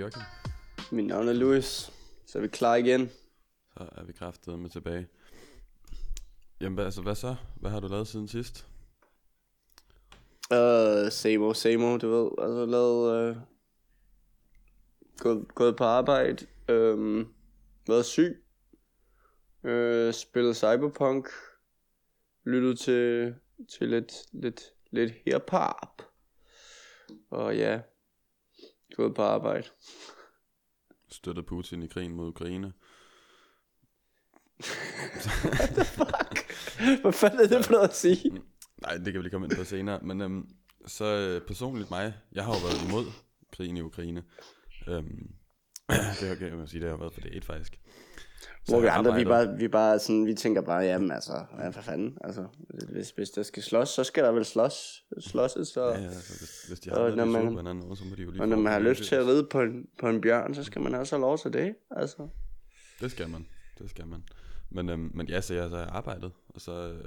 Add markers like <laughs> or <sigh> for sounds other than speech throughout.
Joachim. Mit navn er Louis. Så er vi klar igen. Så er vi kraftet med tilbage. Jamen, altså, hvad så? Hvad har du lavet siden sidst? Uh, same old, same old, du ved. Altså lavet... Uh, gået, gået på arbejde. Um, været syg. Uh, spillet Cyberpunk. Lyttet til, til lidt, lidt, lidt hip-hop. Og ja, gået på arbejde. Støttet Putin i krigen mod Ukraine. Fuck. <laughs> Hvad fanden er det for noget at sige? Nej, det kan vi lige komme ind på senere. Men øhm, så øh, personligt mig, jeg har jo været imod krigen i Ukraine. Øhm, <clears throat> det kan jeg sige, det har været for det et faktisk. Så Hvor vi andre, vi bare, vi bare sådan, vi tænker bare, jamen altså, ja, for fanden, altså, hvis, hvis der skal slås, så skal der vel slås, slåsses, og, Ja, ja, altså, hvis, hvis de har Og noget, når man- så på måde, så må de jo lige og når man har lyst til at ride på en, på en bjørn, så skal man også have lov til det, altså. Det skal man, det skal man. Men, øhm, men ja, så jeg så har arbejdet, og så øh,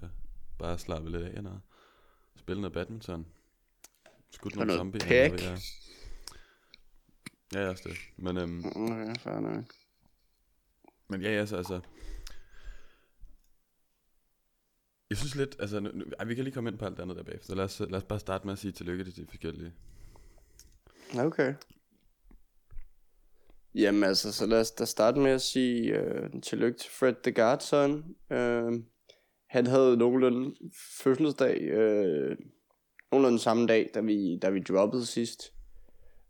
bare slappet lidt af og spillet noget badminton. Skudt nogle noget zombier. pæk. og Ja, ja, også det. Men, øhm, Okay, fair nok men ja, ja, så altså... Jeg synes lidt, altså, nu, nu, ej, vi kan lige komme ind på alt det andet der bagefter. Så lad os, lad os bare starte med at sige tillykke til de forskellige. Okay. Jamen altså, så lad os da starte med at sige øh, tillykke til Fred the Godson. Øh, han havde nogenlunde fødselsdag, øh, nogenlunde samme dag, da vi, da vi droppede sidst.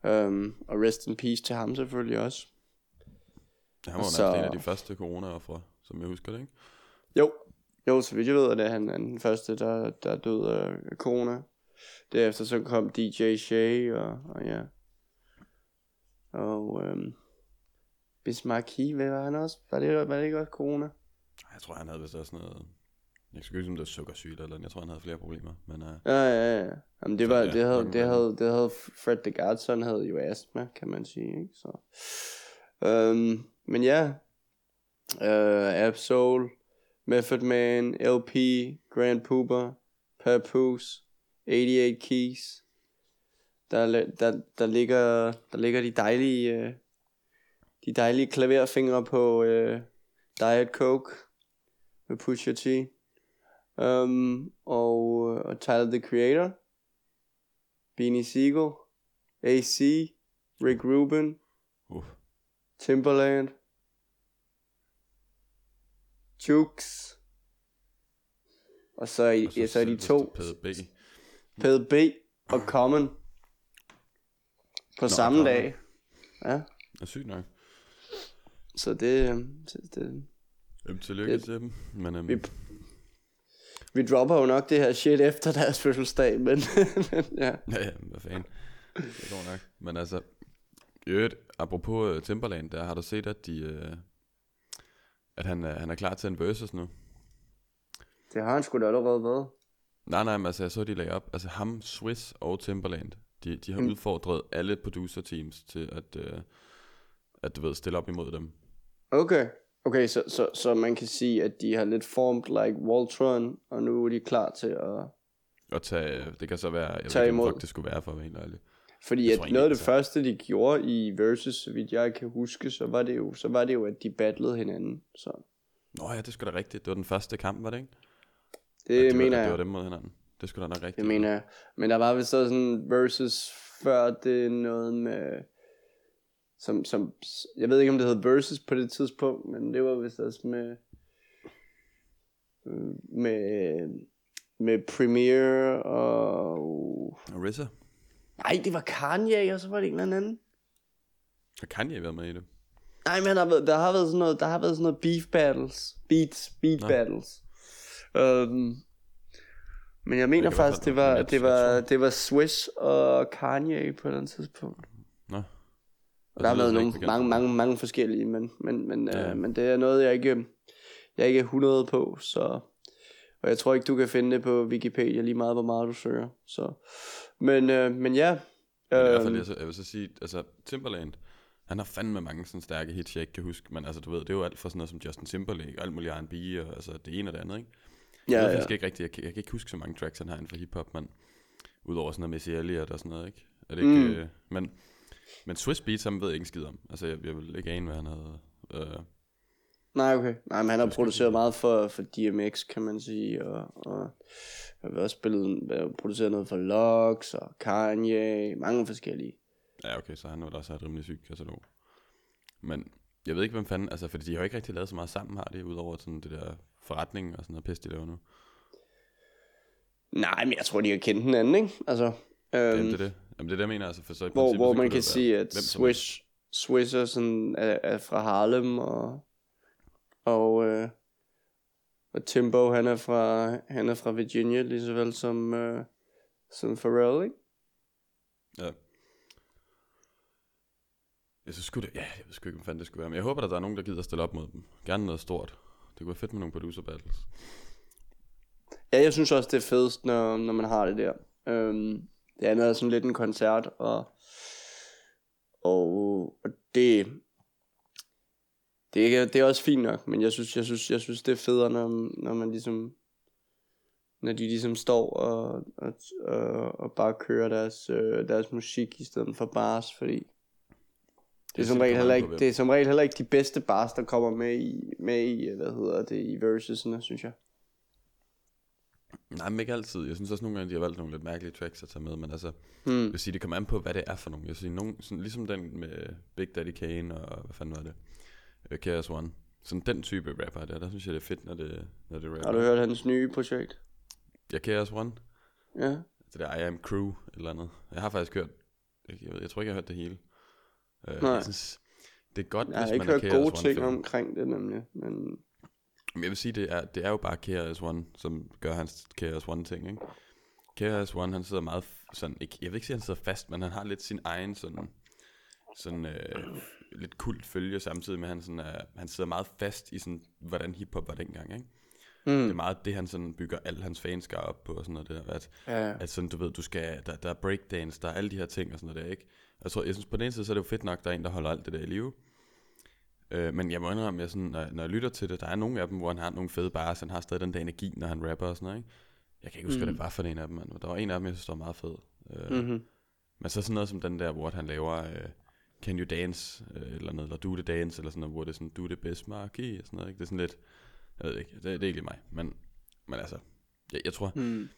Um, og rest in peace til ham selvfølgelig også. Han var Så- en af de første corona-offre, som jeg husker det, ikke? Jo, jo, så vidt jeg ved, at det er han er den første, der, der døde af corona. Derefter så kom DJ Shay, og, og ja. Og øhm, Bismarck hvad var han også? Var det, var det ikke også corona? Jeg tror, han havde vist også noget... Jeg skal ikke som det var sukkersyge eller noget. Jeg tror, han havde flere problemer. Men uh, Ja, ja, ja. Jamen, det, Så var, ja, det, havde, det, havde, det havde Fred the Godson havde jo astma, kan man sige, ikke? Så. Øhm, men ja, øh, uh, Absol, Method Man, LP, Grand Pooper, Papoose, 88 Keys. Der, der, der, ligger, der ligger de dejlige, uh, de dejlige klaverfingre på uh, Diet Coke med Pusha T. Um, og, og Tyler the Creator, Beanie Siegel, AC, Rick Rubin, uh, Timberland, Jukes, og så, er, og ja, så er de to, PDB. PDB og Common, på samme Common. dag. Ja, er sygt nok. så det, øhm, så det Øhm, tillykke Det- til dem. Men øhm, vi, vi dropper jo nok det her shit efter deres fødselsdag, men, <laughs> men ja. ja, ja, hvad fanden. Det går nok. Men altså, i øvrigt, apropos uh, Timberland, der har du set, at de... Uh, at han, er, han er klar til en versus nu. Det har han sgu da allerede været. Nej, nej, men altså, jeg så, de lagde op. Altså ham, Swiss og Timberland, de, de har Mm. udfordret alle producer teams til at, uh, at du ved, stille op imod dem. Okay. Okay, så, så, så man kan sige, at de har lidt formet like Voltron, og nu er de klar til at... Og tage, det kan så være, jeg Tage ved ikke, imod. hvor det skulle være for at være helt ærlig. Fordi at noget af det første, de gjorde i Versus, så vidt jeg kan huske, så var det jo, så var det jo at de battlede hinanden. Så Nå ja, det skulle da rigtigt. Det var den første kamp, var det ikke? det, de mener var, jeg. Det var dem mod hinanden. Det skulle da nok rigtigt. Det mener jeg. Men der var vist så sådan Versus før det noget med... Som, som, jeg ved ikke, om det hed Versus på det tidspunkt, men det var vist også med... Med, med Premiere og... RZA? Nej, det var Kanye, og så var det en eller anden. Har Kanye været med i det? Nej, men der har været, der har været sådan noget, der har været sådan noget beef battles. Beats, beat Nå. battles. Um, men jeg mener kan faktisk, det var, jeg- det jeg var, det var Swiss og Kanye på andet tidspunkt. Nå. Der har været nogle, mange, mange, mange forskellige, men, men, men, Ja. ja. øh, men det er noget, jeg ikke, jeg ikke er 100 på, så... Og jeg tror ikke, du kan finde det på Wikipedia lige meget, hvor meget du søger. Så. Men, øh, men ja. Men i hvert fald, øhm, jeg, så, jeg vil så sige, altså Timberland, han har fandme mange sådan stærke hits, jeg ikke kan huske, men altså du ved, det er jo alt fra sådan noget som Justin Timberlake, og alt muligt R&B, og altså det ene og det andet, ikke? ja, jeg, ved ja. ikke rigtigt, jeg, kan- jeg kan ikke huske så mange tracks, han har inden for hiphop, men udover sådan noget Missy Elliott og sådan noget, ikke? Er det ikke, mm. øh, men Men Swiss Beats, ham ved jeg ikke en skid om. Altså, jeg, jeg vil ikke ane, hvad han havde. Øh, Nej, okay. Nej, men han har produceret meget for, for DMX, kan man sige, og, og jeg har også spillet, øh, produceret noget for Lux og Kanye, mange forskellige. ja, okay, så han vil også et rimelig sygt katalog. Men jeg ved ikke, hvem fanden... Altså, fordi de har jo ikke rigtig lavet så meget sammen, har de, udover sådan det der forretning og sådan noget pis, de laver nu. Nej, men jeg tror, de har kendt hinanden, ikke? Altså, Jamen, øhm, det er det. Jamen, det er det, jeg mener. Altså, for så i hvor, princippet, hvor man kan sige, at. Swish, Swish er, sådan, er, er fra Harlem, og, og, øh, og Timbo, han er fra, han er fra Virginia, lige så vel som, øh, som Pharrell, ikke? Ja. Jeg synes sgu det, ja, jeg ved sgu ikke, hvad fanden det skulle være. Men jeg håber, at der er nogen, der gider at stille op mod dem. Gerne noget stort. Det kunne være fedt med nogle producer battles. Ja, jeg synes også, det er fedest, når, når man har det der. Øhm, det andet er sådan lidt en koncert, og, og, og det, det, er, det er også fint nok, men jeg synes, jeg synes, jeg synes det er federe, når, når man ligesom, når de ligesom står og, og, og, og bare kører deres, øh, deres musik i stedet for bars, fordi det er, som regel heller ikke, det er som regel heller ikke de bedste bars, der kommer med i, med i hvad hedder det, i versesene, synes jeg. Nej, men ikke altid. Jeg synes også nogle gange, de har valgt nogle lidt mærkelige tracks at tage med, men altså, Hmm. jeg vil sige, det kommer an på, hvad det er for nogle. Jeg vil sige, nogen, sådan, ligesom den med Big Daddy Kane og, hvad fanden var det? Uh, KS One. Sådan den type rapper der, der synes jeg, det er fedt, når det, når det er rapper. Har du hørt hans nye projekt? Ja, KS One. Ja. Det der I Am Crew, et eller andet. Jeg har faktisk hørt, jeg, jeg, ved, jeg tror ikke, jeg har hørt det hele. Uh, Nej. jeg synes, det er godt, Jeg har hvis ikke man er hørt gode ting fan. omkring det nemlig, men Men jeg vil sige, det er, det er jo bare KRS-One, som gør hans KRS-One-ting, ikke? KRS-One, han sidder meget sådan, ikke, jeg vil ikke sige, han sidder fast, men han har lidt sin egen sådan, sådan øh, lidt kult følge, samtidig med, at han, sådan er, han sidder meget fast i sådan, hvordan hiphop var dengang, ikke? mm. Det er meget det, han sådan bygger alle hans fanskar op på, og sådan noget der, at, ja. at sådan, du ved, du skal, der, der er breakdance, der er alle de her ting og sådan noget der, ikke? Jeg tror, jeg synes på den ene side, så er det jo fedt nok, der er en, der holder alt det der i live. Øh, men jeg må indrømme, jeg sådan, når, når jeg lytter til det, der er nogle af dem, hvor han har nogle fede bars, han har stadig den der energi, når han rapper og sådan noget, ikke? Jeg kan ikke huske, mm. hvad det var for en af dem, men der var en af dem, jeg synes, der var meget fed. Øh, Mm-hmm. Men så sådan noget som den der, hvor han laver øh, Can You Dance, øh, eller noget, eller Do The Dance, eller sådan noget, hvor det er sådan, Do The Best Marky, og sådan noget, ikke? Det er sådan lidt, jeg ved ikke, det, det er ikke lige mig, men, men altså, jeg, jeg tror, Mm.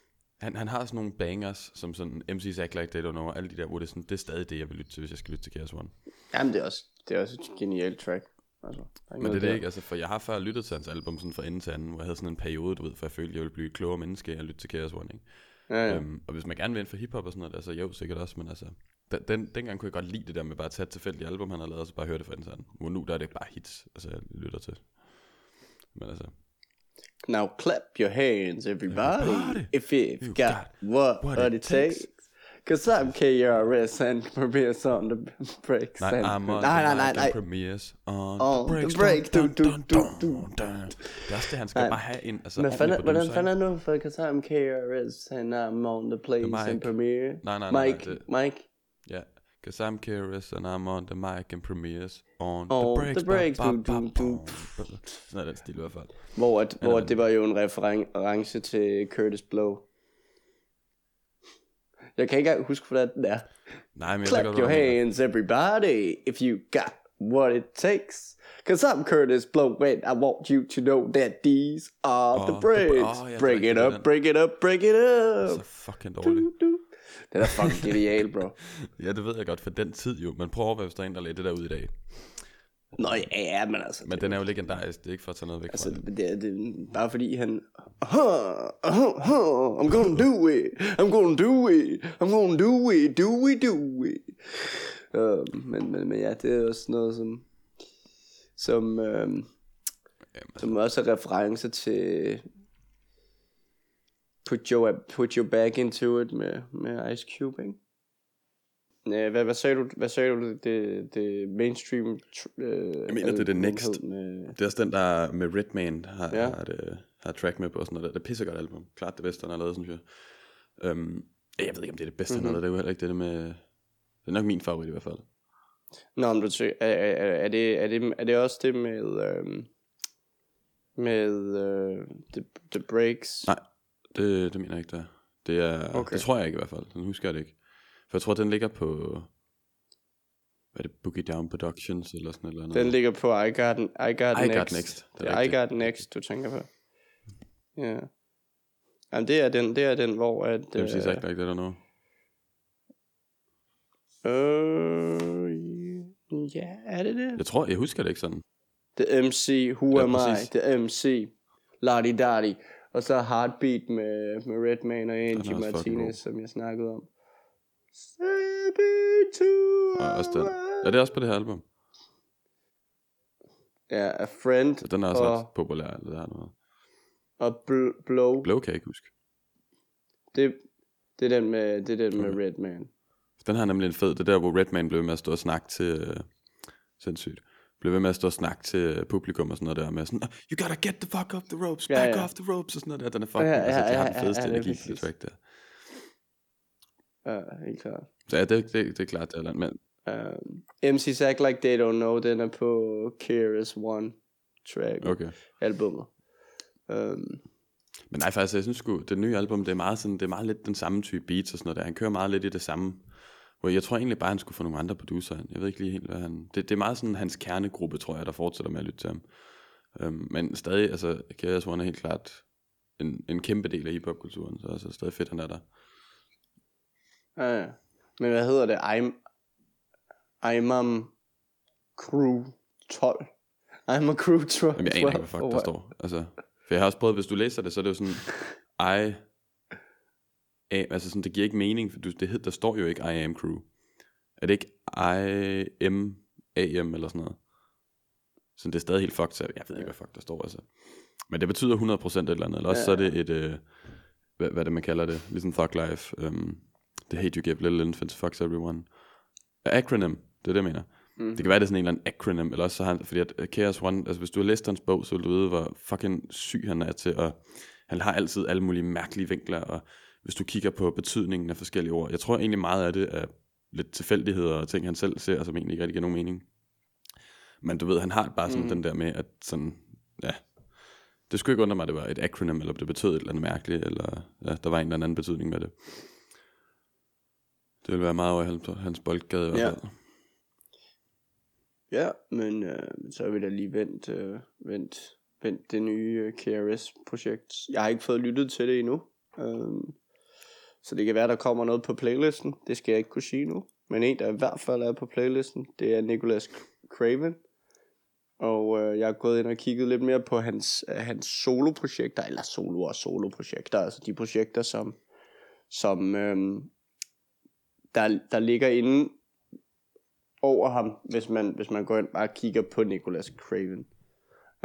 han, han har sådan nogle bangers, som sådan MC's Act Like They Don't Know, og alle de der, hvor det er sådan, det er stadig det, jeg vil lytte til, hvis jeg skal lytte til KS One. Jamen, det er også, det er også et genialt track. Altså, Men det er det der. ikke, altså, for jeg har før lyttet til hans album sådan fra ende til anden, hvor jeg havde sådan en periode, du ved, for jeg følte, jeg ville blive et klogere menneske af at lytte til KS One, ikke? Ja, ja. Øhm, og hvis man gerne vil ind for hiphop og sådan noget, der, så jo, sikkert også, men altså, den, den, dengang kunne jeg godt lide det der med bare at tage et tilfældigt album, han har lavet, og så bare høre det fra anden. Hvor nu, der er det bare hits, altså, jeg lytter til. Men altså, Now clap your hands, everybody, Everybody. if you've You got, got what, what it it takes. Cause I'm KRS and premieres on the breaks. nej, and- I'm on nej, nej, the nej, nej. premieres on, On the the breaks. break, dun, du, dun, du, dun, du, dun, dun. Det er også det, han skal Nej. bare have ind, altså, Men fanden, hvordan fanden er nu? For cause I'm KRS and I'm on the place and premiere. Nej, nej, nej, Mike, det- Mike, Ja, cause I'm curious and I'm on the mic and premieres on, On the breaks. the breaks, Ba, ba, ba. Sådan <laughs> er den stil i hvert fald. hvor, at, hvor det var jo en reference til Curtis Blow. Jeg kan ikke huske, hvordan den er. Nej, men jeg Clap your hvad hands, everybody, if you got what it takes. Cause I'm Curtis Blow, and I want you to know that these are Åh, the det- breaks. ja, det er break rigtigt, it det er up, break it up, break it Så up. fucking Du, dårligt. du. Den er fucking genial, bro. <laughs> Ja, det ved jeg godt for den tid jo. Men prøv at overveje, hvis der er en, der lagde det der ud i dag. Nå ja, ja, men altså. Men den er jo legendarisk. Det er ikke for at tage noget væk Altså, fra det. det, er, det bare fordi han... Uh, uh, uh, I'm gonna do it. I'm gonna do it. I'm gonna do it. Do it, do it. Uh, men, men, men ja, det er også noget, som... Som, uh, Jamen, som også er referencer til... Put your, put your back into it med, med Ice Cube, ikke? Ja, hvad, hvad sagde du, hvad sagde du, det, det mainstream... Uh, Jeg mener, det er det Next. Med, Det er også den, der med Redman har, Ja. har, det, har track med på og sådan noget. der. Det er pissegodt album. Klart det bedste, han har lavet, synes jeg. Um, jeg ved ikke, om det er det bedste, mm-hmm. han har lavet. Det er jo heller ikke det med... Det er nok min favorit i hvert fald. Nå, men du er, er, er, det, er, det, er det også det med, øhm, med øh, the, the Breaks? Nej, det, det mener jeg ikke, der. Det er, Okay. det tror jeg ikke i hvert fald. Den husker jeg det ikke. For jeg tror, den ligger på... hvad er det, Boogie Down Productions eller sådan noget. Den ligger på I Got, I got, I Next. Got Next. Det er I Got Next, du tænker på. Ja. Jamen, det er den, det er den, hvor at... Det er præcis ikke, like, det er der noget. Øh, ja, er det det? Jeg tror, jeg husker det ikke sådan. The MC, Who Ja, Am præcis. I? The MC, Lardy Dardy. Og så Heartbeat med, med Redman og Angie Martinez, som jeg snakkede om. Step into Og også den. Er det også på det her album? Ja, A Friend Så den er også og, ret populær, eller det her noget. og bl- Blow. Blow kan jeg ikke huske. Det, det er den med, det er den med Okay. Redman. Den har nemlig en fed, det er der, hvor Redman blev med at stå og snakke til, øh, sindssygt, blev ved med at stå og snakke til øh, publikum og sådan noget der, med sådan, you gotta get the fuck off the ropes, Ja, back ja. off the ropes, og sådan noget der, den er fucking, Ja, ja, ja, altså, de har ja, den ja, fedeste ja, det er energi på det track der. Ja, helt klart. Så ja, det, det, det er klart, det er land, men Uh, MC's Act Like They Don't Know, den er på KRS One track okay. albumet. Um, Men nej, faktisk, jeg synes sgu, det nye album, det er meget sådan, det er meget lidt den samme type beats og sådan noget der. Han kører meget lidt i det samme. Hvor jeg tror egentlig bare, han skulle få nogle andre producer. Jeg ved ikke lige helt, hvad han... Det, det er meget sådan hans kernegruppe, tror jeg, der fortsætter med at lytte til ham. Um, men stadig, altså, KRS One er helt klart en, en kæmpe del af hiphop-kulturen, så altså, stadig fedt, han er der. ja, ja. Men hvad hedder det? I'm, Imam Crew 12. I'm a Crew 12. Jamen, jeg aner ikke, hvad fuck der står. Altså, for jeg har også prøvet, hvis du læser det, så er det jo sådan, <laughs> I... A, altså sådan, det giver ikke mening, for det hed, der står jo ikke I am crew. Er det ikke I am AM eller sådan noget? Så det er stadig helt fucked, så jeg ved ikke, hvad fuck der står, altså. Men det betyder 100% et eller andet, eller også Ja. så er det et, øh, hvad, hvad det man kalder det, ligesom Thug Life, um, The Hate You Give Little Infants Fucks Everyone. Acronym, det er det, jeg mener. Mm. Det kan være, det er sådan en eller anden acronym, eller også så har han, fordi at uh, Chaos One, altså hvis du har læst hans bog, så vil du vide, hvor fucking syg han er til, og han har altid alle mulige mærkelige vinkler, og hvis du kigger på betydningen af forskellige ord, jeg tror egentlig meget af det er lidt tilfældigheder og ting, han selv ser, som egentlig ikke rigtig giver nogen mening. Men du ved, han har bare sådan mm. den der med, at sådan, ja, det skulle ikke undre mig, at det var et acronym, eller det betød et eller andet mærkeligt, eller ja, der var en eller anden betydning med det. Det ville være meget over hans, hans boldgade i hvert Ja. fald. Ja, men øh, så har vi da lige vendt, øh, vendt, vendt det nye øh, KRS-projekt. Jeg har ikke fået lyttet til det endnu. Øh, så det kan være, der kommer noget på playlisten. Det skal jeg ikke kunne sige nu. Men en, der i hvert fald er på playlisten, det er Nicholas Craven. Og øh, jeg har gået ind og kigget lidt mere på hans, øh, hans soloprojekter, eller solo og soloprojekter, altså de projekter, som, som øh, der, der ligger inde over ham, hvis man, hvis man går ind og bare kigger på Nicholas Craven.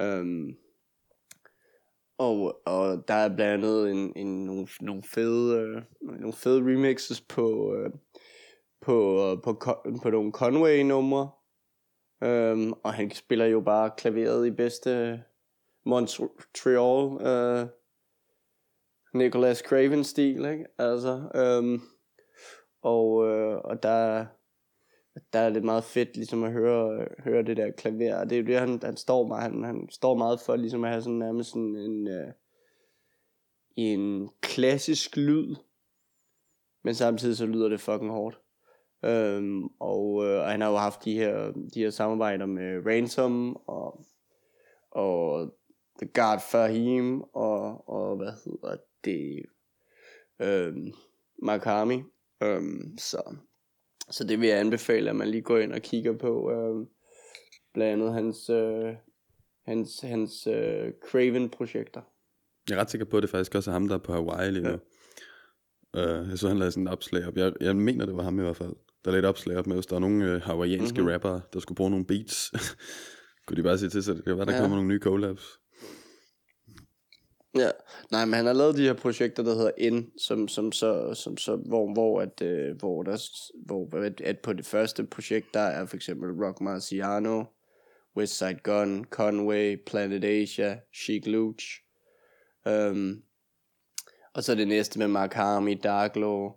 Øh, og, og der er blandt andet en, en, nogle, nogle, fede, øh, nogle fede remixes på, øh, på, øh, på, på, på nogle Conway-numre. Um, og han spiller jo bare klaveret i bedste Montreal øh, Nicholas Craven-stil, ikke? Altså, um, og, øh, og der, der er det meget fedt ligesom at høre, høre det der klaver. Og det er jo det, han, han står meget, han, han står meget for ligesom at have sådan nærmest sådan en, øh, en klassisk lyd. Men samtidig så lyder det fucking hårdt. Øhm, og, øh, og han har jo haft de her, de her samarbejder med Ransom og, og The God Fahim og, og hvad hedder det, øhm, Makami. Øhm, så, så det vil jeg anbefale, at man lige går ind og kigger på. Øhm, blandt andet hans, øh, hans, hans øh, Craven-projekter. Jeg er ret sikker på, at det faktisk også er ham, der er på Hawaii lige nu. Ja. Uh, jeg så, han lavede sådan et opslag op. Jeg, jeg mener, det var ham i hvert fald. Der lagde et opslag op med, hvis der er nogle uh, hawaiianske Mhm. mm-hmm. rappere, der skulle bruge nogle beats. <laughs> kunne de bare sige til, så det være, der ja. kommer nogle nye collabs. Ja, nej, men han har lavet de her projekter, der hedder N, som, som så, som så hvor, hvor, at, øh, hvor, der, hvor at, at på det første projekt, der er for eksempel Rock Marciano, West Side Gun, Conway, Planet Asia, Chic Luch. Um, og så det næste med Mark Harmy, Dark Law,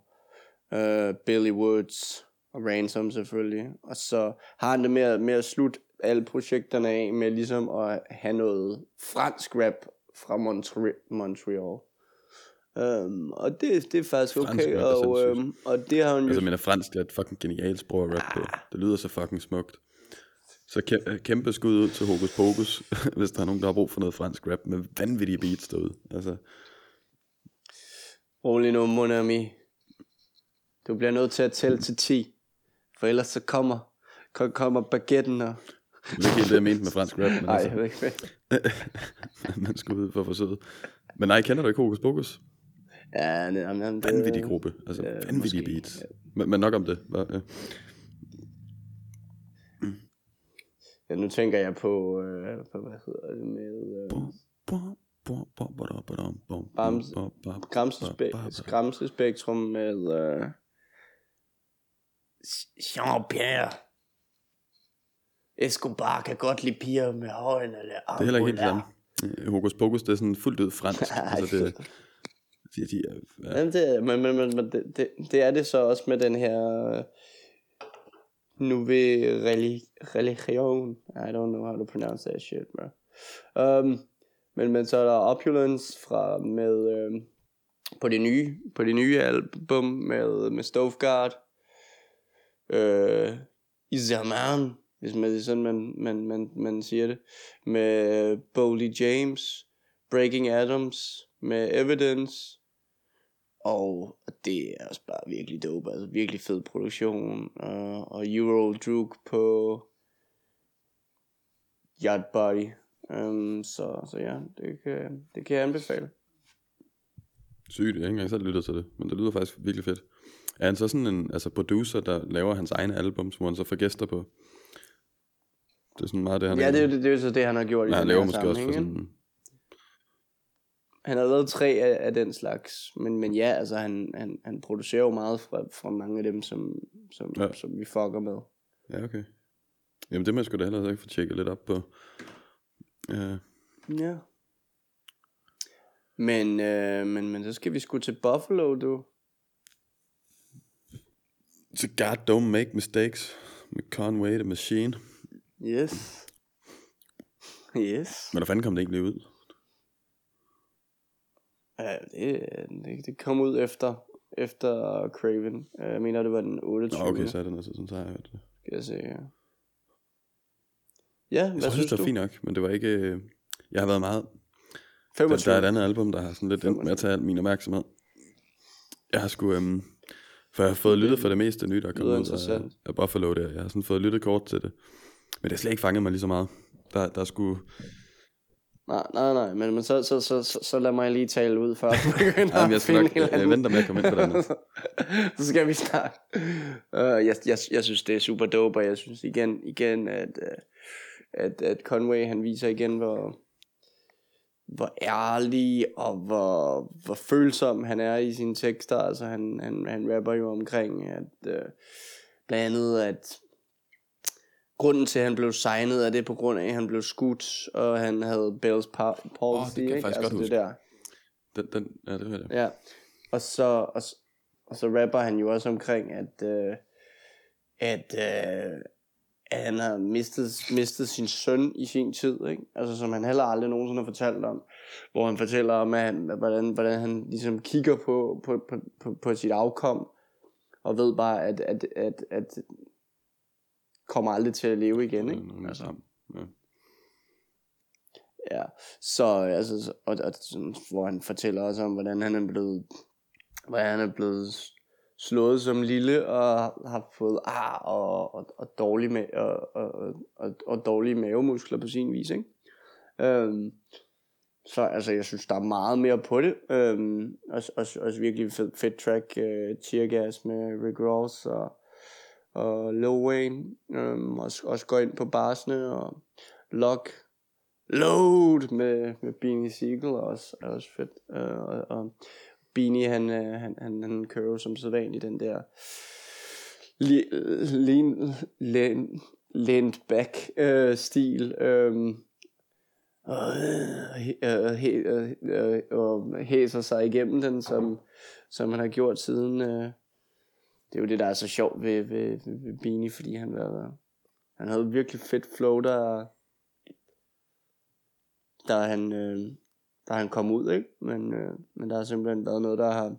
uh, Billy Woods og Ransom selvfølgelig. Og så har han det med, med at slutte alle projekterne af med ligesom at have noget fransk rap fra Montre- Montreal. Um, og det, det er faktisk Fransk okay, er og, øhm, og det har hun jo... Altså, men fransk er et fucking genialt sprog at rap på. Det lyder så fucking smukt. Så kæ- kæmpe skud ud til Hokus Pokus, <laughs> hvis der er nogen, der har brug for noget fransk rap med vanvittige beats derude. Altså, Rolig nu, mon ami. Du bliver nødt til at tælle til 10, for ellers så kommer, ko- kommer baguetten og... det er ikke helt det, jeg mente med fransk rap, men Nej, altså, <laughs> man skal ud for forsøget. Men nej, kender du ikke Hokus Pokus? Ja, nej, nej, det- Vanvittig gruppe. Altså, ja, vanvittige måske, beats. Men, men nok om det. Hva? Ja. Ja, nu tænker jeg på, øh, på hvad hedder det med... Øh, skræmselspektrum med øh, Jean-Pierre. Escobar kan godt lide piger med højen eller Det er heller ikke helt samme. Øh, Hokus Pokus, det er sådan fuldt ud fransk. <laughs> altså, det, de, de, er- ja. Jamen, det, er- men, men, men, men det, det, det er det så også med den her øh, nouvelle reli- religion. I don't know how to pronounce that shit, bro. Um, men, men så er der Opulence fra med øh, på det nye på det nye album med med Stovegard. Øh, i Zaman, hvis man det er sådan man man man man siger det, med øh, Bowley James, Breaking Adams, med Evidence. Og det er også bare virkelig dope, altså virkelig fed produktion. Uh, og Euro Druk på Yacht Body. Um, øhm, så, så ja, det kan, det kan jeg anbefale. Sygt, jeg har ikke engang selv lyttet til det, men det lyder faktisk virkelig fedt. Er han så sådan en altså producer, der laver hans egne album, som han så får gæster på? Det er sådan meget det, han Ja, det er, jo det, det er jo så det, han har gjort i han laver måske også for sådan... Han har lavet tre af, af den slags, men, men ja, altså han, han, han producerer jo meget fra, fra mange af dem, som, som, Ja. ja. som vi fucker med. Ja, okay. Jamen det må jeg sgu da heller ikke få tjekket lidt op på. Uh, Ja. Men, øh, men, men så skal vi sgu til Buffalo, du. so God don't make mistakes med Conway the Machine. Yes. Yes. Men der fanden kom det egentlig ud? Ja, det, det, det kom ud efter, efter Craven. Jeg mener, det var den 28. Nå, okay, så er det noget, sådan så har jeg hørt det. Skal jeg se. Ja, Jeg hvad synes det du? var fint nok, men det var ikke... øh, Jeg har været meget... Der, 25. der er et andet album, der har sådan lidt endt med at tage al min opmærksomhed. Jeg har sgu... Øhm, for jeg har fået lyttet for det meste nye, der er kommet ud af, af Buffalo der. Jeg har sådan fået lyttet kort til det. Men det har slet ikke fanget mig lige så meget. Der, der er sgu... Nej, nej, nej, men, men så, så, så, så, så lad mig lige tale ud før du <laughs> begynder Jamen, jeg skal nok- jeg- jeg venter med at komme ind på det <laughs> så skal vi snakke. Uh, jeg, jeg, jeg synes, det er super dope, og jeg synes igen, igen at, uh, at, at Conway, han viser igen, hvor, hvor ærlig og hvor, hvor følsom han er i sine tekster. Altså, han, han, han rapper jo omkring, at uh, blandt andet, at grunden til, at han blev signet, er det på grund af, at han blev skudt, og han havde Bell's pa- palsy, kan jeg ikke? faktisk godt altså huske. det der. Den, den, ja, det hørte jeg. Ja, og så, og, og så rapper han jo også omkring, at, øh, at, øh, at han har mistet, mistet sin søn i sin tid, ikke? Altså som han heller aldrig nogensinde har fortalt om. Hvor han fortæller om, at han, hvordan, hvordan han ligesom kigger på, på, på, på, på sit afkom, og ved bare, at, at, at, at kommer aldrig til at leve igen, ikke? Nogen Altså, sammen. Ja. Ja, så altså, så- og, og hvor han fortæller også om, hvordan han er blevet, hvordan han er blevet slået som lille og har fået ar og, og, og, dårlige, ma- og, og, og, og dårlige mavemuskler på sin vis, ikke? Øhm, så altså, jeg synes, der er meget mere på det. Øhm, også, også, også virkelig fed, fedt track, uh, Teargas med Rick Ross og, og Lil Wayne. Øhm, også, også går ind på barsene og Lock Load med, med Beanie Siegel også, er også fedt. Øh, og, og Beanie, han, han, han, han kører jo som sædvanligt den der lean, lean, lean, leaned back øh, stil. Øh, og, øh, øh, he- øh, øh, og hæser sig igennem den, som, som han har gjort siden. Øh, det er jo det, der er så sjovt ved, ved, ved, ved Bini, fordi han, var, han havde virkelig fedt flow, der, der han, øh, der han kom ud, ikke? Men, øh, men der har simpelthen været noget, der har,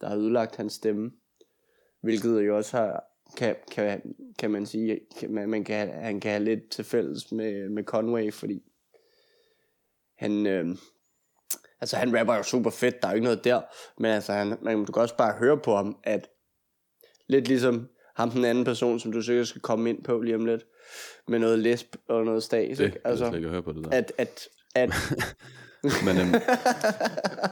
der har ødelagt hans stemme. Hvilket jo også har, kan, kan, kan man sige, kan, man, man kan, han kan have lidt til fælles med, med Conway, fordi han, øh, altså han rapper jo super fedt, der er jo ikke noget der, men altså han, man kan også bare høre på ham, at lidt ligesom ham den anden person, som du sikkert skal komme ind på lige om lidt, med noget lesb og noget stas, Det, ikke? altså, jeg ikke at høre på det der. at, at, at, <laughs> Men, øhm,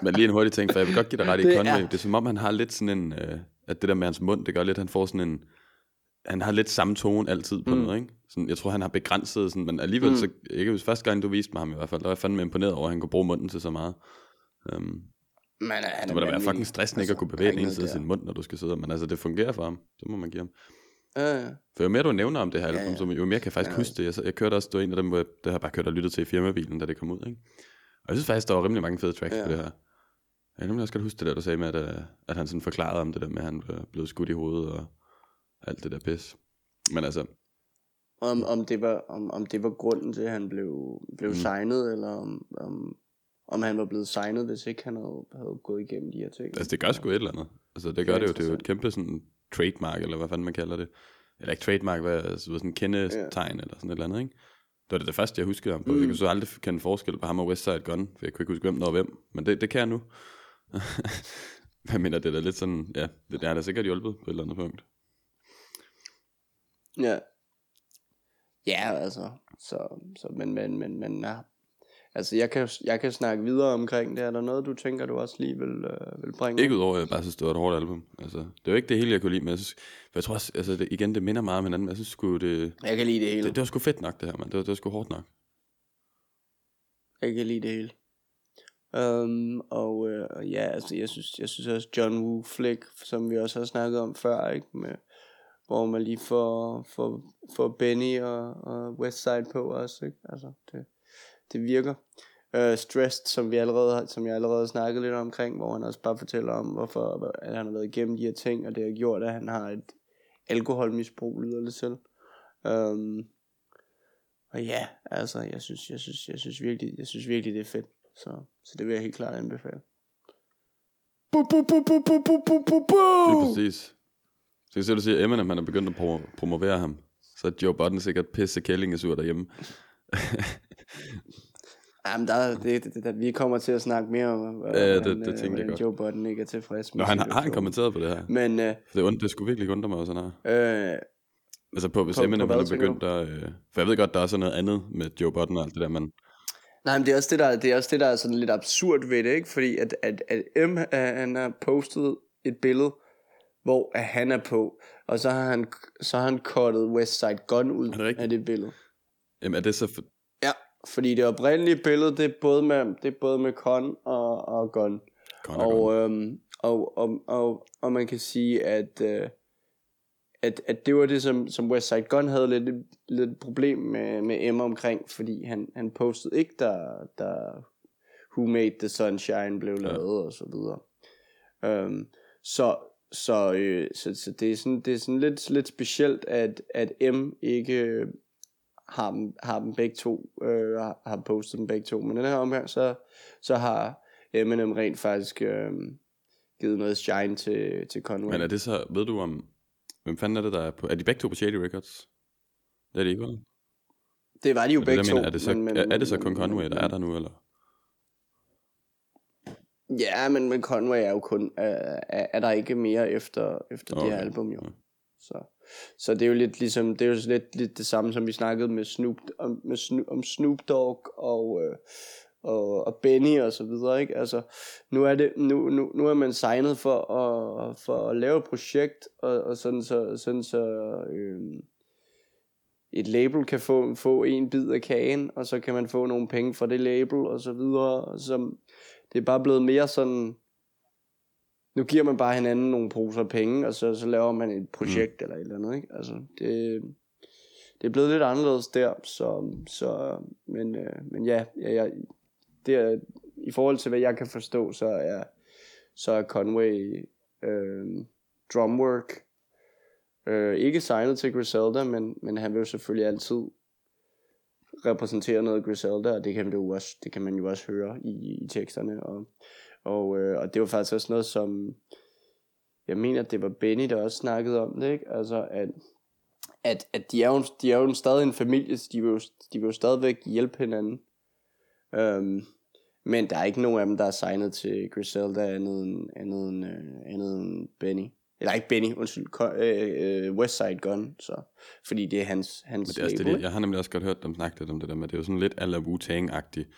men lige en hurtig ting, for jeg vil godt give dig ret i Det Conway. er- Det er som om, han har lidt sådan en... Øh, at det der med hans mund, det gør lidt, han får sådan en... Han har lidt samme tone altid på mm. Noget, ikke? Sådan, jeg tror, han har begrænset sådan, men alligevel, mm. Så, kan huske, første gang du viste mig ham i hvert fald, der var jeg fandme imponeret over, at han kunne bruge munden til så meget. Um, er- han det må da være fucking stressende ikke at kunne bevæge den ene side af sin mund, når du skal sidde, men altså, det fungerer for ham. Det må man give ham. Ja, ja. For jo mere du nævner om det her album, Ja, ja. så jo mere kan jeg faktisk Ja. huske det. Jeg, jeg kørte også, var en af dem, hvor jeg, det har bare kørt og lyttet til i firmabilen, da det kom ud, ikke? Og jeg synes faktisk, der var rimelig mange fede tracks Ja. på det her. Jeg kan også godt huske det der, du sagde med, at, øh, at han sådan forklarede om det der med, at han blev- skudt i hovedet og alt det der pis. Men altså, Om, om, det var, om, om det var grunden til, at han blev, blev mm. signet, eller om, om, om han var blevet signet, hvis ikke han havde, havde gået igennem de her ting. altså det gør sgu et eller andet. Altså det gør det jo, det er jo et kæmpe sådan trademark, eller hvad fanden man kalder det. Eller ikke trademark, hvad altså, sådan kendetegn, eller sådan et eller andet, ikke? Det var det, det første, jeg huskede ham på. Mm. Jeg kunne så aldrig kende forskel på ham og Westside Gun, for jeg kunne ikke huske, hvem der var hvem. Men det, det kan jeg nu. <laughs> jeg mener, det er da lidt sådan, ja, det, det har da sikkert hjulpet på et eller andet punkt. Ja. Ja, altså. Så, så men, men, men, men ja. Altså, jeg kan, jeg kan snakke videre omkring det. Er der noget, du tænker, du også lige vil, øh, vil bringe? Ikke udover, at jeg bare synes, det var et hårdt album. Altså, det var ikke det hele, jeg kunne lide, men jeg, synes, for jeg tror også, altså, det, igen, det minder meget om hinanden, men jeg synes sgu, det, Jeg kan lide det hele. det, det var sgu fedt nok, det her, man. Det var, det var sgu hårdt nok. Jeg kan lide det hele. Um, og øh, ja, altså jeg synes, jeg synes også John Woo Flick, som vi også har snakket om før, ikke? Med, hvor man lige får, får, får Benny og, og Westside på også, ikke? Altså, det, det virker. Uh, Stressed, som, vi allerede, har- som jeg allerede har snakket lidt omkring, hvor han også bare fortæller om, hvorfor at han har været igennem de her ting, og det har gjort, at han har et alkoholmisbrug, lyder det til. Um, og ja, altså, jeg synes, jeg synes, jeg synes virkelig, jeg synes virkelig, det er fedt. Så, så det vil jeg helt klart anbefale. Bu, bu, bu, bu, bu, bu, bu, bu, bu. Lige præcis. Så kan jeg se, du siger, at Eminem han er begyndt at pro- promovere ham. Så er Joe Budden sikkert pisse kællingesur derhjemme. Jamen, der, det, det, det, vi kommer til at snakke mere om, øh, Ja, det- hvordan, det øh, tænkte jeg hvordan godt. Joe Budden ikke er tilfreds med Nå, han har, han kommenteret på det her. Men, øh, For det, und, det skulle virkelig undre mig, han har. øh, Altså på, hvis På- på Eminem er tænker du? begyndt at... Øh, for jeg ved godt, der er sådan noget andet med Joe Budden og alt det der, men... nej, men det er også det, der, det er også det, der er sådan lidt absurd ved det, ikke? Fordi at, at, at M, øh, han har postet et billede, hvor at han er på, og så har han, så har han cuttet Westside Gun ud af det billede. Jamen er det så... For, Ja, fordi det oprindelige billede, det er både med, det er både med Con og, og Gun. Conor Og, Gunn. øhm, og, og, og, og man kan sige, at, øh, at, at det var det, som, som Westside Gun havde lidt, lidt problem med, med Emma omkring, fordi han, han postede ikke, der, der Who Made the Sunshine blev lavet, og så videre. Um, så, så, øh, så, så det er sådan, det er sådan lidt, lidt specielt, at, at M ikke har dem, har dem begge to, øh, har, har postet dem begge to. Men den her omgang, så, så har Eminem rent faktisk øh, givet noget shine til, til Conway. Men er det så... Ved du om... Hvem fanden er det, der er på... Er de begge to på Shady Records? Det er de ikke, vel? det var de jo Er det, begge der, to. mener, er det så, men, men, er, er det så kun Conway, der er der nu, eller? Ja, men, men Conway er jo kun, øh, er, er der ikke mere efter, efter okay. det her Okay. album jo. Ja. Så, så det er jo lidt ligesom, det er jo lidt, lidt det samme, som vi snakkede med Snoop, om, med Snoop, om Snoop Dogg og, øh, og, og Benny og så videre, ikke? Altså, nu er det, nu, nu, nu er man signet for at, for at lave et projekt, og, og sådan så, sådan så øh, et label kan få, få en bid af kagen, og så kan man få nogle penge fra det label, og så videre, som det er bare blevet mere sådan, nu giver man bare hinanden nogle poser penge, og så, så laver man et projekt mm. eller et eller andet, ikke? Altså, det, det er blevet lidt anderledes der, så, så men, øh, men ja, ja, ja det er, i forhold til hvad jeg kan forstå, så er, så er Conway øh, drumwork øh, ikke signet til Griselda, men, men han vil jo selvfølgelig altid repræsenterer noget Griselda, og det kan, man jo også, det kan man jo også høre i, i teksterne. Og, og, øh, og det var faktisk også noget, som jeg mener, det var Benny, der også snakkede om det, ikke? Altså, at, at, at de, er jo, de er jo stadig en familie, så de vil jo, de vil jo stadigvæk hjælpe hinanden. Um, men der er ikke nogen af dem, der er signet til Griselda andet end, andet end, uh, andet end Benny. Eller ikke Benny, undskyld, uh, uh, Westside Gun, så, fordi det er hans, hans Men det er også det, jeg har nemlig også godt hørt dem snakke lidt om det der med, det er jo sådan lidt ala Wu-Tang-agtigt,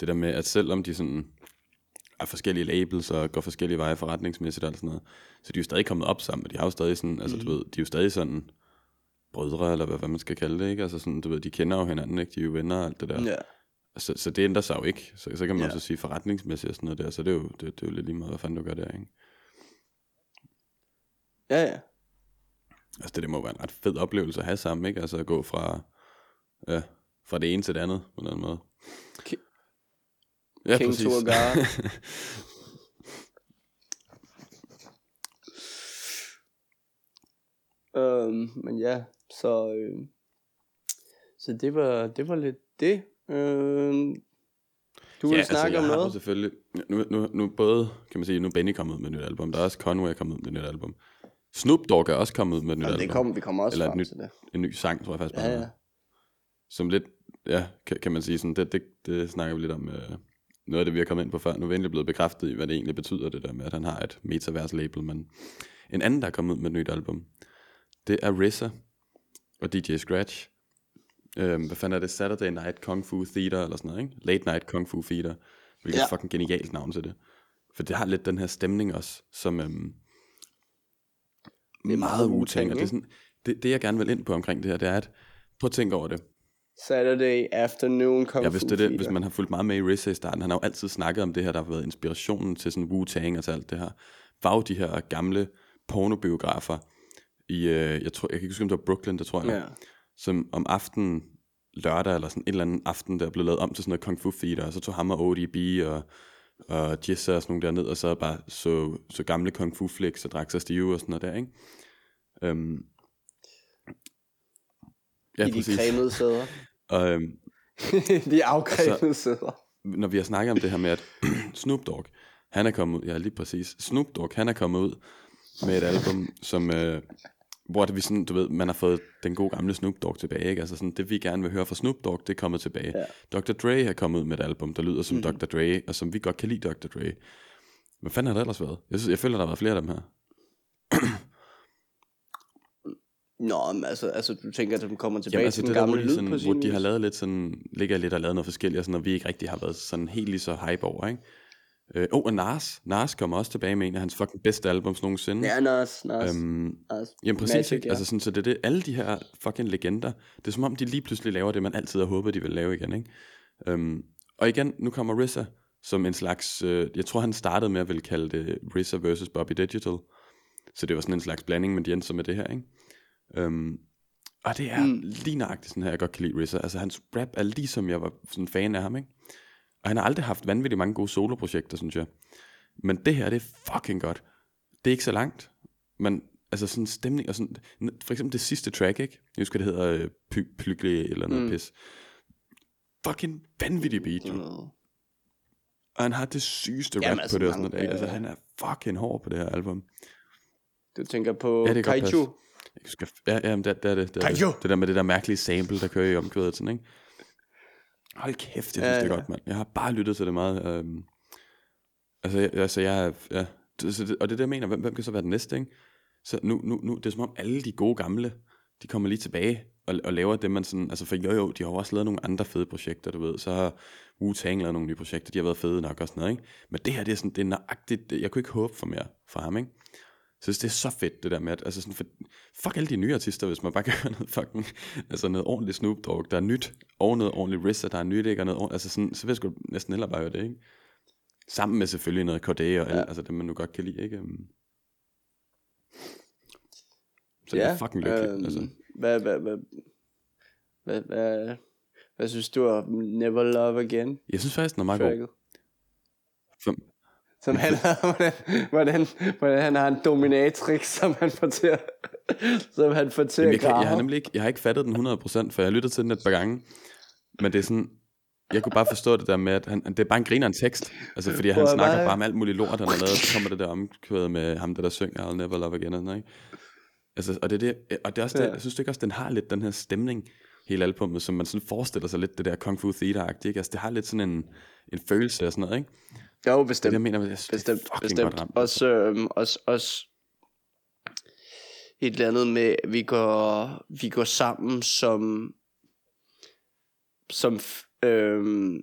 det der med, at selvom de sådan er forskellige labels og går forskellige veje forretningsmæssigt og sådan noget, så de er jo stadig kommet op sammen, de har jo stadig sådan, altså mm. du ved, de er jo stadig sådan brødre, eller hvad, hvad man skal kalde det, ikke? Altså sådan, du ved, de kender jo hinanden, ikke? De er jo venner og alt det der. Ja. Så, så det ændrer sig jo ikke. Så, så kan man ja. også sige forretningsmæssigt og sådan noget der, så det er jo, det, det er jo lidt lige meget, hvad fanden du gør der, ikke? Ja, ja. Altså det, det må være en ret fed oplevelse at have sammen, ikke? Altså at gå fra, ja, fra det ene til det andet, på en anden måde. Ja, King præcis. um, <laughs> men ja, så, øh, så det var, det var lidt det. Øh, du vil ja, snakke altså, om noget? selvfølgelig, nu, nu, nu både, kan man sige, nu er Benny kommet ud med et nyt album, der er også Conway kommet ud med et nyt album. Snoop Dogg er også kommet ud med et nyt album. det kom, vi kommer også Eller frem nyt, til det. en ny sang, tror jeg faktisk. Ja, ja. Som lidt, ja, kan, kan man sige sådan, det, det, det snakker vi lidt om, øh, noget af det, vi har kommet ind på før. Nu er vi endelig blevet bekræftet i, hvad det egentlig betyder, det der med, at han har et metaverse-label. Men en anden, der er kommet ud med et nyt album, det er RZA og DJ Scratch. Øhm, hvad fanden er det? Saturday Night Kung Fu Theater, eller sådan noget, ikke? Late Night Kung Fu Theater. Hvilket ja. er fucking genialt navn til det. For det har lidt den her stemning også, som øhm, det er meget utænkt. Og det, er sådan, det, det, jeg gerne vil ind på omkring det her, det er, at prøv at tænke over det. Saturday afternoon kung ja, hvis, det, det, hvis man har fulgt meget med i RZA i starten, han har jo altid snakket om det her, der har været inspirationen til sådan Wu-Tang og til alt det her, var jo de her gamle pornobiografer i, øh, jeg, tror, jeg kan ikke huske, om det var Brooklyn, det tror jeg, ja. som om aftenen, lørdag eller sådan en eller anden aften, der blev lavet om til sådan noget kung fu theater, og så tog ham og ODB og, og Jessa og sådan nogle derned, og så bare så, så gamle kung fu flicks og drak sig stive og sådan noget der, ikke? Um, ja, I præcis. de cremede sæder. <laughs> og, øhm, <laughs> de afkrævede altså, sæder. Når vi har snakket om det her med, at <clears throat> Snoop Dogg, han er kommet ud, ja lige præcis, Snoop Dogg, han er kommet ud med et album, som, øh, hvor det vi sådan, du ved, man har fået den gode gamle Snoop Dogg tilbage, ikke? Altså sådan, det vi gerne vil høre fra Snoop Dogg, det er kommet tilbage. Ja. Dr. Dre har kommet ud med et album, der lyder som mm. Dr. Dre, og som vi godt kan lide Dr. Dre. Hvad fanden har der ellers været? Jeg, synes, jeg føler, der har været flere af dem her. <clears throat> Nå, men altså, altså du tænker, at de kommer tilbage Jamen, altså, til den gamle lyd sådan, på Hvor de har lavet lidt sådan, ligger lidt og lavet noget forskelligt, og sådan, og vi ikke rigtig har været sådan helt lige så hype over, ikke? Øh, oh, og Nas. Nas kommer også tilbage med en af hans fucking bedste albums nogensinde. Ja, Nas, Nas. Øhm, Nas. Jamen præcis, Magic, ikke? Ja. Altså sådan, så det er det, alle de her fucking legender, det er som om, de lige pludselig laver det, man altid har håbet, de vil lave igen, ikke? Øhm, og igen, nu kommer RZA som en slags, øh, jeg tror han startede med at ville kalde det RZA versus Bobby Digital. Så det var sådan en slags blanding, men de endte så med det her, ikke? Øhm, og det er mm. lige nøjagtigt sådan her, jeg godt kan lide RZA. Altså hans rap er lige som jeg var sådan fan af ham, ikke? Og han har aldrig haft vanvittigt mange gode soloprojekter, synes jeg. Men det her, det er fucking godt. Det er ikke så langt, men altså sådan stemning og sådan, for eksempel det sidste track, ikke? Jeg husker, det hedder øh, Py- eller noget mm. pis. Fucking vanvittig beat, jo. Og han har det sygeste Jamen, rap altså, på det og sådan noget. Altså, han er fucking hård på det her album. Du tænker på ja, Kaiju? Jeg skal, ja, ja, det, det er det. Det, er det, det der med det der mærkelige sample, der kører i omkvædet, sådan, ikke? Hold kæft, jeg synes, ja, det er godt, mand. Jeg har bare lyttet til det meget. Øhm, altså, jeg, altså, jeg ja, det, og det er jeg mener. Hvem, hvem kan så være den næste, ikke? Så nu, nu, nu, det er som om alle de gode gamle, de kommer lige tilbage og, og laver det, man sådan, altså for jo jo, de har også lavet nogle andre fede projekter, du ved, så har Wu-Tang lavet nogle nye projekter, de har været fede nok og sådan noget, ikke? Men det her, det er sådan, det er nøjagtigt, jeg kunne ikke håbe for mere fra ham, ikke? Så det er så fedt, det der med, at altså sådan, for, fuck alle de nye artister, hvis man bare <laughs> kan noget fucking, altså noget ordentligt Snoop Dogg, der er nyt, og noget ordentligt RZA, der er nyt, ikke, og noget altså sådan, så vil jeg sgu næsten heller bare gøre det, ikke? Sammen med selvfølgelig noget Corday og ja. alt, altså det man nu godt kan lide, ikke? Så ja, jeg er fucking lykkelig, øhm, altså. Hvad, hvad, hvad, hvad, hvad, hvad synes du om Never Love Again? Jeg synes faktisk, den er meget god. For, som han, hvordan, hvordan, hvordan han har en dominatrix, som han får til at, som han får til Jamen, jeg, kan, jeg, har nemlig ikke, jeg har ikke fattet den 100%, for jeg har lyttet til den et par gange. Men det er sådan, jeg kunne bare forstå det der med, at han, det er bare en griner en tekst. Altså, fordi han at snakker bare- bare om alt muligt lort, han har lavet. Så kommer det der omkvæd med ham, der, der synger I'll Never Love Again. Og, sådan, ikke? Altså, og, det er det, og det er også det, Ja. jeg synes ikke også, den har lidt den her stemning, hele albummet, som man sådan forestiller sig lidt, det der Kung Fu Theater-agtigt. Ikke? Altså, det har lidt sådan en, en følelse og sådan noget, ikke? Jo, Det bestemt. det, jeg mener, det er Bestemt, bestemt. godt. Også, øhm, også, også et eller andet med, at vi går, vi går sammen som, som, øhm,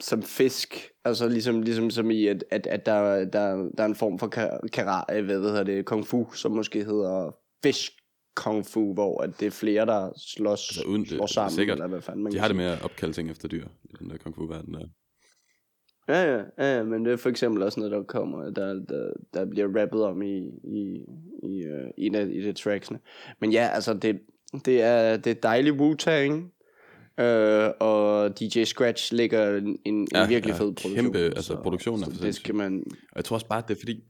som fisk. Altså ligesom, ligesom som i, at, at, at der, der, der er en form for ka- karate, hvad hedder det, kung fu, som måske hedder fisk kung fu, hvor at det er flere, der slås, Altså, uden det- slår sammen, sikkert. eller hvad fanden man De har det sige. med at opkalde ting efter dyr, i den der Kung Fu-verden der. Ja, ja, ja, ja, men det er for eksempel også noget, der kommer, der, der, der bliver rappet om i, i, i uh, en af i det tracksene. Men ja, altså, det, det er, det er dejlig Wu-Tang, øh, og DJ Scratch lægger en, en, Ja, virkelig ja, fed produktion. kæmpe, altså, produktionen er så for det skal man Og jeg tror også bare, det er fordi,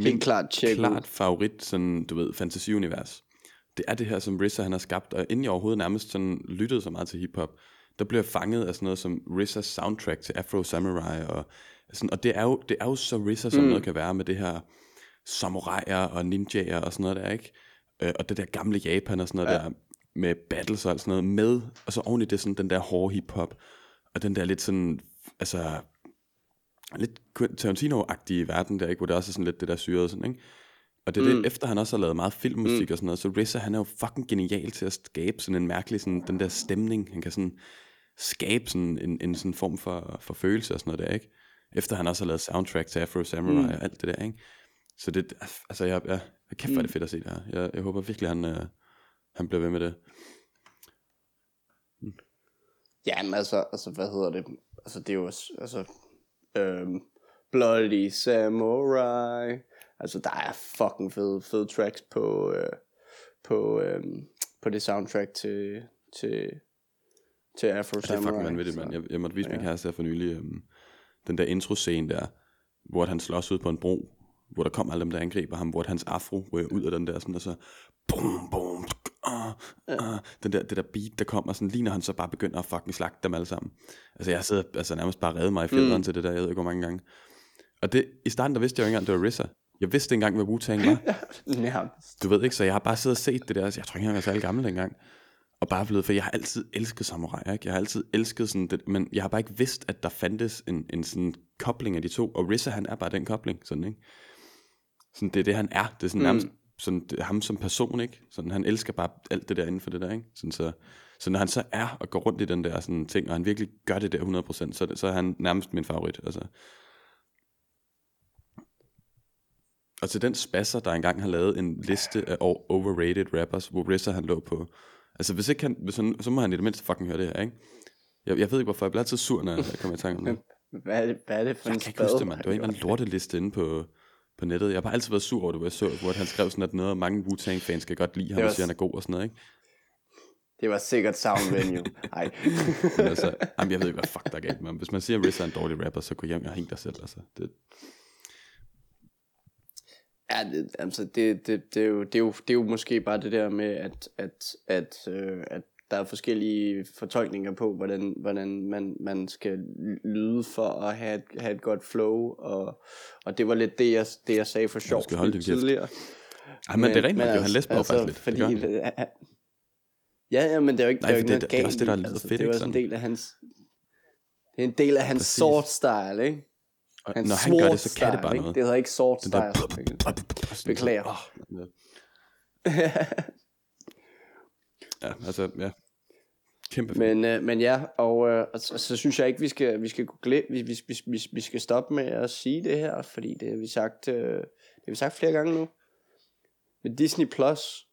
helt klart klart favorit, sådan, du ved, fantasiunivers, det er det her, som RZA han har skabt, og inden jeg overhovedet nærmest sådan lyttede så meget til hiphop, der blev jeg fanget af sådan noget som RZA's soundtrack til Afro Samurai, og, sådan, og det er jo, det er jo så RZA, som mm. noget kan være med det her samuraier og ninjaer og sådan noget der, ikke? Øh, og det der gamle Japan og sådan noget ja. der, med battles og alt sådan noget med, og så oven i det sådan den der hårde hiphop, og den der lidt sådan, altså, lidt Tarantino-agtige verden der, ikke? Hvor det også er sådan lidt det der syrede sådan, ikke? Og det er mm. det, efter han også har lavet meget filmmusik mm. og sådan noget, så RZA, han er jo fucking genial til at skabe sådan en mærkelig, sådan, den der stemning, han kan sådan skabe sådan en, en sådan form for, for følelse og sådan noget der, ikke? Efter han også har lavet soundtrack til Afro Samurai mm. og alt det der, ikke? Så det, altså jeg, jeg, jeg kæft, hvor er det fedt at se det her. Jeg, jeg håber virkelig, han, øh, han bliver ved med det. Ja, men altså, altså, hvad hedder det? Altså, det er jo også, altså, øhm, Bloody Samurai. Altså, der er fucking fede, fede tracks på, øh, på, øhm, på det soundtrack til, til, til Afro Det er Samurai. fucking vanvittigt, mand. Jeg, jeg måtte vise ja. min ja. kæreste her for nylig, øhm, den der intro-scene der, hvor han slås ud på en bro, hvor der kom alle dem, der angriber ham, hvor hans afro rører ud af den der sådan, og så boom, boom, uh, uh, den der, det der beat, der kommer, sådan, lige når han så bare begynder at fucking slagte dem alle sammen. Altså, jeg sidder altså, nærmest bare reddet mig i fjederen mm. til det der, jeg ved ikke, hvor mange gange. Og det, i starten, der vidste jeg jo ikke engang, det var RZA. Jeg vidste ikke engang, hvad Wu-Tang var. <laughs> Nærmest. Du ved ikke, så jeg har bare siddet og set det der, jeg tror ikke jeg var særlig gammel dengang. Og bare blevet, for jeg har altid elsket samurai, ikke? Jeg har altid elsket sådan det, men jeg har bare ikke vidst, at der fandtes en, en sådan kobling af de to. Og RZA, han er bare den kobling, sådan, ikke? Sådan, det er det, han er. Det er sådan mm. nærmest sådan, det ham som person, ikke? Sådan, han elsker bare alt det der inden for det der, ikke? Sådan, så, så når han så er og går rundt i den der sådan ting, og han virkelig gør det der 100%, så, så er han nærmest min favorit, altså. Og til den spasser, der engang har lavet en liste af overrated rappers, hvor RZA han lå på. Altså hvis ikke han, hvis han, så må han i det mindste fucking høre det her, ikke? Jeg, jeg ved ikke hvorfor, jeg bliver altid sur, når jeg kommer i tanke om det. <laughs> Hvad er det, hvad er det for Jeg en kan ikke huske det, spade, Det var en eller anden lorteliste inde på, på nettet. Jeg har bare altid været sur over det, hvor jeg så, hvor han skrev sådan, at noget, mange Wu-Tang-fans kan godt lide ham, og siger, han er god og sådan noget, ikke? Det var sikkert Sound Venue. <laughs> Ej. Men altså, jamen, jeg ved ikke, hvad fuck der er galt med ham. Hvis man siger, at RZA er en dårlig rapper, så gå hjem og hæng dig selv, altså. Det, Ja, det, altså det, det, det, er jo, det, er jo, det er jo måske bare det der med, at, at, at, øh, at der er forskellige fortolkninger på, hvordan, hvordan man, man skal lyde for at have et, have et godt flow, og, og det var lidt det, jeg, det, jeg sagde for sjov tidligere. ej, men, det er rent, men, han læste altså, faktisk lidt. Fordi, det han. ja, ja, men det er jo ikke, Nej, det er jo ikke det- noget det er også det, der galt lyder altså, fedt, Det er også en del af hans, det er en del af hans Præcis. sword style, ikke? Og Hans når han gør det, så kan det style, bare ikke? noget. Det hedder ikke sword Den der- style. Beklager. Åh, <laughs> ja. Altså, ja. Kæmpe. Men, øh, men ja, og, øh, og så, synes jeg ikke, vi skal, vi skal gå glip, vi, vi, vi, vi, vi skal stoppe med at sige det her, fordi det har vi sagt, øh, det har vi sagt flere gange nu. Med Disney Plus,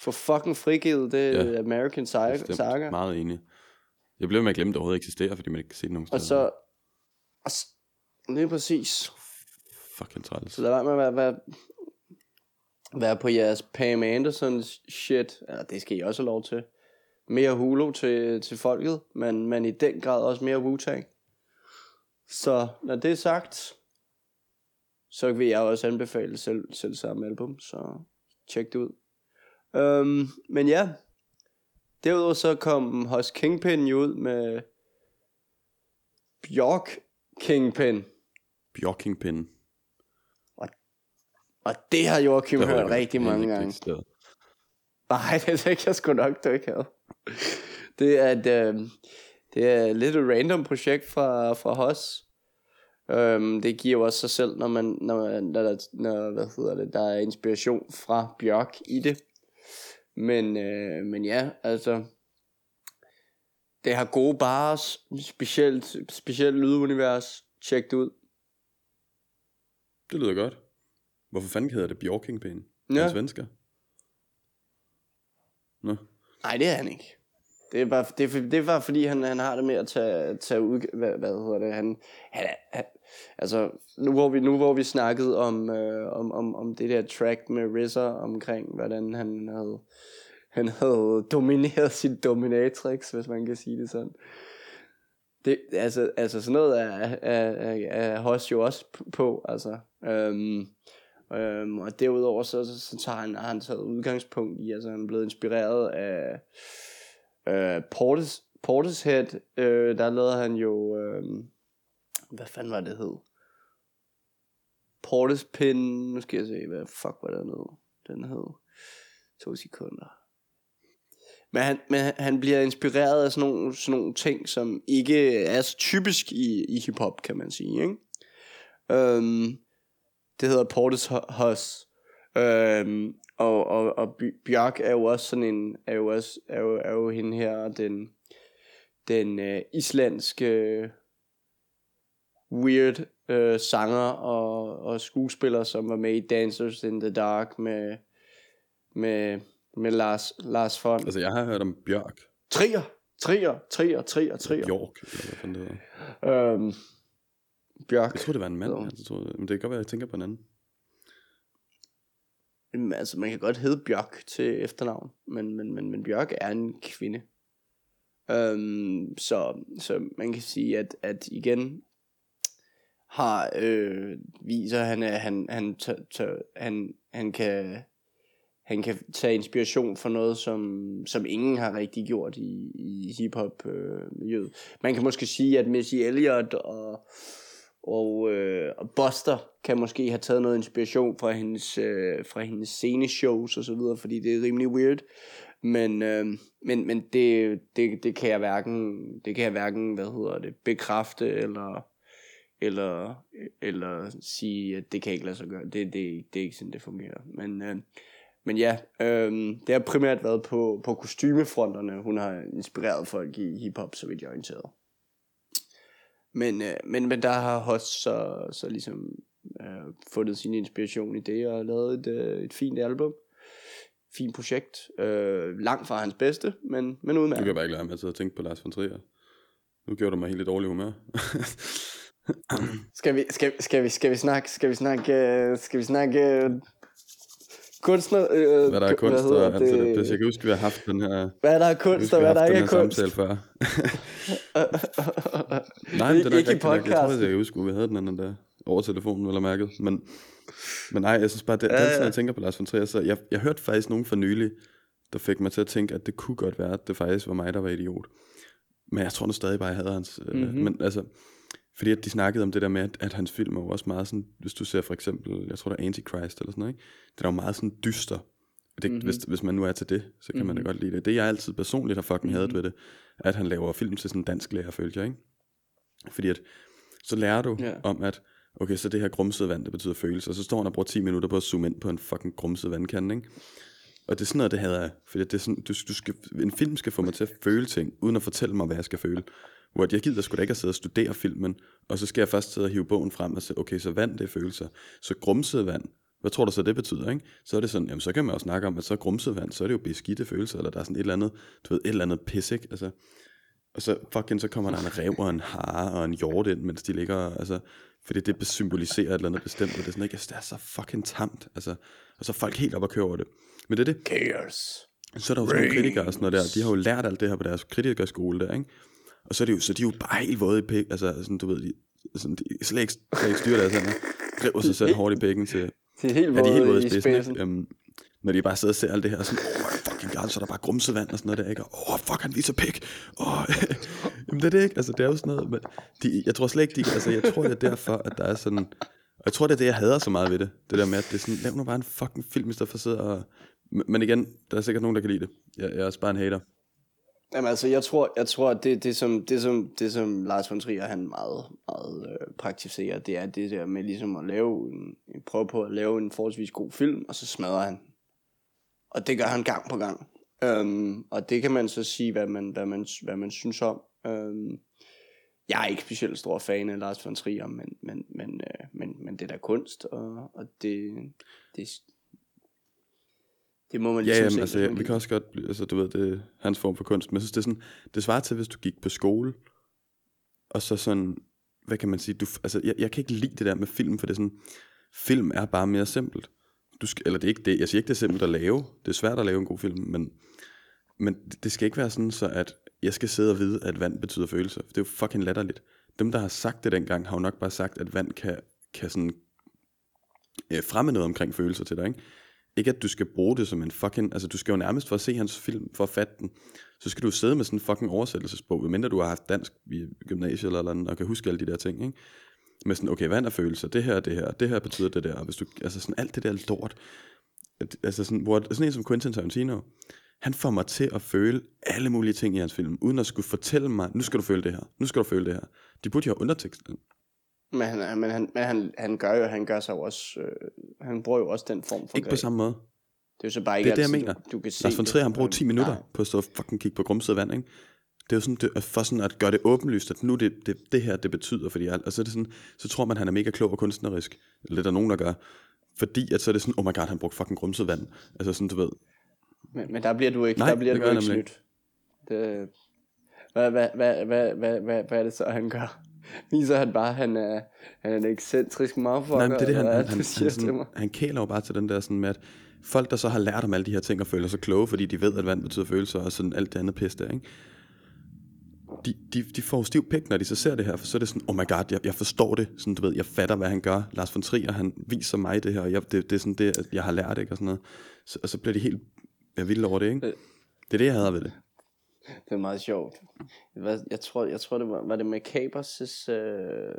for fucking frigivet det Ja, American Saga. Bestemt. saga. Meget enig. Jeg blev med at glemme, at det overhovedet eksisterer, fordi man ikke kan se det nogen Og steder. så, og lige præcis. Fucking træls. Så lad være med at være, være, være på jeres Pam Anderson shit. Ja, det skal I også have lov til. Mere Hulu til, til folket, men, men i den grad også mere Wu-Tang. Så når det er sagt, så vil jeg også anbefale selv, selv samme album, så tjek det ud. Um, men ja, derudover så kom Hos Kingpin jo ud med Bjork Kingpin. Bjorkingpin. Og det har Joachim Det hørt jeg rigtig mange gange. eksisteret. Nej, det tænker jeg sgu nok, du ikke havde. Det er et, øh, det er lidt et random projekt fra, fra Hos. Um, det giver jo også sig selv, når man, når, når, der, når hvad hedder det, der er inspiration fra Bjørk i det. Men, øh, men ja, altså, det har gode bars, specielt, specielt lydunivers, tjek det ud. Det lyder godt. Hvorfor fanden hedder det Bjorkingpin? Ja. En svensker? Nå. Nej, det er han ikke. Det er bare, det er, det er bare fordi, han, han har det med at tage, tage ud... Hvad, hvad hedder det? Han, han, han, altså, nu hvor vi, nu hvor vi snakkede om, øh, om, om, om det der track med RZA omkring, hvordan han havde, han havde domineret sit dominatrix, hvis man kan sige det sådan. Det, altså, altså sådan noget er, er, er, er Hoss jo også på, altså. Øhm, øhm, og derudover så, så, så tager han, har han taget udgangspunkt i, altså han er blevet inspireret af øh, Portis, Portishead, øh, der lavede han jo, øh, hvad fanden var det hed? Portispin, nu skal jeg se, hvad fuck var det hed? Den hed, to sekunder. Men han, men han- bliver inspireret af sådan nogle, sådan nogle ting, som ikke er så typisk i, i hiphop, kan man sige. Ikke? Øhm, det hedder Portis Hus. Øhm, og, og, og Bjørk er jo også sådan en, er jo, også, er jo, er jo hende her, den, den øh, islandske weird øh, sanger og, og skuespiller, som var med i Dancers in the Dark med, med, med Lars, Lars von Altså, jeg har hørt om Bjørk. Trier, trier, trier, trier, trier. Bjork, eller hvad fanden det hedder. Øhm, Bjørk. Jeg tror det var en mand, Jo. altså, men det kan godt være, jeg tænker på en anden. Jamen, altså, man kan godt hedde Bjørk til efternavn, men, men, men, men Bjørk er en kvinde. Øhm, så, så man kan sige, at, at igen har øh, viser han, at han, han, tør, tør, han, han kan han kan tage inspiration fra noget, som, som ingen har rigtig gjort i, i hiphop-miljøet. Øh, Man kan måske sige, at Missy Elliott og, og, øh, og Buster kan måske have taget noget inspiration fra hendes, øh, fra hendes sceneshows og så videre, fordi det er rimelig weird. Men, øh, men, men det, det, det, kan jeg hverken, det kan jeg hverken, hvad hedder det, bekræfte eller, eller, eller sige, at det kan ikke lade sig gøre. Det, det, det er ikke sådan, det fungerer. Men, øh, men ja, øh, det har primært været på, på kostymefronterne, hun har inspireret folk i hiphop, så vidt jeg er orienteret. Men, øh, men, men der har Hoss så, så ligesom øh, fundet sin inspiration i det og lavet et, øh, et fint album. Fint projekt. Øh, langt fra hans bedste, men, men kan udmærket. jeg bare ikke lade mig at sidde og tænke på Lars von Trier. Nu gjorde du mig helt i dårlig humør. Skal vi, skal, skal vi, skal vi snakke, skal vi snakke, øh, skal vi snakke øh, kunstner, øh, hvad der er kunst og det pis. Jeg kan huske, vi har haft den her... Hvad der er kunst, og hvad der ikke er kunst. samtale før. <laughs> Nej, men det er Ikke rigtigt nok. Jeg tror, jeg husker, at vi havde den anden der over telefonen, eller mærket. Men, men nej, jeg synes bare, det, Ja, ja, jeg tænker på Lars von Trier, så jeg, jeg hørte faktisk nogen for nylig, der fik mig til at tænke, at det kunne godt være, at det faktisk var mig, der var idiot. Men jeg tror nu stadig bare, jeg havde hans... Mm-hmm. Øh, men altså, fordi at de snakkede om det der med, at, at hans film er jo også meget sådan, hvis du ser for eksempel, jeg tror det er Antichrist eller sådan noget, ikke? det er jo meget sådan dyster. Og Det, Mhm. mm-hmm. hvis, hvis man nu er til det, så kan mm-hmm. man da Mhm. godt lide det. Det jeg altid personligt har fucking mm-hmm. hadet ved det, er, at han laver film til sådan en dansk lærer, følger, ikke? Fordi at, så lærer du yeah. om, at okay, så det her grumsede vand, det betyder følelse, og så står han og bruger 10 minutter på at zoome ind på en fucking grumset vandkande, ikke? Og det er sådan noget, det hader jeg. Fordi det er sådan, du, du skal, en film skal få mig til at føle ting, uden at fortælle mig, hvad jeg skal føle. Hvor jeg gider sgu da ikke at sidde og studere filmen, og så skal jeg først sidde og hive bogen frem og sige, okay, så vand, det er følelser. Så grumset vand, hvad tror du så, det betyder, ikke? Så er det sådan, jamen så kan man jo snakke om, at så grumset vand, så er det jo beskidte følelser, eller der er sådan et eller andet, du ved, et eller andet pis, ikke? Altså, og så fucking, så kommer der en rev og en hare og en hjort ind, mens de ligger, altså, fordi det symboliserer et eller andet bestemt, og det er sådan ikke, altså, det er så fucking tamt, altså, og så er folk helt op at køre over det. Men det er det, Chaos. så er der jo sådan nogle kritikere og sådan noget der, de har jo lært alt det her på deres kritikerskole der, ikke? Og så er de jo, så de er jo bare helt våde i pik, altså sådan, du ved, de, sådan, de slet ikke, slet ikke styrer deres hænder, driver sig selv hårdt i pikken til, Det er helt Ja, de er helt våde våde i spidsen, ikke? Øhm, når de bare sidder og ser alt det her, sådan, oh, fuck, fucking græs, så er der bare grumset vand og sådan noget der, ikke? Åh, oh, fuck, han viser pik. Oh. Jamen det er det ikke, altså det er jo sådan noget, men de, jeg tror slet ikke, de, altså jeg tror det er derfor, at der er sådan, og jeg tror det er det, jeg hader så meget ved det, det der med, at det er sådan, lav nu bare en fucking film, i stedet for at sidde og, men igen, der er sikkert nogen, der kan lide det. Jeg, jeg er også bare en hater. Jamen altså, jeg tror, jeg tror at det, det, som, det, som, det som Lars von Trier, han meget, meget øh, praktiserer, det er det der med ligesom at lave en, prøve på at lave en forholdsvis god film, og så smadrer han. Og det gør han gang på gang. Øhm, og det kan man så sige, hvad man, hvad man, hvad man synes om. Øhm, jeg er ikke specielt stor fan af Lars von Trier, men, men, men, øh, men, men det er da kunst, og, og det, det, det må man ja, ligesom jamen, se. altså, ja, vi kan også godt, altså du ved, det er hans form for kunst, men jeg synes, det er sådan, det svarer til, hvis du gik på skole, og så sådan, hvad kan man sige, du, altså, jeg, jeg kan ikke lide det der med film, for det er sådan, film er bare mere simpelt. Du skal, eller det er ikke det, jeg siger ikke, det er simpelt at lave, det er svært at lave en god film, men, men det skal ikke være sådan, så at jeg skal sidde og vide, at vand betyder følelser, det er jo fucking latterligt. Dem, der har sagt det dengang, har jo nok bare sagt, at vand kan, kan sådan øh, fremme noget omkring følelser til dig, ikke? Ikke at du skal bruge det som en fucking, altså du skal jo nærmest for at se hans film, for at fatte den, så skal du sidde med sådan en fucking oversættelsesbog, medmindre du har haft dansk i gymnasiet eller, eller andet, og kan huske alle de der ting, ikke? Med sådan, okay, hvad er følelser, det her, det her, det her betyder det der, og hvis du, altså sådan alt det der lort, altså sådan, hvor, sådan en som Quentin Tarantino, han får mig til at føle alle mulige ting i hans film, uden at skulle fortælle mig, nu skal du føle det her, nu skal du føle det her. De burde jo have underteksten. Men han, men han, men han, han gør jo, han gør sig jo også, øh, han bruger jo også den form for Ikke på samme måde. Det er jo så bare ikke det er det, jeg mener. Du, du kan se Lars von Trier, han bruger 10 minutter Nej. på at stå og fucking kigge på grumset vand, ikke? Det er jo sådan, det, for sådan at gøre det åbenlyst, at nu det, det, det her, det betyder, fordi jeg, og så, er det sådan, så tror man, han er mega klog og kunstnerisk. Eller det er der nogen, der gør. Fordi at så er det sådan, oh my god, han brugte fucking grumset vand. Altså sådan, du ved. Men, men der bliver du ikke, Nej, der bliver det du ikke snydt. Det, hvad, hvad, hvad, hvad, hvad, hvad, hvad er det så, han gør? Viser han bare, at han er, han er en ekscentrisk motherfucker? Nej, men det er det, han, han, han, han, sådan, han kæler jo bare til den der sådan med, at folk, der så har lært om alle de her ting og føler sig kloge, fordi de ved, at vand betyder følelser og sådan alt det andet pis der, ikke? De, de, de får stiv pik, når de så ser det her, for så er det sådan, oh my god, jeg, jeg forstår det, sådan du ved, jeg fatter, hvad han gør. Lars von Trier, han viser mig det her, og jeg, det, det er sådan det, jeg har lært, ikke, og sådan noget. Så, og så bliver de helt ja, vilde over det, ikke? Øh. Det er det, jeg hader ved det. Det er meget sjovt. Jeg tror, jeg tror det var, var det med Capers' øh,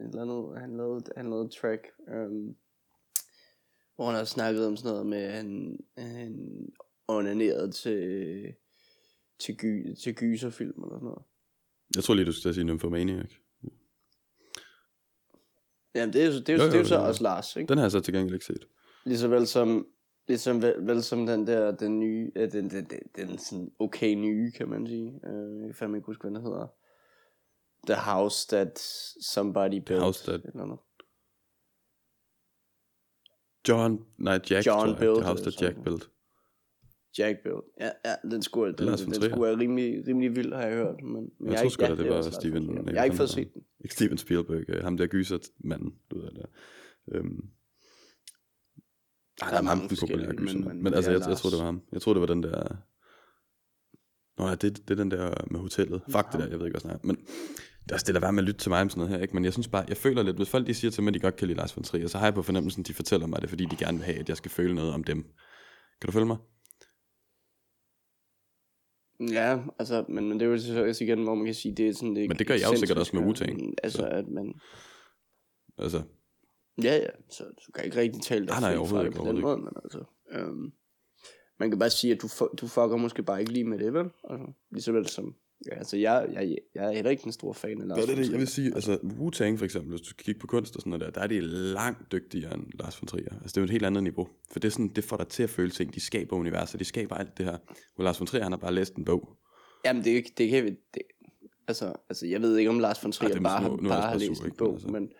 eller andet, han lavede, han lavede et track, øh, hvor han har snakket om sådan noget med, at han, han onanerede til, til, gy, til gyserfilm eller sådan noget. Jeg tror lige, du skal sige Nymphomaniac. Jamen det er jo, det er jo, det er jo jo, så jo. også Lars, ikke? Den har jeg så til gengæld ikke set. Ligeså vel som, ligesom vel, vel som den der, den nye, øh, den, den, den, den sådan okay nye, kan man sige. Øh, jeg kan fandme ikke huske, hvad den hedder. The House That Somebody Built. House That- Eller noget. John, nej, Jack, John tror jeg. Built The House that Jack built. Jack Built. Ja, ja den skulle, den, den, den skulle være rimelig, rimelig vild, har jeg hørt. Men, men Jeg jeg, tror sgu da, det var Steven- Jeg har ikke fået set den. Ikke Steven Spielberg, øh, ham der gyser manden, du ved der. Øhm, ej, der er mange populære gyser, men- men, men altså, ja, jeg, jeg tror, det var ham. Jeg tror, det var den der... Nå ja, det, det er den der med hotellet. Fuck det der, jeg ved ikke, hvad sådan er. Men det er også det, der være med at lytte til mig om sådan noget her, ikke? Men jeg synes bare, jeg føler lidt, hvis folk de siger til mig, at de godt kan lide Lars von Trier, så har jeg på fornemmelsen, de fortæller mig det, fordi de gerne vil have, at jeg skal føle noget om dem. Kan du følge mig? Ja, altså, men, men det er jo så også igen, hvor man kan sige, det er sådan det Men det gør jeg jo sikkert også med men Altså, så. at man, Altså, Ja, ja, så du kan ikke rigtig tale dig Nej, nej, overhovedet det ikke, på den måde, men altså, øhm, man kan bare sige, at du, du fucker måske bare ikke lige med det, vel? Altså, lige vel som, ja, altså, jeg, jeg, jeg er heller ikke en stor fan af Lars det er det, jeg vil sige, altså Wu-Tang for eksempel, hvis du skal kigge på kunst og sådan noget der, der er de langt dygtigere end Lars von Trier. Altså det er jo et helt andet niveau. For det, er sådan, det får dig til at føle ting. De skaber universer, de skaber alt det her. Hvor Lars von Trier, han har bare læst en bog. Jamen, det, er ikke- det kan vi, det, altså, altså, jeg ved ikke, om Lars von Trier det er bare, nu- bare har læst en ikke? Men bog, altså. men,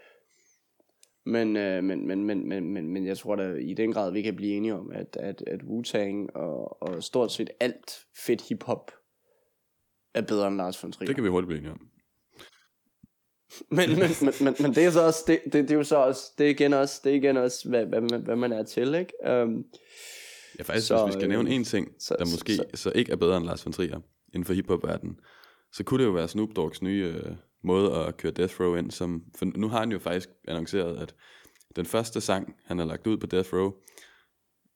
men, øh, men, men, men, men, men, men jeg tror da i den grad, vi kan blive enige om, at, at, at Wu-Tang og, og stort set alt fedt hiphop er bedre end Lars von Trier. Det kan vi hurtigt blive enige om. <laughs> Men, men, men, men, men det er så også, det, det, det er jo så også, det er igen også, det er igen også, hvad, hvad, man, hvad man er til, ikke? Um, Ja, faktisk, Så, hvis vi skal øh, nævne en ting, så- der måske så, så- så ikke er bedre end Lars von Trier inden for hiphop-verdenen, så kunne det jo være Snoop Dogg's nye øh, måde at køre Death Row ind, som, for nu har han jo faktisk annonceret, at den første sang, han har lagt ud på Death Row,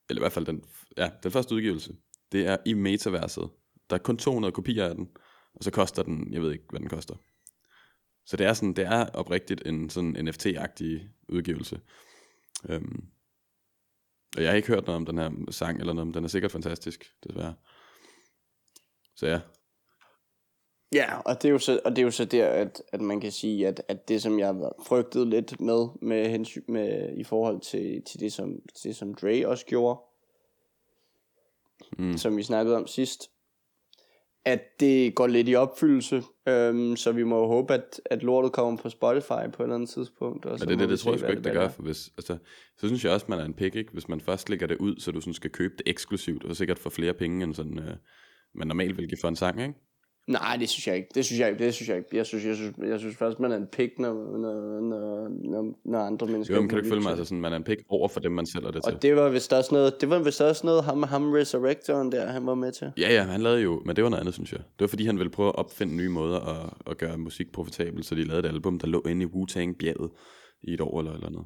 eller i hvert fald den, ja, den første udgivelse, Det er i metaverset. Der er kun 200 kopier af den, og så koster den, jeg ved ikke, hvad den koster. Så det er sådan, det er oprigtigt en sådan NFT-agtig udgivelse. Øhm, og jeg har ikke hørt noget om den her sang, eller noget om den er sikkert fantastisk, desværre. Så ja, Ja, og det er jo så, og det er jo så der, at, at man kan sige, at, at det, som jeg frygtede lidt med, med, hensyn, med i forhold til, til det, som, det, som Dre også gjorde, mm. som vi snakkede om sidst, at det går lidt i opfyldelse, øhm, så vi må håbe, at, at lortet kommer på Spotify på et eller andet tidspunkt. Og så Ja, det, det, det tror jeg sgu ikke, det gør, for hvis, altså, så synes jeg også, man er en pik, ikke? Hvis man først lægger det ud, så du sådan skal købe det eksklusivt, og sikkert for flere penge, end sådan, øh, man normalt vil give for en sang, ikke? Nej, det synes jeg ikke. Det synes jeg ikke. Det synes jeg ikke. Jeg synes, jeg synes, jeg synes først, man er en pik, når, når, når, når, andre mennesker... Jo, men kan du ikke følge mig, altså sådan, man er en pik over for dem, man sælger det til. Og det var vist også noget, det var vist også noget, ham, ham Resurrectoren der, han var med til. Ja, ja, han lavede jo, men det var noget andet, synes jeg. Det var fordi, han ville prøve at opfinde nye måder at, at gøre musik profitabel, så de lavede et album, der lå inde i Wu-Tang-bjerget i et år eller eller andet.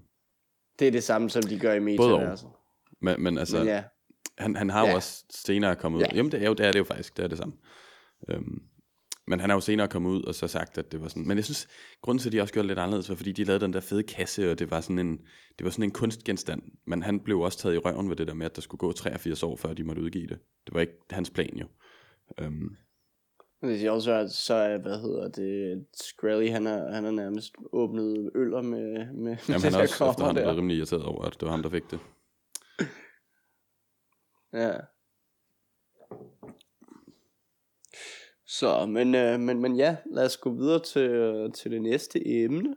Det er det samme, som de gør i Både og. metaverset. Men, men altså, Men ja, han, han har jo Ja. også senere kommet ud. Ja. Jamen, det er jo det, er det jo faktisk, det er det samme. Øhm, men han har jo senere kommet ud og så sagt, at det var sådan. Men jeg synes, grunden til, at de også gjorde det lidt anderledes, var fordi de lavede den der fede kasse, og det var sådan en, det var sådan en kunstgenstand. Men han blev også taget i røven ved det der med, at der skulle gå 83 år, før de måtte udgive det. Det var ikke hans plan jo. Øhm, Men det er også, at så er, hvad hedder det, Skrelly, han har, han har nærmest åbnet øller med, med jamen, han er også efterhånden blevet rimelig irriteret over, at det var ham, der fik det. Ja. Så, men, øh, men, men ja, lad os gå videre til, øh, til det næste emne.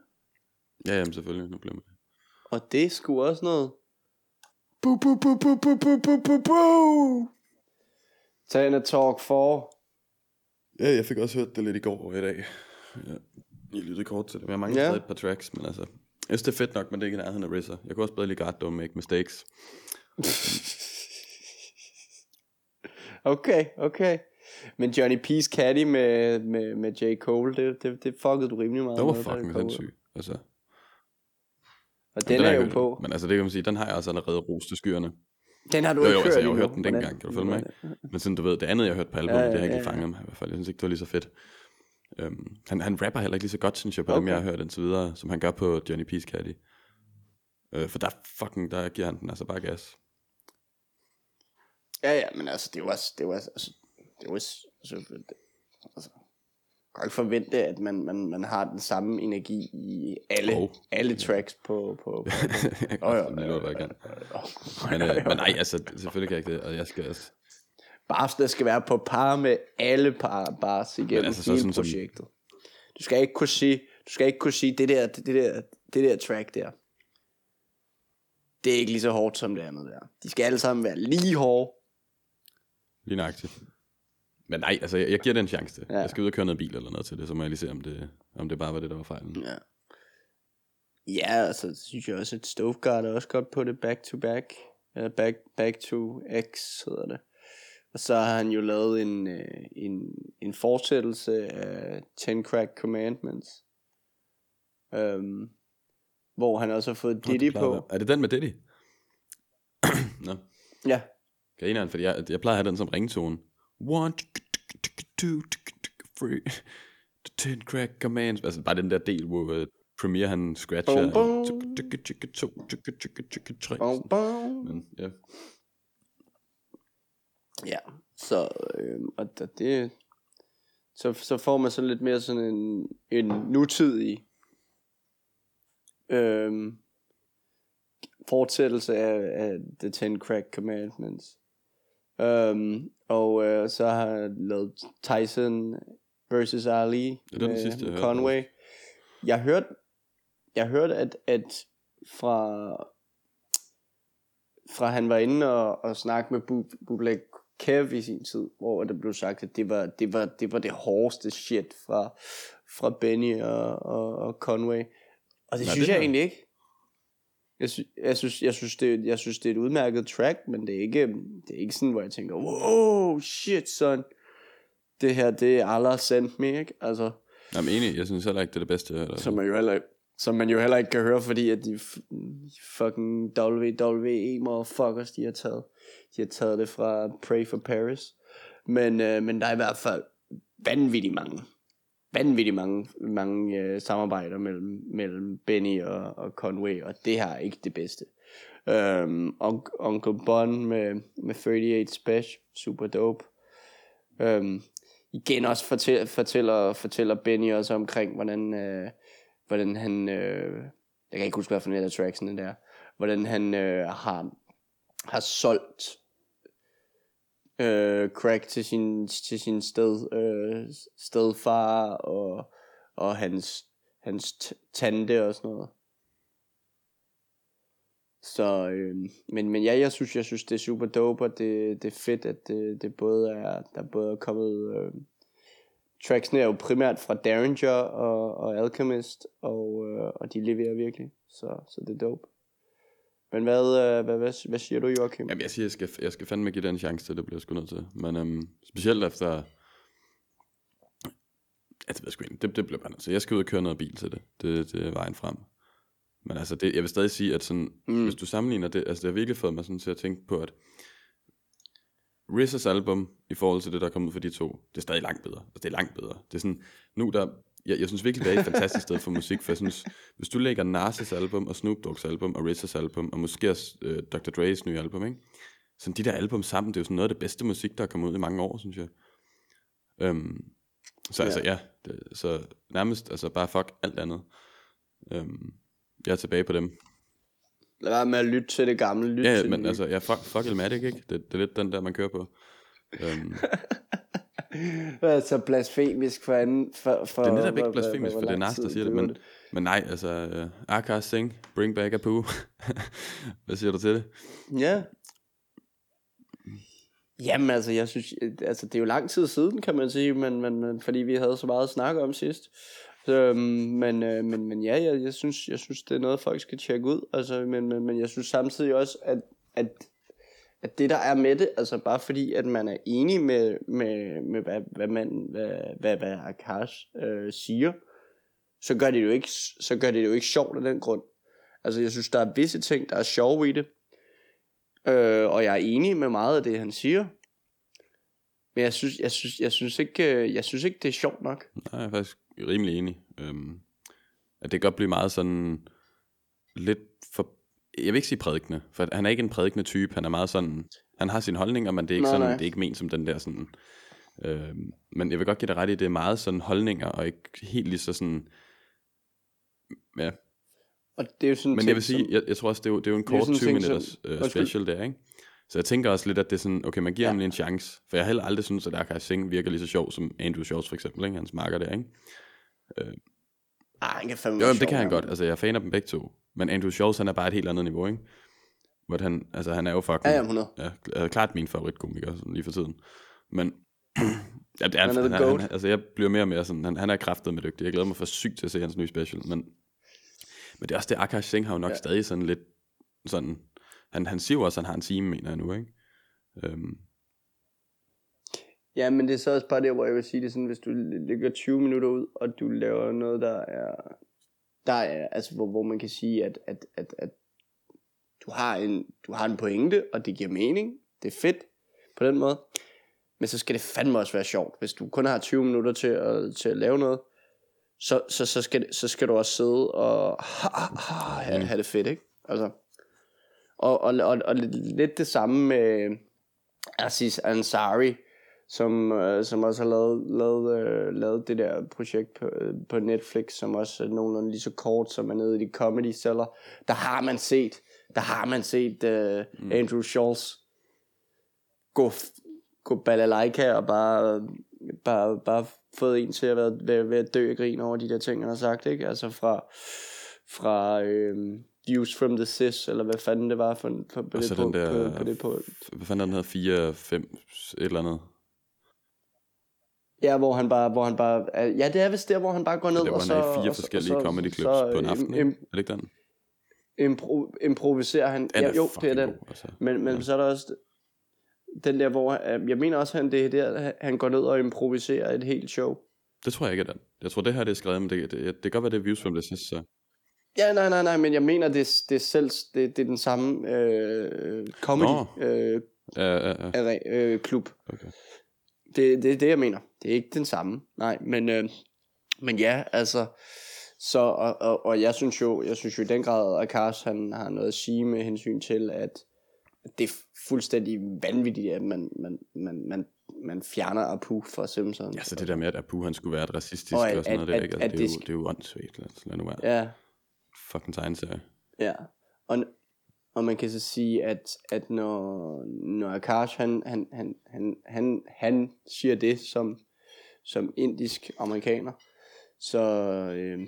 Ja, jamen selvfølgelig, nu bliver man. Og det er sgu også noget. Bu, bu, bu, bu, bu, bu, bu, bu, bu. Tagende Talk 4. Ja, jeg fik også hørt det lidt i går og i dag. Ja. Jeg lyttede kort til det, men jeg mangler Ja. stadig et par tracks, men altså... Jeg synes, det er fedt nok, men det er ikke i nærheden af RZA. Jeg kunne også bedre God Don't Make Mistakes. <laughs> Okay, okay. Men Johnny P's Caddy med, med, med J. Cole, det, det, det fuckede du rimelig meget Det var med, fucking sindssygt. Altså, Og den, har er jo på. Men altså, det kan man sige, den har jeg også allerede rost til skyerne. Den har du Jo, ikke jo, hørt altså, jeg har hørt den dengang, kan du følge mig, <laughs> hvordan- Men sådan, du ved, det andet, jeg hørte på albumet, Ja, ja, det har jeg ja, ikke ja. fanget mig i hvert fald. Jeg synes ikke, det var lige så fedt. Um, han, han rapper heller ikke lige så godt, synes jeg, på okay. dem, jeg har hørt indtil videre, som han gør på Johnny P's Caddy. Uh, for der fucking, der giver han den altså bare gas. Ja, ja, men altså, det var, det var, altså, det altså, det, altså, jeg kan ikke forvente, at man, man, man har den samme energi i alle, Jo. oh. alle tracks på, på, på <laughs> jeg kan oh, ja, ja, jeg kan. Men, ja, øh, ja. <laughs> men nej, altså, selvfølgelig kan jeg ikke det, og jeg skal også... Bars, der skal være på par med alle par bars igennem altså, så hele sådan som- projektet. Du skal ikke kunne sige, du skal ikke kunne sige, det der, det der, det der track der, det er ikke lige så hårdt som det andet der. De skal alle sammen være lige hårde. Lige nøjagtigt. Men nej, altså, jeg, jeg giver det en chance til. Ja. Jeg skal ud og køre noget bil eller noget til det, så må jeg lige se, om det, om det bare var det, der var fejlen. Ja. Ja, altså, det synes jeg også, at Stovegard er også godt på det back to back. Uh, back, back to X hedder det. Og så har han jo lavet en, uh, en, en fortsættelse af Ten Crack Commandments. Um, hvor han også har fået Diddy at på. Er det den med Diddy? <clears throat> Nå, Ja, grineren, fordi jeg, jeg plejer at have den som ringtone. One, two, three, ten crack commands. Altså bare den der del, hvor uh, Premiere han scratcher. Bum, bum. Tre. bum, bum. Men, ja. Ja, så, øh, og da det, så, så får man så lidt mere sådan en, en nutidig øh, fortsættelse af, af The Ten Crack Commandments. Um, og øh, så har jeg lavet Tyson versus Ali Det er den med sidste, jeg hørte Conway. Jeg hørte, jeg hørte at, at fra, fra han var inde og, og snakke med Bu- Bublak Kev i sin tid, hvor der blev sagt, at det var det, var, det, var det hårdeste shit fra, fra Benny og, og, og Conway. Og det Nej, synes det jeg egentlig ikke. Jeg, sy- jeg, synes, jeg, synes, det, jeg synes, det er et udmærket track, men det er ikke, det er ikke sådan, hvor jeg tænker, wow, shit, son. Det her, det er Allah sent me, ikke? Altså, Jamen enig, jeg synes heller ikke, det er det bedste. Eller, som er jo heller, Som man jo heller ikke kan høre, fordi at de f- fucking WWE motherfuckers, de har taget, de har taget det fra Pray for Paris. Men, øh, men der er i hvert fald vanvittigt mange, vanvittigt mange, mange øh, samarbejder mellem, mellem Benny og, og Conway, og det her er ikke det bedste. Um, Uncle Bon med, med 38 Special, super dope. Um, igen også fortæller, fortæller, fortæller Benny også omkring, hvordan, øh, hvordan han, øh, jeg kan ikke huske, hvad for en af tracksene der, hvordan han øh, har, har solgt øh, crack til sin, til sin sted, øh, stedfar og, og hans, hans tante og sådan noget. Så, øh, men, men ja, jeg synes, jeg synes, det er super dope, og det, det er fedt, at det, det både er, der både er kommet, øh, tracksene er jo primært fra Derringer og, og Alchemist, og, øh, og de leverer virkelig, så, så det er dope. Men hvad, øh, hvad, hvad, hvad siger du, Joachim? Jamen, jeg siger, jeg skal, jeg skal fandme give den en chance til, det bliver jeg sgu nødt til. Men øhm, specielt efter... Ja, det ved jeg sgu ikke. Det, det bliver bare nødt til. Jeg skal ud og køre noget bil til det. Det, det er vejen frem. Men altså, det, jeg vil stadig sige, at sådan, mm. hvis du sammenligner det, altså det har virkelig fået mig sådan til at tænke på, at RZA's album, i forhold til det, der er kommet ud for de to, det er stadig langt bedre. Altså, det er langt bedre. Det er sådan, nu der, jeg, jeg synes virkelig, det er et fantastisk sted for musik, for jeg synes, hvis du lægger Nas' album, og Snoop Dogg's album, og RZA's album, og måske også øh, Dr. Dre's nye album, ikke? Sådan de der album sammen, det er jo sådan noget af det bedste musik, der er kommet ud i mange år, synes jeg. Øhm, så altså, ja, det, så nærmest, altså bare fuck alt andet. Øhm, jeg er tilbage på dem. Lad være med at lytte til det gamle. Lyt Ja, ja til men det altså, ja, fuck, fuck Elmatic, ikke? Det, det er lidt den der, man kører på. Øhm, <laughs> så blasfemisk for anden... For, for, det er netop ikke blasfemisk, hvor- for det er Nas, der siger det, men, men nej, altså, uh, Akash Singh, Bring Back Apu. <laughs> Hvad siger du til det? Ja. Jamen altså, jeg synes, altså det er jo lang tid siden, kan man sige, men, men, men fordi vi havde så meget at snakke om sidst. Så, øhm, men, øh, men, men ja, jeg, jeg, synes, jeg synes, det er noget, folk skal tjekke ud. Altså, men, men, men jeg synes samtidig også, at, at, at det der er med det, altså bare fordi, at man er enig med, med, med hvad, hvad, man, hvad, hvad, hvad Akash øh, siger, så gør det jo ikke, så gør det jo ikke sjovt af den grund. Altså, jeg synes, der er visse ting, der er sjove i det, Øh, og jeg er enig med meget af det, han siger. Men jeg synes, jeg synes, jeg synes, ikke, øh, jeg synes ikke, det er sjovt nok. Nej, jeg er faktisk rimelig enig. Øhm, at det kan godt blive meget sådan lidt. Jeg vil ikke sige prædikende, for han er ikke en prædikende type. Han er meget sådan... Han har sine holdninger, men det er ikke, Nej, sådan, nej. det er ikke ment som den der sådan... Øhm, men jeg vil godt give dig ret i, det er meget sådan holdninger, og ikke helt lige så sådan... Ja, Og det er jo sådan en men jeg vil sige, som, jeg, jeg tror også, det er jo, det er jo en kort sådan en 20 ting, som- minutters øh, Undskyld. special der, ikke? Så jeg tænker også lidt, at det er sådan, okay, man giver Ja. ham lige en chance. For jeg har heller aldrig synes, at Akash Singh virker lige så sjov som Andrew Schultz for eksempel, ikke? Hans marker der, ikke? Ah, han kan fandme Jo, jamen, det kan han godt. Altså, jeg er fan af dem begge to. Men Andrew Schultz, han er bare et helt andet niveau, ikke? Hvor han, altså, han er jo fucking... Ja, ja, 100. Ja, er klart min favoritkomiker sådan lige for tiden. Men <clears throat> ja, det er, Han han, goat. han, altså jeg bliver mere og mere sådan, han, han er kraftet med dygtig. Jeg glæder mig for sygt til at se hans nye special, men, men det er også det, Akash Singh har jo nok ja. stadig sådan lidt sådan, han, han siger jo også, at han har en time, mener jeg nu, ikke? Øhm, Ja, men det er så også bare der, hvor jeg vil sige det sådan, hvis du lægger 20 minutter ud, og du laver noget, der er, der er altså hvor, hvor man kan sige, at, at, at, at du, har en, du har en pointe, og det giver mening, det er fedt på den måde, men så skal det fandme også være sjovt. Hvis du kun har 20 minutter til at, til at lave noget, så, så, så, skal, så skal du også sidde og <laughs> have, have det fedt, ikke? Altså, og, og, og, og lidt, lidt det samme med Aziz Ansari, som, øh, som også har lavet, lavet, øh, lavet det der projekt på, øh, på Netflix, som også er nogenlunde lige så kort, som er nede i de comedy celler. Der har man set, der har man set øh, mm. Andrew Schultz gå, gå balalaika og bare, bare, bare fået en til at være ved at dø af grin over de der ting, han har sagt, ikke? Altså fra, fra øh, Views from the Sis, eller hvad fanden det var for, for, på, Og det, så på, den der- på, på, det på, hvad fanden er den hedder? 4, 5, et eller andet. Ja, hvor han bare, hvor han bare, ja, det er vist der, hvor han bare går ned Det og var så... han er i fire og forskellige og så- comedy clips så, på en øh, aften, im-? Er det ikke den? impro, improviserer han. Den ja, jo, det er den. god, altså. Men, men Ja. så er der også den der, hvor øh, jeg mener også, han det er der, han går ned og improviserer et helt show. Det tror jeg ikke er den. Jeg tror, det her det er skrevet, men det, det, det kan godt være, det er views from the sidste. Så. Ja, nej, nej, nej, men jeg mener, det, det er selv, det, det er den samme øh, comedy øh, Ja, ja, ja. arra- øh, klub. Okay. Det, det er det, jeg mener. Det er ikke den samme. Nej, men, øh, men ja, altså... Så, og, og, og jeg synes jo, jeg synes jo i den grad, at Kars han har noget at sige med hensyn til, at det er fuldstændig vanvittigt, at man, man, man, man, man fjerner Apu fra Simpsons. Ja, så det der med, at Apu han skulle være et racistisk Og at- og sådan noget, at- ikke? at- Altså, at det, er det jo, sk- det er jo åndssvagt. Lad nu være. Ja, Fucking tegneserie. ja. Og, og man kan så sige, at, at når, når Akash, han, han, han, han, han, han siger det som, som indisk amerikaner, så øh,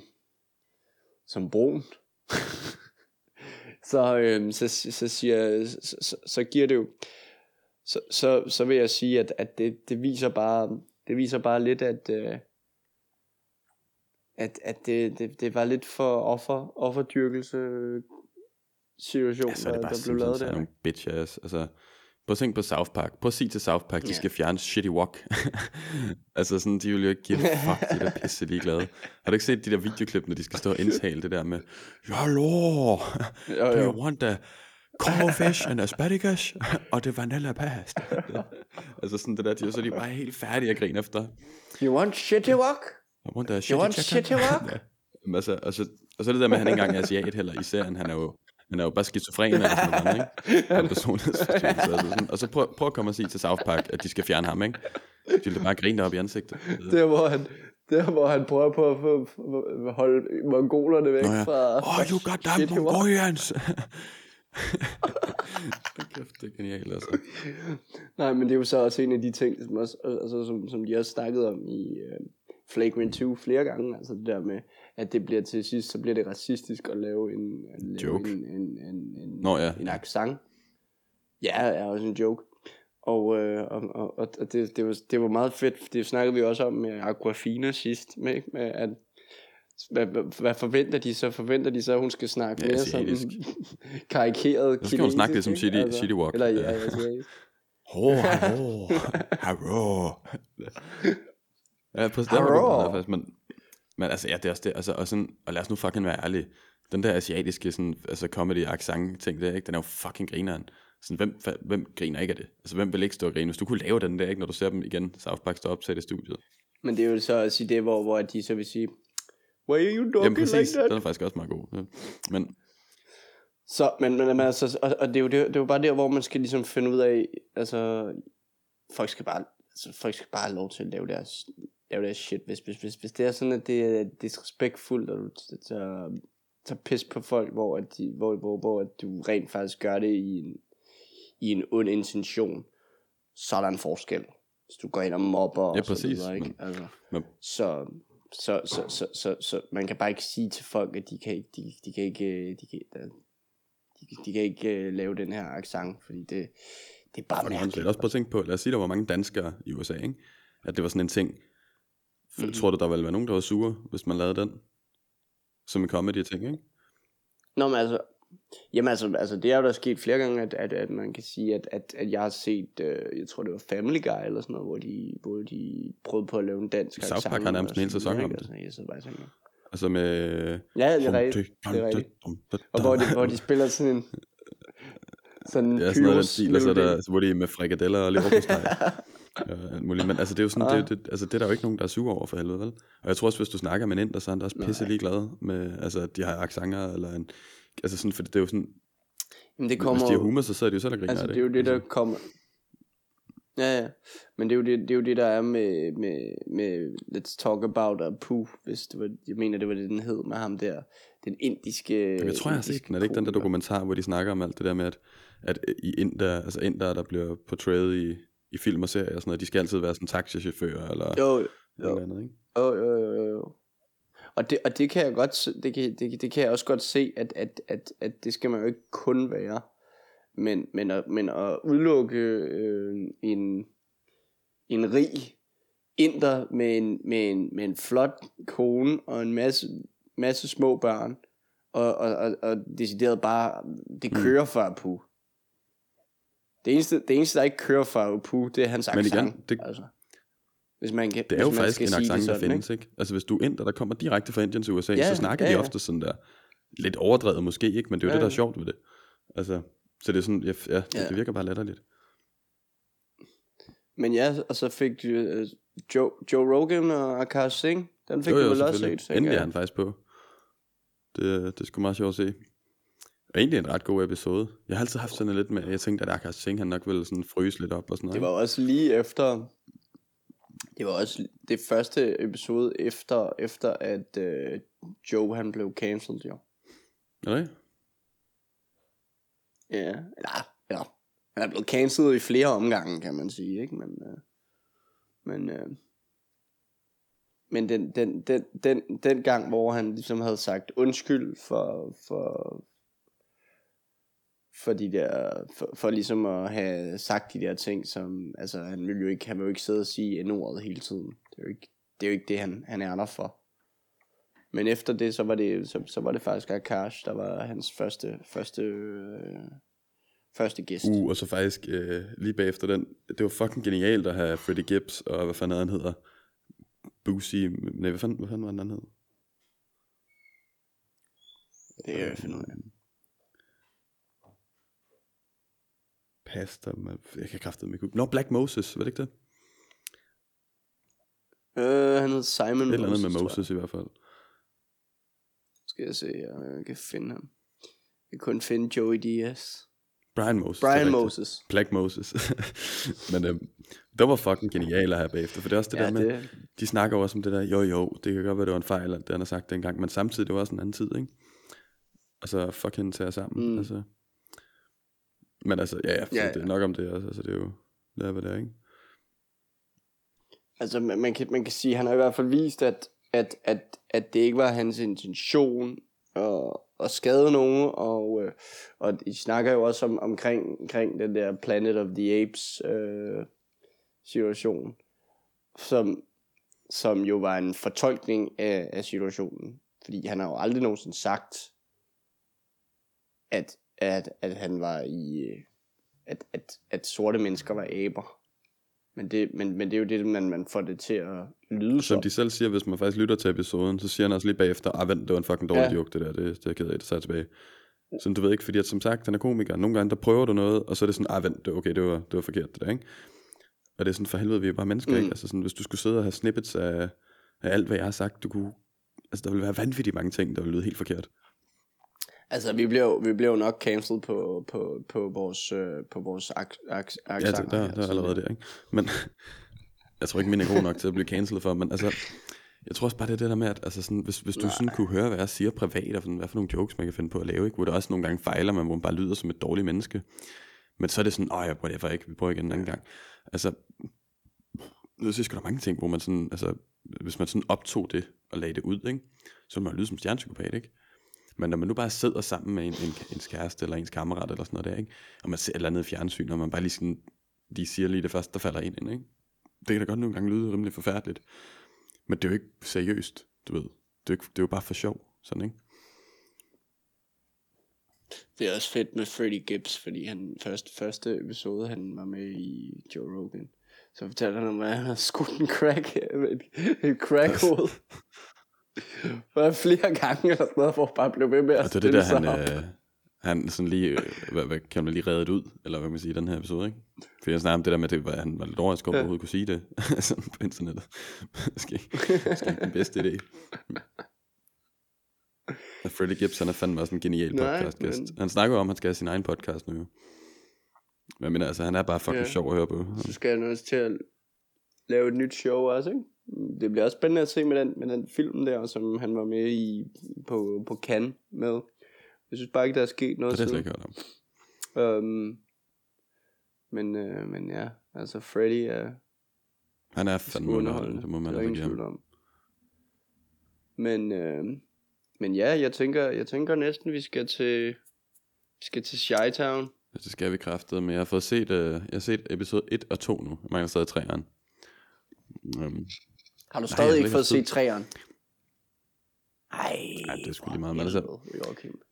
som brun, <laughs> så, øh, så, så, siger, så, så, så giver det jo, så, så, så vil jeg sige, at, at det, det viser bare, det viser bare lidt, at, øh, at, at det, det, det var lidt for offer, offerdyrkelse situation, Ja, så er det der, bare der blev lavet er der. nogle bitch ass. Altså, prøv at tænke på South Park. Prøv at sige til South Park, de Ja. skal fjerne shitty walk. <laughs> altså sådan, de vil jo ikke give fuck, de der pisse ligeglade. Har du ikke set de der videoklip, når de skal stå og indtale det der med, Jo, do you want the cold fish and asparagus <laughs> og det vanilla pasta? <laughs> altså sådan det der, de, så de bare helt færdige at grine efter. You want shitty walk? I want the You shitty want chicken. shitty walk? ja. Men altså, og, så, er det der med, at han ikke engang er asiat heller i serien. Han er jo, han er jo bare skizofren eller sådan noget, ikke? Er personlighedsforstyrrelse. Altså sådan. Og så prøv, prøv at komme og sige til South Park, at de skal fjerne ham, ikke? De vil bare grine op i ansigtet. Der hvor han, der hvor han prøver på at få, holde mongolerne væk Nå ja. fra... Oh, you got walk. Mongolians! <laughs> Kæft, det er genialt, altså. Nej, men det er jo så også en af de ting, som, også, altså, som, som de også snakket om i uh, Flagrant 2 flere gange. Altså det der med, at det bliver til sidst, så bliver det racistisk at lave en, at lave Joke. en, en, en, en, Nå ja. en accent. Ja, er også en joke. Og, øh, og, og, og det, det, var, det var meget fedt, det snakkede vi også om med Aquafina sidst, med, med at hvad, hvad, forventer de så? Forventer de så, at hun skal snakke Ja, mere sådan asiatisk. <laughs> karikeret Så skal hun snakke lidt som kinesisk, ikke? Shitty- Shitty Walk. Eller ja, Ja. Ho, hallo, hallo. Ja, præcis, det var godt, faktisk, men, men altså, ja, det er også det, altså, og, sådan, og lad os nu fucking være ærlige, den der asiatiske, sådan, altså comedy accent ting der, ikke, den er jo fucking grineren. Sådan, hvem, hvem griner ikke af det? Altså, hvem vil ikke stå og grine? Hvis du kunne lave den der, ikke, når du ser dem igen, South Park står opsat i studiet. Men det er jo så at sige det, hvor, hvor de så vil sige, Why are you Jamen talking præcis, like that? den er faktisk også meget god. Ja. Men Så, men, men, altså, og, og det, er jo, det, er det er jo bare der, hvor man skal ligesom finde ud af, altså, folk skal bare, altså, folk skal bare have lov til at lave deres, lave deres shit. Hvis, hvis, hvis, hvis det er sådan, at det er disrespektfuldt, og du tager, tager pis på folk, hvor, at de, hvor, hvor, hvor at du rent faktisk gør det i en, i en ond intention, så er der en forskel. Hvis du går ind og mobber og Ja, så præcis, videre, ikke? Altså, men- så, så, så, så, så, så, man kan bare ikke sige til folk, at de kan ikke, de, de kan ikke, øh, de kan, de, de kan ikke uh, lave den her accent, fordi det, det er bare mærkeligt. Også prøv at tænke på, lad os sige, der var mange danskere i USA, ikke? At det var sådan en ting. Mm. Tror du, der ville være nogen, der var sure, hvis man lavede den? Som en comedy ting, ikke? Nå, men altså, jamen altså, altså det er jo der sket flere gange, at, at, at man kan sige, at, at, at jeg har set, øh, jeg tror det var Family Guy eller sådan noget, hvor de, hvor de prøvede på at lave en dansk South Park har nærmest en hel sæson om det. Altså, jeg bare tænker, Altså med... ja, det er rigtigt. Det er rigtigt. Og hvor de, hvor de spiller sådan en, sådan en Ja, sådan noget af den pyros stil, og så er melodi. der, så hvor de er med frikadeller og leverpostej. <laughs> øh, alt muligt. Men altså, det er jo sådan, det, det, altså, det er der jo ikke nogen, der er sure over for helvede, vel? Og jeg tror også, hvis du snakker med en inder, så er han da også pisse ligeglad med, altså, at de har accenter, eller en, altså sådan, for det er jo sådan, Jamen, det hvis kommer, de har humor, så sidder de jo selv og griner Altså, af det er jo det, der Altså, kommer... Ja, ja. Men det er jo det, det, er jo det der er med, med, med Let's Talk About Apu, hvis det var, jeg mener, det var det, den hed med ham der. Den indiske... Jamen, jeg tror, jeg har set den. Er det ikke den der dokumentar, hvor de snakker om alt det der med, at, at i Inder, altså Inder, der bliver portrayet i, i film og serier og sådan noget, de skal altid være sådan taxichauffører eller Jo, noget jo. andet, ikke? jo, jo, jo, jo. Og det, og det kan jeg godt det kan, det, det kan jeg også godt se at, at, at, at det skal man jo ikke kun være men, men, at, men at udelukke øh, en, en rig inder med en, med, en, med en flot kone og en masse, masse små børn og, og, og, og decideret bare det kører for Apu det eneste, det eneste der ikke kører for Apu det er hans Men igen, accent det- altså. hvis man Det er jo man faktisk en accent, der findes, ikke? Altså hvis du er inder, der kommer direkte fra Indien til USA, Ja, så snakker ja, de ja. ofte sådan der. lidt overdrevet måske, ikke? Men det er jo Ja, det, der er sjovt ved det. Altså, så det er sådan, ja, ja, det, Ja. det virker bare latterligt. Men ja, og så fik du uh, Joe, Joe Rogan og Akash Singh. Den fik jo, du jo, vel også set, Endelig er han faktisk på. Det, det er sgu meget sjovt at se. Og egentlig en ret god episode. Jeg har altid haft sådan lidt med, jeg tænkte, at Akash Singh, han nok ville sådan fryse lidt op og sådan noget. Det var også lige efter... Det var også det første episode efter, efter at uh, Joe han blev cancelled, jo. Er det? Ja, eller, eller han er blevet cancelled i flere omgange, kan man sige, ikke? Men, uh, men, uh, men den, den, den, den, den gang, hvor han ligesom havde sagt undskyld for, for, for de der, for, for ligesom at have sagt de der ting, som, altså han vil jo ikke, han vil jo ikke sidde og sige n-ordet hele tiden. Det er jo ikke det, er jo ikke det han, han er der for. Men efter det, så var det, så, så var det faktisk Akash, der var hans første, første, øh, første gæst. Uh, og så faktisk øh, lige bagefter den, det var fucking genialt at have Freddie Gibbs, og hvad fanden han hedder? Boosie, nej, hvad fanden, hvad fanden var den, han hed? Det er jeg finde ud af. Pastor, man, jeg kan kraftedeme ikke. Nå, Black Moses, var det ikke det? Øh, han hed Simon Et eller andet med. Moses i hvert fald. Skal jeg se, jeg kan finde ham. Jeg kan kun finde Joey Diaz. Brian Moses. Brian. Moses. Black Moses. <laughs> Men øhm, det var fucking genialt at have bagefter, for det er også det Ja, der med, det, de snakker også om det der, jo jo, det kan godt være, det var en fejl, at det han har sagt dengang, men samtidig, det var også en anden tid, ikke? Altså, fuck hende til jer sammen, Mm. mm. altså. Men altså, ja, ja, Ja, det er nok om det også, altså, det er jo, det er, hvad det er, ikke? altså man, man, kan, man kan sige, han har i hvert fald vist, at, at, at, at det ikke var hans intention at, at skade nogen, og, øh, og de snakker jo også om, omkring, omkring den der Planet of the Apes øh, situation, som, som jo var en fortolkning af, af situationen. Fordi han har jo aldrig nogensinde sagt, at, at, at han var i, at, at, at sorte mennesker var aber. Men det, men, men det er jo det, man, man får det til at lyde Som som. de selv siger, hvis man faktisk lytter til episoden, så siger han også lige bagefter, ah vent, det var en fucking dårlig Ja. joke, det der, det, det er jeg ked af, det tager tilbage. Så du ved ikke, fordi at som sagt, han er komiker, nogle gange der prøver du noget, og så er det sådan, ah vent, det, okay, det var, det var forkert det der, ikke? Og det er sådan, for helvede, vi er bare mennesker, mm. ikke? Altså sådan, hvis du skulle sidde og have snippets af, af alt, hvad jeg har sagt, du kunne, altså der ville være vanvittigt mange ting, der ville lyde helt forkert. Altså, vi blev, vi blev nok cancelled på, på, på vores, øh, på vores ak, ak, Ja, accenter det, der, her, der er så- allerede der, ikke? Men <laughs> jeg tror ikke, min er god nok til at blive cancelled for, men altså, jeg tror også bare, det er det der med, at altså sådan, hvis, hvis du sådan kunne høre, hvad jeg siger privat, og sådan, hvad for nogle jokes, man kan finde på at lave, ikke? hvor det også nogle gange fejler, man hvor man bare lyder som et dårligt menneske. Men så er det sådan, åh, jeg prøver ikke, vi prøver igen en anden gang. Altså, jeg synes, der er mange ting, hvor man sådan, altså, hvis man sådan optog det og lagde det ud, ikke? så ville man lyde som stjernepsykopat, ikke? Men når man nu bare sidder sammen med en, en, ens kæreste eller ens kammerat eller sådan noget der, ikke? og man ser et eller andet i fjernsyn, og man bare lige, sådan, lige siger lige det første, der falder ind, ikke? det kan da godt nogle gange lyde rimelig forfærdeligt. Men det er jo ikke seriøst, du ved. Det er, jo ikke, det er jo bare for sjov, sådan ikke? Det er også fedt med Freddie Gibbs, fordi han første, første episode, han var med i Joe Rogan. Så fortalte han om, at han havde skudt en crack, <laughs> et, et crackhoved. For flere gange eller sådan noget, hvor han bare blev ved med at Og det er det der, han, øh, han sådan lige, øh, hvad, hvad, kan man lige reddet ud, eller hvad kan man sige, i den her episode, ikke? For jeg snakker om det der med, det, var, han var lidt overrasket over, at overhovedet kunne sige det <laughs> sådan på internettet. <laughs> Måske, måske den bedste idé. <laughs> Og Freddie Gibbs, han er fandme også en genial podcastgæst. men- Han snakker jo om, at han skal have sin egen podcast nu. Men jeg mener, altså, han er bare fucking ja. sjov at høre på. Så skal han også til at lave et nyt show også, ikke? Det bliver også spændende at se med den, med den film der, som han var med i på, på Cannes med. Jeg synes bare ikke, der er sket noget Det jeg slet ikke hørt om. Um, men, øh, men ja, altså Freddy er Han er fandme underholdende, det må man er altså tvivl om. Men, øh, men ja, jeg tænker, jeg tænker næsten, vi skal til, vi skal til Shytown. Ja, Det skal vi kraftede med. Jeg har fået set, øh, jeg har set episode 1 og 2 nu. Jeg mangler stadig 3'eren. Um, Har du stadig har ikke fået set træeren? Ej, Ej, det er sgu lige meget, men altså-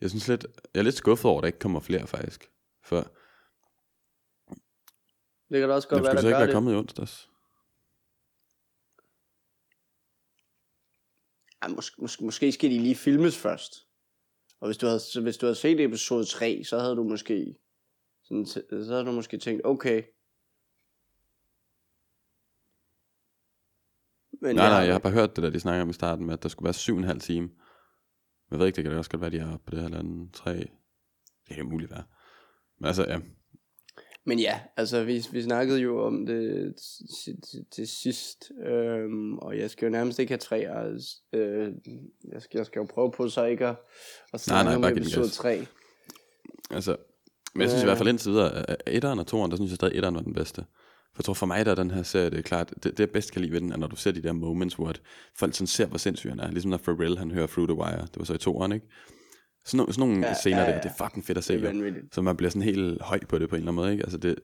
jeg synes lidt, jeg er lidt skuffet over, at der ikke kommer flere faktisk. For Det kan da også godt være, der ikke være det. kommet i onsdags. Ej, måske, måske, måske skal de lige filmes først. Og hvis du havde, hvis du havde set episode 3, så havde du måske, sådan, så havde du måske tænkt, okay. Men nej, nej, jeg har bare hørt det der, de snakker om i starten med, at der skulle være syv og en halv time. Jeg ved ikke, det kan det også godt være, de er på det her land. Tre. Det kan muligt være. Men altså, ja. Men ja, altså vi, vi snakkede jo om det til, til, til sidst, øhm, og jeg skal jo nærmest ikke have tre, altså, øh, jeg, skal, jeg skal jo prøve på så ikke at, at snakke nej, nej, om episode 3. Altså, men jeg synes øh, i hvert fald indtil videre, at etteren og toeren, der synes jeg stadig, at etteren var den bedste. For jeg tror for mig, der er den her serie, det er klart, det, det jeg bedst kan lide ved den, er når du ser de der moments, hvor at folk sådan ser, hvor sindssyg han er. Ligesom når Pharrell, han hører Through the Wire. Det var så i toeren, ikke? Sådan, nogle, sådan nogle ja, scener ja, ja. der, det er fucking fedt at se. Jo. Så man bliver sådan helt høj på det på en eller anden måde, ikke? Altså det,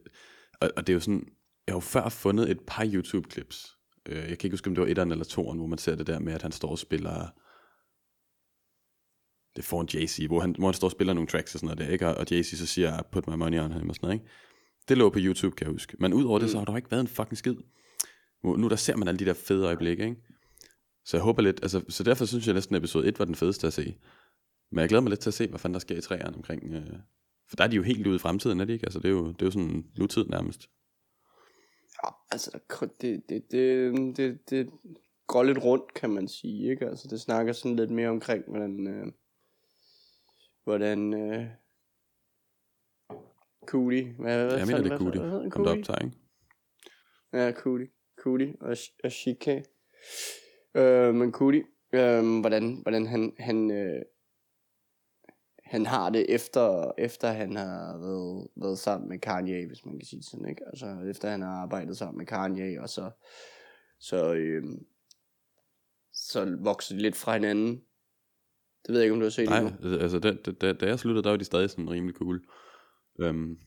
og, og det er jo sådan, jeg har jo før fundet et par YouTube-clips. Øh, jeg kan ikke huske, om det var etteren eller toeren, hvor man ser det der med, at han står og spiller det får en Jay-Z, hvor han, hvor han står og spiller nogle tracks og sådan noget der, ikke? Og Jay-Z så siger, put my money on him og sådan noget, ikke? Det lå på YouTube, kan jeg huske. Men udover mm. det, så har der ikke været en fucking skid. Nu der ser man alle de der fede øjeblikke, ikke? Så jeg håber lidt, altså, så derfor synes jeg næsten, at episode 1 var den fedeste at se. Men jeg glæder mig lidt til at se, hvad fanden der sker i træerne omkring, øh, for der er de jo helt ude i fremtiden, er det ikke? Altså, det er jo, det er jo sådan nutid nærmest. Ja, altså, det, det, det, det, det går lidt rundt, kan man sige, ikke? Altså, det snakker sådan lidt mere omkring, hvordan, øh, hvordan, øh, Cootie. Hvad, hvad, jeg mener, det er Cootie. Kom der optager, ikke? Ja, Cootie. Cootie og, og Chica. Øh, men Cootie, øh, hvordan, hvordan han, han, øh, han har det efter, efter han har været, været sammen med Kanye, hvis man kan sige sådan, ikke? Altså efter han har arbejdet sammen med Kanye, og så, så, øh, så vokser de lidt fra hinanden. Det ved jeg ikke, om du har set Nej, det altså da, da, da jeg sluttede, der var de stadig sådan rimelig cool. Um,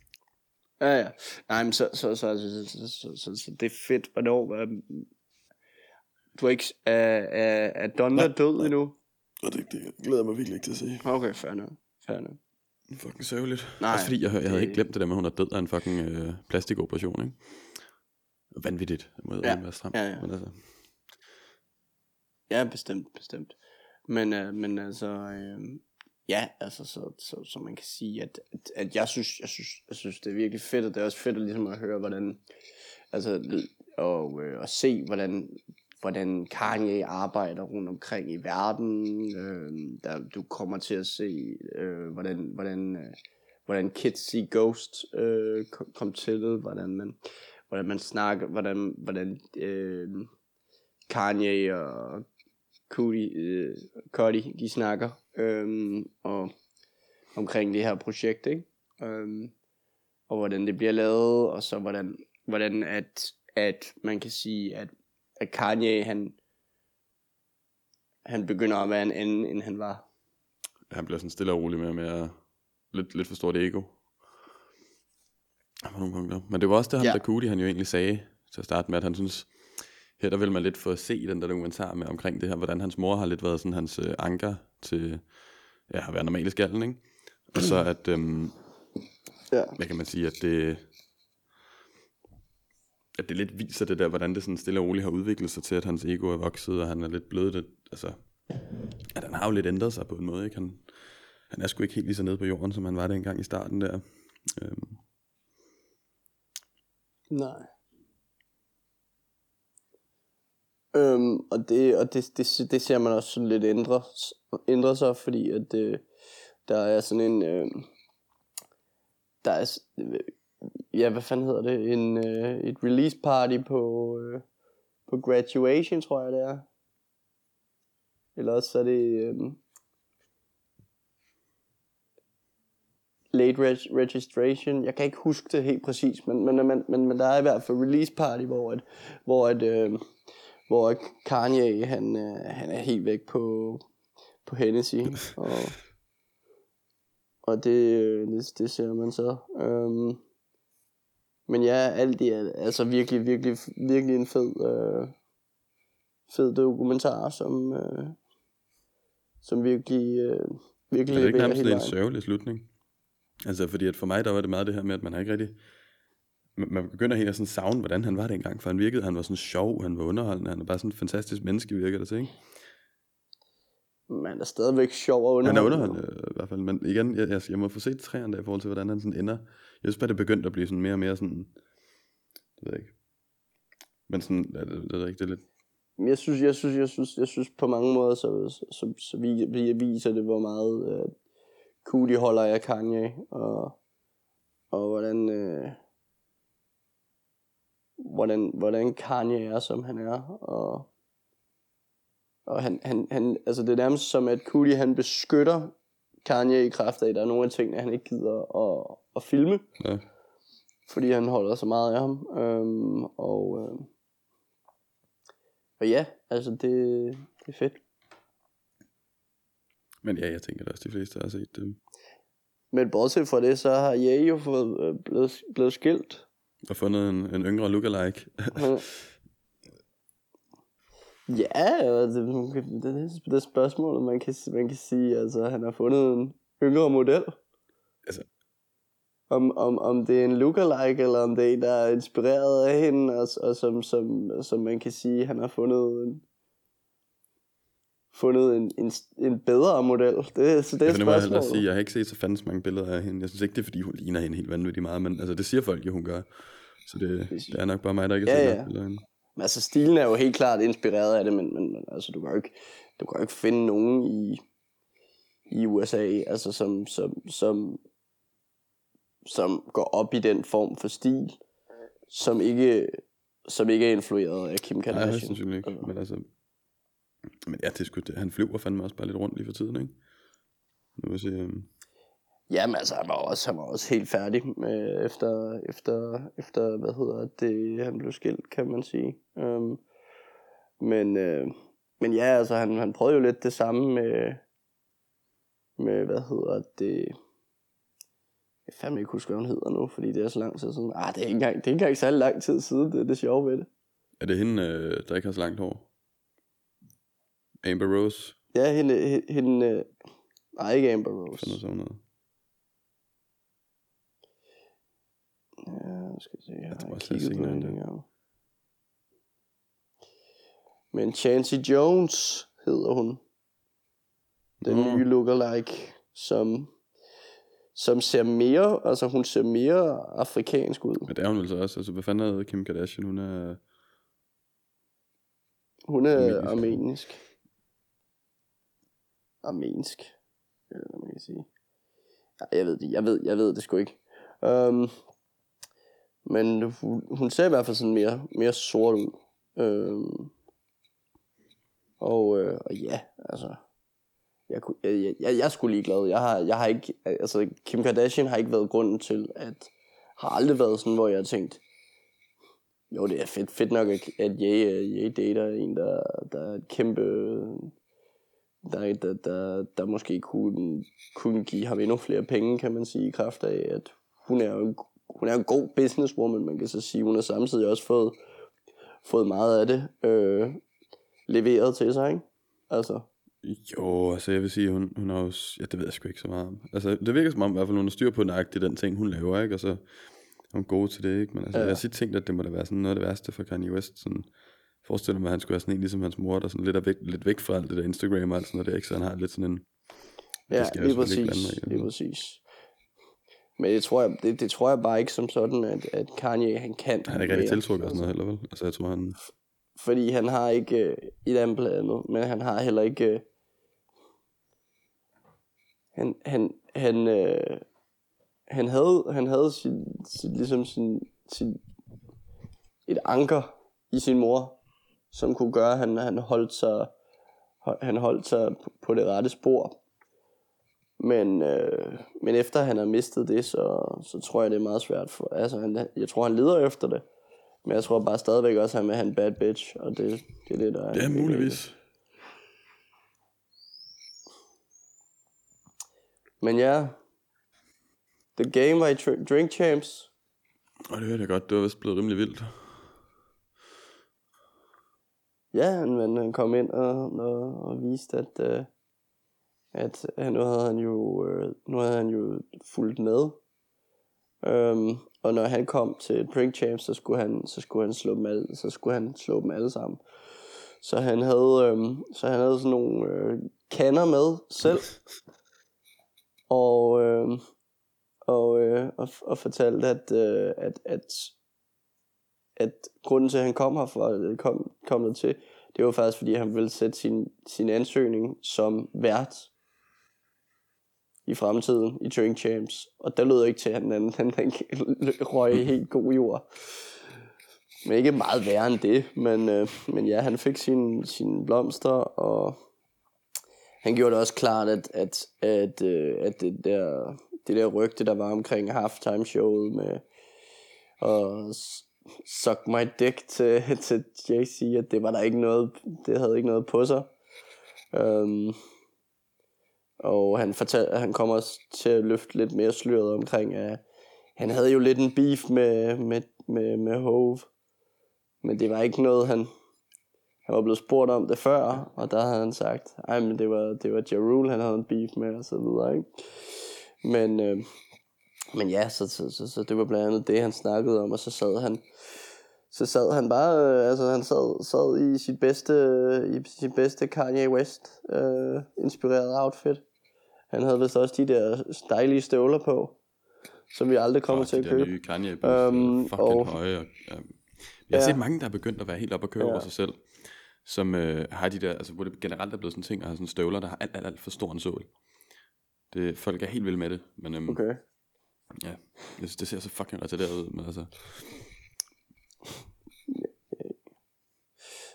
ja, ja. Nej, men så, så, så, så, så, så, så, så det er fedt. Hvornår... Øh, du er ikke... Er, er, er Donda død nej. endnu? Og det, det glæder mig virkelig ikke til at se. Okay, fair nok. Fair nok. Fucking sørgeligt. Nej, Også fordi jeg, jeg havde ikke glemt det der med, at hun er død af en fucking øh, plastikoperation, ikke? Vanvittigt. Jeg må ja. være stram. Ja, ja. Men altså... Ja, bestemt, bestemt. Men, øh, men altså, øh, ja, altså, så, så, så man kan sige, at, at, at jeg, synes, jeg, synes, jeg synes, det er virkelig fedt, og det er også fedt at, ligesom at høre, hvordan, altså, og, øh, og se, hvordan, hvordan Kanye arbejder rundt omkring i verden. Øh, der, du kommer til at se, øh, hvordan, hvordan, øh, hvordan Kids See Ghost øh, kom, kom til, hvordan man, hvordan man snakker, hvordan, hvordan øh, Kanye og Cody, øh, Cody de snakker øh, og omkring det her projekt, ikke? Øh, og hvordan det bliver lavet, og så hvordan, hvordan at, at man kan sige, at at Kanye, han, han begynder at være en anden, end han var. Han bliver sådan stille og rolig med, med lidt, lidt for stort ego. På nogle punkter. Men det var også det, ham ja. der Cudi, han jo egentlig sagde til at starte med, at han synes, her der vil man lidt få at se den der dokumentar med omkring det her, hvordan hans mor har lidt været sådan hans øh, anker til ja, at være normal i skallen, ikke? Og så at, øhm, ja. hvad kan man sige, at det, at det lidt viser det der, hvordan det sådan stille og roligt har udviklet sig til, at hans ego er vokset, og han er lidt blevet det, altså, at han har jo lidt ændret sig på en måde, ikke? Han, han er sgu ikke helt lige så nede på jorden, som han var dengang i starten der. Øhm. Nej. Øhm, og det, og det, det, det ser man også sådan lidt ændre, ændre sig, fordi at øh, der er sådan en, øh, der er, ja, hvad fanden hedder det, en, øh, et release party på, øh, på graduation, tror jeg det er. Eller også er det øh, late reg- registration. Jeg kan ikke huske det helt præcis, men, men, men, men, men der er i hvert fald release party, hvor at, hvor at, øh, hvor Kanye, han, øh, han er helt væk på, på Hennessy. <laughs> Og, og det, øh, det, det ser man så. Um, men ja, alt i alt, altså virkelig, virkelig, virkelig en fed, øh, fed dokumentar, som, øh, som virkelig, øh, virkelig er det ikke nærmest en sørgelig slutning? Altså, fordi at for mig, der var det meget det her med, at man har ikke rigtig... Man begynder helt at sådan savne, hvordan han var dengang, for han virkede, han var sådan sjov, han var underholdende, han var bare sådan en fantastisk menneske, virkede det til, ikke? Men han er stadigvæk sjov og Han er underholdende. underholdende øh, i hvert fald, men igen, jeg, jeg, jeg må få set træerne der i forhold til, hvordan han sådan ender. Jeg synes bare, det er begyndt at blive sådan mere og mere sådan, det ved jeg ikke. Men sådan, ja, det, det er ikke, det er lidt, jeg synes, jeg synes, jeg synes, jeg synes på mange måder, så, så, så, så vi, vi, viser det, hvor meget øh, cool de holder af Kanye, og, og hvordan, øh, hvordan, hvordan Kanye er, som han er, og, og han, han, han, altså det er nærmest som, at Cooley, han beskytter Kanye i kraft af, at der er nogle af tingene, han ikke gider at, at filme, ja. fordi han holder så meget af ham, øhm, og, øh, og ja, altså det, det er fedt. Men ja, jeg tænker da også, de fleste har set det. Men bortset fra det, så har Ye jo fået, øh, blevet, blevet skilt. Og fundet en, en yngre lookalike. Han- <laughs> ja, kan- det, det, det er spørgsmålet, man kan, man kan sige, altså han har fundet en yngre model. Altså. Om, om, om det er en lookalike, eller om det er en, der er inspireret af hende, og, og som, som, som man kan sige, han har fundet en, fundet en, en, en bedre model. Det, så det er altså, det må jeg hellere sige, jeg har ikke set så fandens mange billeder af hende. Jeg synes ikke, det er, fordi hun ligner hende helt vanvittigt meget, men altså, det siger folk jo, hun gør. Så det, det er nok bare mig, der ikke har Ja, set ja. billeder af hende. Men altså, stilen er jo helt klart inspireret af det, men, men, men altså, du kan jo ikke, du kan jo ikke finde nogen i, i USA, altså, som, som, som, som går op i den form for stil, som ikke, som ikke er influeret af Kim Nej, Kardashian. højst sandsynligt ikke. Altså. Men altså... Men ja, det er sgu det. Han flyver fandme også bare lidt rundt lige for tiden, ikke? Nu vil jeg se... Um... Jamen altså, han var også, han var også helt færdig med, efter, efter, efter, hvad hedder det, han blev skilt, kan man sige. Um, men, øh, men ja, altså, han, han prøvede jo lidt det samme med, med, hvad hedder det, jeg fandme ikke huske, hvad hun hedder nu, fordi det er så lang tid siden. Ah, det er ikke engang, det er ikke engang særlig lang tid siden, det er det sjove ved det. Er det hende, øh, der ikke har så langt hår? Amber Rose? Ja, hende, hende, øh, nej, ikke Amber Rose. Sådan sådan noget. Ja, nu skal vi se. Jeg jeg har kigget på hende engang. Men Chancy Jones hedder hun. Den Nå. nye lookalike, som, som ser mere, altså hun ser mere afrikansk ud. Men det er hun vel så også. Altså, hvad fanden er Kim Kardashian? Hun er... Hun er Armenisk. armenisk. Armensk, eller øh, hvad man kan sige. Ja, jeg ved det, jeg ved, jeg ved det sgu ikke. Um, men hun, hun ser i hvert fald sådan mere, mere sort ud. Um, og, øh, og ja, altså, jeg, kunne- jeg, jeg, jeg, jeg er sgu ligeglad. Jeg har, jeg har ikke, altså Kim Kardashian har ikke været grunden til, at har aldrig været sådan, hvor jeg har tænkt, jo, det er fedt, fedt nok, at, jeg, jeg dater en, der, der er et kæmpe... Der, der, der, der måske kunne, kunne give ham endnu flere penge, kan man sige, i kraft af, at hun er en, hun er en god businesswoman, man kan så sige. Hun har samtidig også fået, fået meget af det øh, leveret til sig, ikke? Altså, Jo, altså jeg vil sige, hun, hun har s- Ja, det ved jeg sgu ikke så meget om. Altså, det virker som om, i hvert fald, hun har styr på nøjagtigt den ting, hun laver, ikke? Og så er hun god til det, ikke? Men altså, ja. jeg har tit tænkt, at det må da være sådan noget af det værste for Kanye West. Sådan, forestiller mig, at han skulle være sådan en ligesom hans mor, der sådan lidt, er væk, lidt væk fra alt det der Instagram og alt sådan noget der, ikke? Så han har lidt sådan en... ja, det lige ikke præcis, blande mig i. lige præcis. Men det tror, jeg, det, det tror jeg bare ikke som sådan, at, at Kanye han kan. Han er ikke rigtig tiltrukket og sådan noget heller, vel? Altså, jeg tror, han... fordi han har ikke øh, et andet blandt andet, men han har heller ikke øh, han han han øh, han havde han havde sin, sin ligesom sin, sin et anker i sin mor som kunne gøre at han han holdt sig han holdt sig på- det rette spor men øh, men efter han har mistet det så så tror jeg det er meget svært for altså han, jeg tror han leder efter det men jeg tror bare stadigvæk også, at han vil have en bad bitch, og det, det er det, der er... Det er muligvis. Men ja, The Game var i Drink Champs. Og det hørte jeg godt, det var vist blevet rimelig vildt. Ja, han, men han kom ind og, og, og viste, at, øh, at han, nu havde han jo, øh, nu havde han jo fulgt med. Øhm, og når han kom til Drink Champs, så skulle han, så skulle han slå dem alle, så skulle han slå dem alle sammen. Så han havde, øhm, så han havde sådan nogle øh, kanner med selv. og, øh, og, øh, og, og fortalte, at, øh, at, at, at grunden til, at han kom her for, øh, kom, kom der til, det var faktisk, fordi han ville sætte sin, sin ansøgning som vært i fremtiden i Turing Champs. Og der lød ikke til, at han, han, han, han <laughs> røg helt god jord. Men ikke meget værre end det. Men, øh, men ja, han fik sine sin blomster, og han gjorde det også klart, at, at, at, øh, at det, der, det der rygte, der var omkring halftime showet med og suck my dick til, <laughs> til JC, at det var der ikke noget, det havde ikke noget på sig. Um, og han fortalte, han kommer også til at løfte lidt mere sløret omkring, at han havde jo lidt en beef med, med, med, med Hove. Men det var ikke noget, han, han var blevet spurgt om det før, og der havde han sagt, ej, men det var, det var Jarul, han havde en beef med, og så videre, ikke? Men, øh, men ja, så, så, så, så, det var blandt andet det, han snakkede om, og så sad han, så sad han bare, øh, altså han sad, sad i sit bedste, i sit bedste Kanye West øh, inspireret outfit. Han havde vist også de der dejlige støvler på, som vi aldrig kommer til at købe. Nye Kanye fucking og, høje. Og, ja. Jeg har ja. set mange, der er begyndt at være helt op og køre ja. over sig selv, som øh, har de der, altså hvor det generelt er blevet sådan ting, og har sådan støvler, der har alt, alt, alt for stor en sål. Det, folk er helt vilde med det, men øhm, okay ja, det, det ser så fucking retarderet ud, men altså...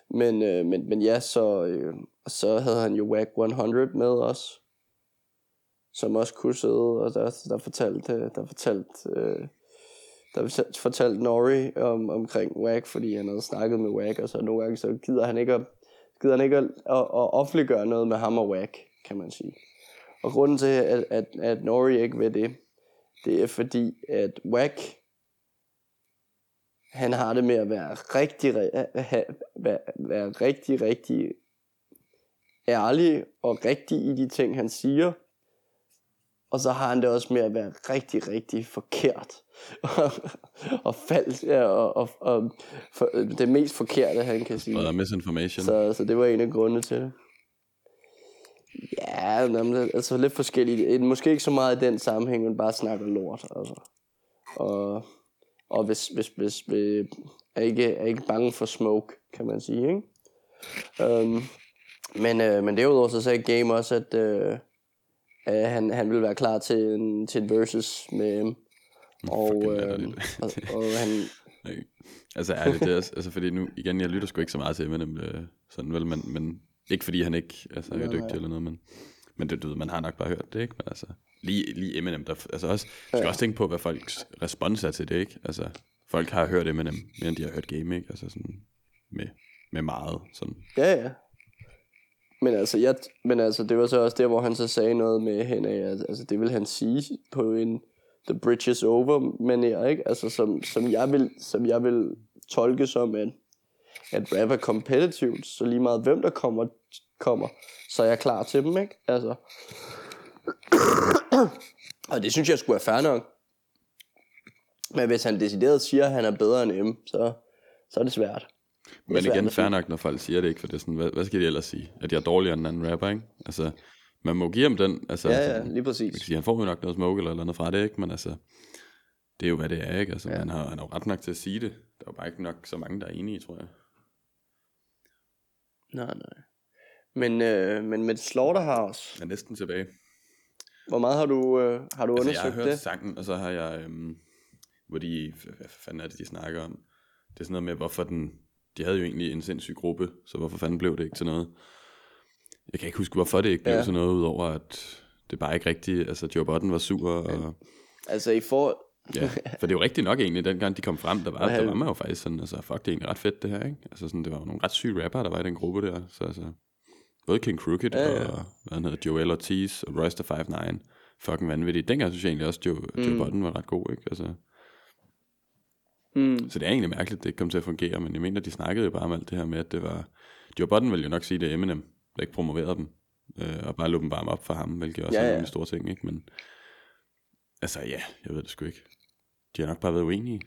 Men, øh, men, men ja, så, øh, så havde han jo WAG 100 med os, som også kunne sidde, og der, der fortalte, der fortalte, øh, der fortalte Nori om, omkring WAG, fordi han havde snakket med WAG, og så nogle gange så gider han ikke at, gider han ikke at, at, at offentliggøre noget med ham og WAG, kan man sige. Og grunden til, at, at, at Nori ikke ved det, det er fordi, at WAG, han har det med at være rigtig, være, være rigtig, rigtig ærlig og rigtig i de ting, han siger. Og så har han det også med at være rigtig, rigtig forkert. <laughs> og falsk, ja, og, og, og for, det mest forkerte, han kan sige. Og misinformation. Så, så det var en af grundene til det. Ja, altså lidt forskelligt. Måske ikke så meget i den sammenhæng, men bare snakker lort. Altså. Og, og hvis, hvis, hvis, hvis er, ikke, er ikke bange for smoke, kan man sige. Ikke? Um, men, øh, men derudover så sagde Game også, at, øh, at han, han ville være klar til en, til en versus med M. Og, øh, og, og han... <laughs> Altså det, det er, altså fordi nu, igen, jeg lytter sgu ikke så meget til Eminem, øh, sådan vel, men, men ikke fordi han ikke altså, er dygtig eller noget, men, men det, du ved, man har nok bare hørt det, ikke? Men altså, lige, lige Eminem, der, altså også, du skal ja. også tænke på, hvad folks respons er til det, ikke? Altså, folk har hørt Eminem, mere end de har hørt Game, ikke? Altså sådan, med, med meget, sådan. Ja, ja. Men altså, jeg, men altså, det var så også der, hvor han så sagde noget med hende altså, det vil han sige på en The Bridge is Over manier, ikke? Altså, som, som, jeg vil, som jeg vil tolke som, at at rap er competitive, så lige meget hvem der kommer, kommer, så er jeg klar til dem, ikke? Altså. og det synes jeg skulle være fair nok. Men hvis han decideret siger, at han er bedre end M, så, så er det svært. Det Men svært igen, fair nok, når folk siger det, ikke? For det er sådan, hvad, hvad skal de ellers sige? At de er dårligere end en rapper, ikke? Altså, man må give ham den. Altså, ja, ja, lige præcis. Sige, han får jo nok noget smoke eller noget fra det, ikke? Men altså, det er jo, hvad det er, ikke? Altså, ja. han, har, han har jo ret nok til at sige det. Der er jo bare ikke nok så mange, der er enige, tror jeg. Nej, nej. Men, øh, men med Slaughterhouse... Jeg er næsten tilbage. Hvor meget har du, øh, har du altså, undersøgt det? jeg har hørt det? sangen, og så har jeg... Øh, hvor de... Hvad fanden er det, de snakker om? Det er sådan noget med, hvorfor den... De havde jo egentlig en sindssyg gruppe, så hvorfor fanden blev det ikke til noget? Jeg kan ikke huske, hvorfor det ikke blev ja. til noget, udover at det bare ikke rigtigt... Altså, Joe Budden var sur, og... Altså, i for, ja, for det er jo rigtigt nok egentlig, dengang de kom frem, der var, der var man jo faktisk sådan, altså fuck, det er egentlig ret fedt det her, ikke? Altså sådan, det var jo nogle ret syge rapper, der var i den gruppe der, så altså, både King Crooked ja, ja. og, hvad han hedder, Joel Ortiz og Royster 5'9, fucking vanvittigt. Dengang synes jeg egentlig også, Joe, mm. Joe Budden var ret god, ikke? Altså, mm. Så det er egentlig mærkeligt, det ikke kom til at fungere, men jeg mener, de snakkede jo bare om alt det her med, at det var, Joe Budden ville jo nok sige, det er Eminem, der ikke promoverede dem, øh, og bare lå dem bare op for ham, hvilket også ja, er en stor ting, ikke? Men, altså ja, jeg ved det sgu ikke. De har nok bare været uenige.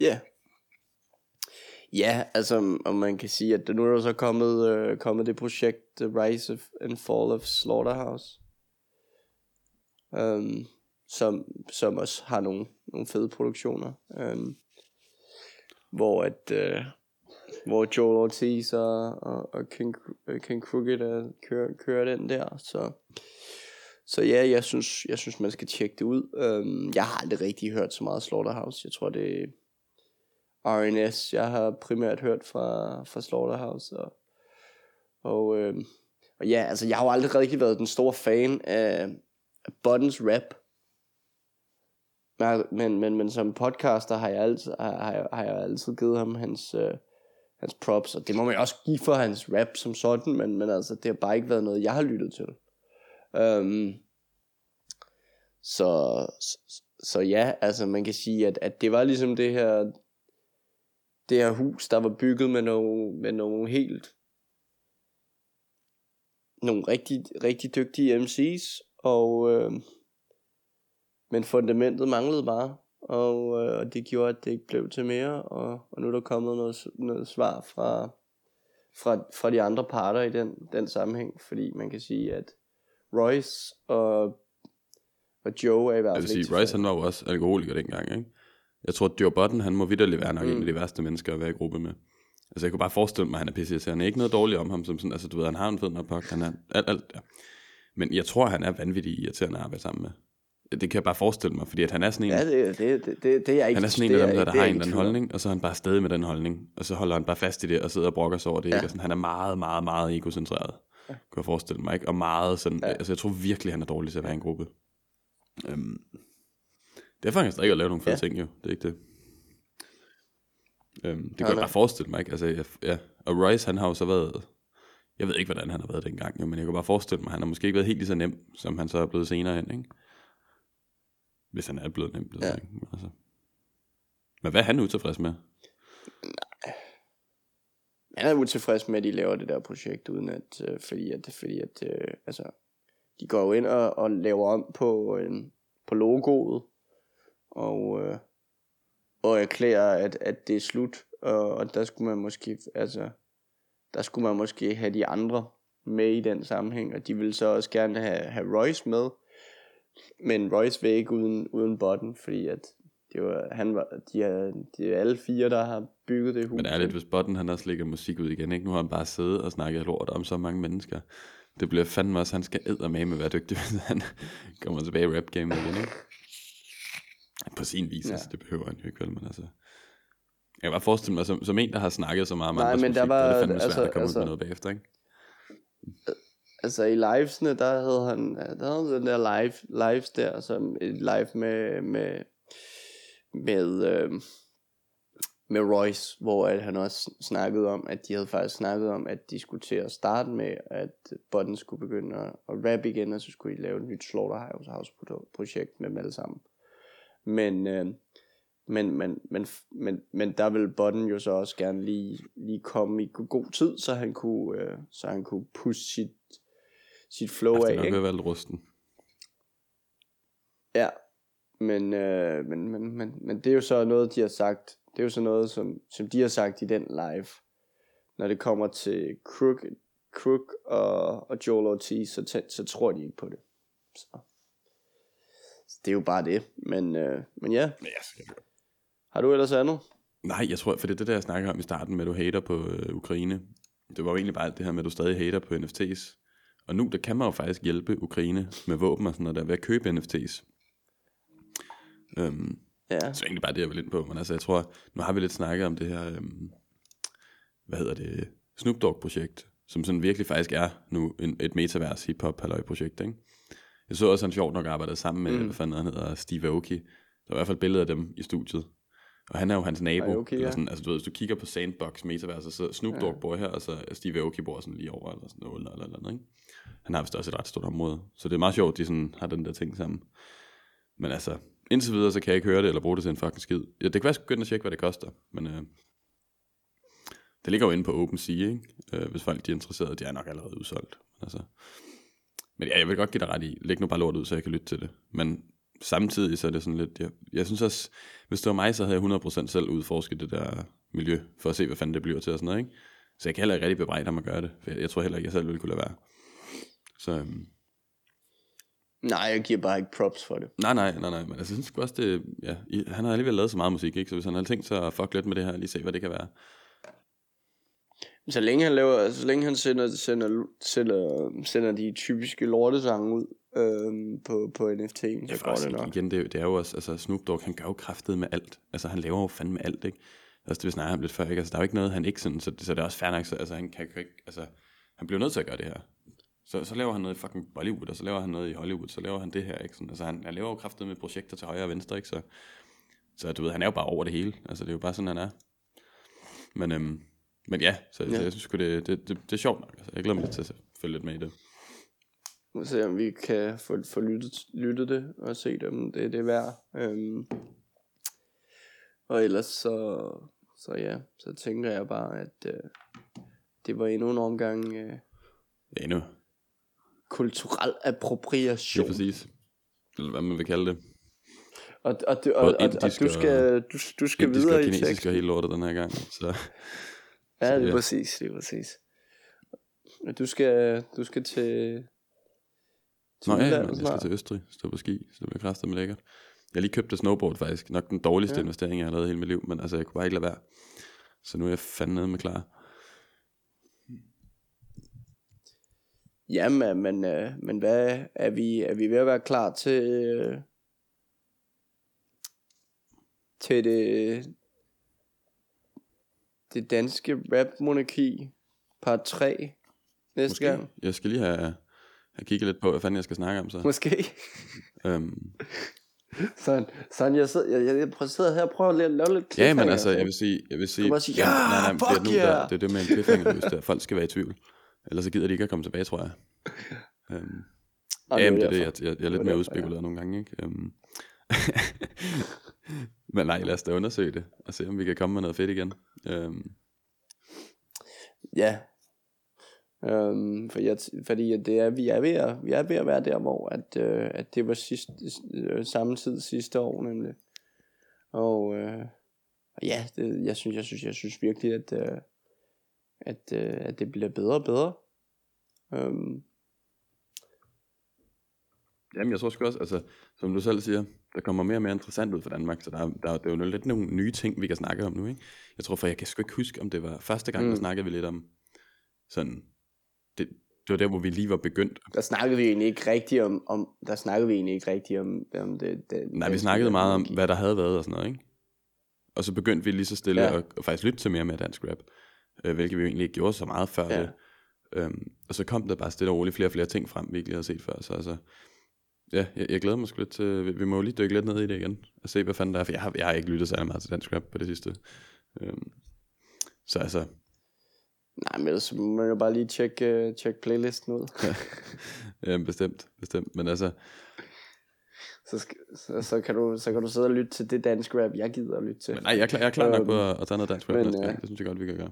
Ja. Ja, altså, om man kan sige, at nu er der så kommet, øh, kommet det projekt The Rise of, and Fall of Slaughterhouse. Um, som, som også har nogle, nogle fede produktioner. Um, hvor at øh, hvor Joel Ortiz og, og, og King, øh, King Crooked uh, kører, kører den der. Så, så ja, jeg synes, jeg synes, man skal tjekke det ud. Um, jeg har aldrig rigtig hørt så meget Slaughterhouse. Jeg tror, det er RNS, jeg har primært hørt fra, fra Slaughterhouse. Og, og, øhm, og ja, altså jeg har jo aldrig rigtig været den store fan af, af Buttons rap. Men, men, men, men som podcaster har jeg altid, har, jeg, har jeg altid givet ham hans, øh, hans props, og det må man også give for hans rap som sådan, men, men altså, det har bare ikke været noget, jeg har lyttet til. Um, så, så, så ja, altså man kan sige, at, at det var ligesom det her, det her hus, der var bygget med nogle, med nogle helt, nogle rigtig, rigtig dygtige MC's, og, øh, men fundamentet manglede bare, og, øh, og det gjorde, at det ikke blev til mere, og, og nu er der kommet noget, noget svar fra, fra, fra de andre parter i den, den sammenhæng, fordi man kan sige, at Royce og, og Joe er i hvert fald Jeg vil sige, Royce han var jo også alkoholiker dengang, ikke? Jeg tror, at Joe Button, han må vidderligt være nok mm. en af de værste mennesker at være i gruppe med. Altså, jeg kunne bare forestille mig, at han er er ikke noget dårligt om ham, som sådan, altså, du ved, han har en fed nok han er alt, alt, ja. Men jeg tror, han er vanvittig irriterende at arbejde sammen med. Det kan jeg bare forestille mig, fordi at han er sådan en... Ja, det, det, det, det, det er ikke... Han er sådan en af dem, der, der har en eller anden holdning, og så er han bare stadig med den holdning, og så holder han bare fast i det, og sidder og brokker sig over det, ja. ikke? Og sådan, han er meget, meget, meget egocentreret, kan jeg forestille mig, ikke? Og meget sådan... Ja. Altså, jeg tror virkelig, han er dårlig til at være i en gruppe. Øhm, det er faktisk ikke at lave nogle fede ja. ting, jo. Det er ikke det. Øhm, det kan jeg bare forestille mig, ikke? Altså, jeg, ja. Og Royce, han har jo så været... Jeg ved ikke, hvordan han har været dengang, jo, men jeg kan bare forestille mig, han har måske ikke været helt lige så nem, som han så er blevet senere hen, ikke? Hvis han er blevet nem, det ja. ikke. Men, altså. men hvad er han utilfreds med? Han er utilfreds med, at de laver det der projekt, uden at, øh, fordi at, fordi at øh, altså, de går jo ind og, og laver om på, øh, på logoet, og, øh, og erklærer, at, at det er slut, og, og der skulle man måske, altså, der skulle man måske have de andre med i den sammenhæng, og de ville så også gerne have, have Royce med, men Royce vil ikke uden, uden botten, fordi at det var, han var, de, er, de er alle fire, der har bygget det hus. Men er lidt, hvis Button han også lægger musik ud igen, ikke? Nu har han bare siddet og snakket lort om så mange mennesker. Det bliver fandme også, han skal med være dygtig, <laughs> hvis han kommer tilbage i rap game igen, ikke? På sin vis, ja. altså, det behøver han jo ikke vel, men altså... Jeg kan bare forestille mig, som, som en, der har snakket så meget om Nej, men der var, det er fandme svært altså, at komme altså, ud med noget bagefter, ikke? Altså i livesne, der havde han, der havde den der live, lives der, som et live med, med, med, øh, med Royce, hvor at han også snakkede om, at de havde faktisk snakket om, at de skulle til at starte med, at Button skulle begynde at, at rap igen, og så skulle de lave et nyt Slaughterhouse projekt med dem alle sammen. Men, øh, men, men, men, men, men der vil Button jo så også gerne lige, lige komme i god tid, så han kunne, øh, så han kunne pusse sit, sit flow af. Det er nok rusten. Ja, men, øh, men, men, men, men det er jo så noget, de har sagt, det er jo så noget, som, som de har sagt i den live. Når det kommer til Crook, Crook og, og Joel Ortiz, så, så tror de ikke på det. Så. Så det er jo bare det. Men, øh, men ja. Men jeg Har du ellers andet? Nej, jeg tror, for det er det der, jeg snakker om i starten med, at du hater på øh, Ukraine. Det var jo egentlig bare alt det her med, at du stadig hater på NFT's. Og nu, der kan man jo faktisk hjælpe Ukraine med våben og sådan noget der, ved at købe NFT's. Øhm, ja. Så egentlig bare det, jeg vil ind på. Men altså, jeg tror, nu har vi lidt snakket om det her, øhm, hvad hedder det, Snoop Dogg-projekt, som sådan virkelig faktisk er nu en, et metavers hip-hop projekt ikke? Jeg så også, han sjovt nok arbejdede sammen med, mm. hvad fanden han hedder, Steve Aoki. Der var i hvert fald billeder af dem i studiet. Og han er jo hans nabo. Ja. eller sådan, altså du ved, hvis du kigger på Sandbox Metaverse, så Snoop Dogg ja. bor her, og så Steve Aoki bor sådan lige over, eller sådan noget, eller, eller, eller, ikke? Han har vist også et ret stort område. Så det er meget sjovt, de sådan har den der ting sammen. Men altså, indtil videre, så kan jeg ikke høre det, eller bruge det til en fucking skid. Ja, det kan være, at jeg skal at tjekke, hvad det koster. Men øh, det ligger jo inde på OpenSea, ikke? Øh, hvis folk de er interesserede, de er nok allerede udsolgt. Altså, men ja, jeg vil godt give dig ret i, læg nu bare lort ud, så jeg kan lytte til det. Men samtidig så er det sådan lidt, jeg, jeg synes også, hvis det var mig, så havde jeg 100% selv udforsket det der miljø, for at se, hvad fanden det bliver til og sådan noget, ikke? Så jeg kan heller ikke rigtig bebrejde ham at gøre det, for jeg, jeg tror heller ikke, jeg selv ville kunne lade være. Så øhm, Nej, jeg giver bare ikke props for det. nej, nej, nej, nej, men jeg synes også, det, ja, han har alligevel lavet så meget musik, ikke? Så hvis han har tænkt sig at fuck lidt med det her, lige se, hvad det kan være. Så længe han laver, så længe han sender, sender, sender, sender de typiske lortesange ud øhm, på, på NFT'en, så går det nok. Igen, det, er jo- det er jo også, altså Snoop Dogg, han gør jo kraftet med alt. Altså han laver jo fandme alt, ikke? Altså det vi snakker om lidt før, ikke? Altså der er jo ikke noget, han ikke sådan, så, så det er også fair nok, så, altså han kan jo ikke, altså han bliver nødt til at gøre det her. Så, så laver han noget i fucking Bollywood, og så laver han noget i Hollywood, så laver han det her, ikke? Sådan, altså han, han laver jo kraftet med projekter til højre og venstre, ikke? Så, så du ved, han er jo bare over det hele. Altså det er jo bare sådan, han er. Men, øhm, men ja, så, ja. så jeg synes det, det, det, det, er sjovt nok. Altså, jeg glæder mig til at følge lidt med i det. Nu se om vi kan få, få lyttet, lyttet det og se om det, det er værd. Øhm, og ellers så, så ja, så tænker jeg bare, at øh, det var endnu en omgang øh, endnu. Kulturel appropriation. præcis. Eller hvad man vil kalde det. Og, og, du, og, og, og indisk du og- skal, du, du skal videre og i kinesisk teksten. og hele lortet den her gang. Så Ja, det er præcis, det er præcis. Og Du skal, du skal til, til Nå ja, jeg skal til Østrig, stå på ski, så det bliver kraftigt med lækkert. Jeg lige købt et snowboard faktisk, nok den dårligste Ja. investering, jeg har lavet hele mit liv, men altså, jeg kunne bare ikke lade være. Så nu er jeg fandme med klar. Jamen, men, øh, men hvad, er vi, er vi ved at være klar til, øh, til det, det danske rap-monarki part 3 næste Måske. gang? Jeg skal lige have, have kigget lidt på, hvad fanden jeg skal snakke om så. Måske. Øhm, <laughs> Sådan, sådan jeg, sidder, jeg, jeg, jeg sidder her og prøver at lave lidt ja, men altså, så- jeg vil sige... Jeg vil sige bare sige, jamen, "Ja, nej, nej, men det, er fuck nu, yeah!" der, det er det med en cliffhanger, der, folk skal være i tvivl. Ellers så gider de ikke at komme tilbage, tror jeg. <laughs> Øhm, men det er det, jeg, jeg, jeg er lidt mere udspekuleret nogle gange, ikke? Um, <laughs> men nej, lad os da undersøge det, og se om vi kan komme med noget fedt igen. Um, Ja. Øhm, for jeg, fordi det er, vi, er ved at, vi er ved at være der, hvor at, øh, at det var sidst, øh, samme tid sidste år nemlig. Og øh, ja, det, jeg, synes, jeg, synes, jeg synes virkelig, at, øh, at, øh, at det bliver bedre og bedre. Øhm, jamen, jeg tror sgu også, altså, som du selv siger, der kommer mere og mere interessant ud for Danmark, så der, er- der, der er jo lidt nogle nye ting, vi kan snakke om nu, ikke? Jeg tror, for jeg kan sgu ikke huske, om det var første gang, mm. der snakkede vi lidt om sådan, det, det var der, hvor vi lige var begyndt. der snakkede vi egentlig ikke rigtigt om, om der snakkede vi egentlig ikke rigtigt om, om det, det Nej, vi snakkede meget om, hvad der havde været og sådan noget, ikke? Og så begyndte vi lige så stille Ja. at, at faktisk lytte til mere mere dansk rap, øh, hvilket vi jo egentlig ikke gjorde så meget før Ja. det. Øhm, og så kom der bare stille og roligt flere og flere ting frem, vi ikke lige havde set før. Så altså, ja, jeg, jeg glæder mig sgu lidt til, vi, vi må jo lige dykke lidt ned i det igen, og se, hvad fanden der er, for jeg har, jeg har ikke lyttet særlig meget til dansk rap på det sidste. Øhm, så altså, Nej, men ellers må man jo bare lige tjekke, uh, tjekke playlisten ud. <laughs> ja, bestemt, bestemt, men altså, så, skal, så, så, kan du, så kan du sidde og lytte til det dansk rap, jeg gider at lytte til. men nej, jeg er klar, jeg er klar nok Øhm, på at, at tage noget dansk rap men, næste øh, gang, det synes jeg godt, vi kan gøre.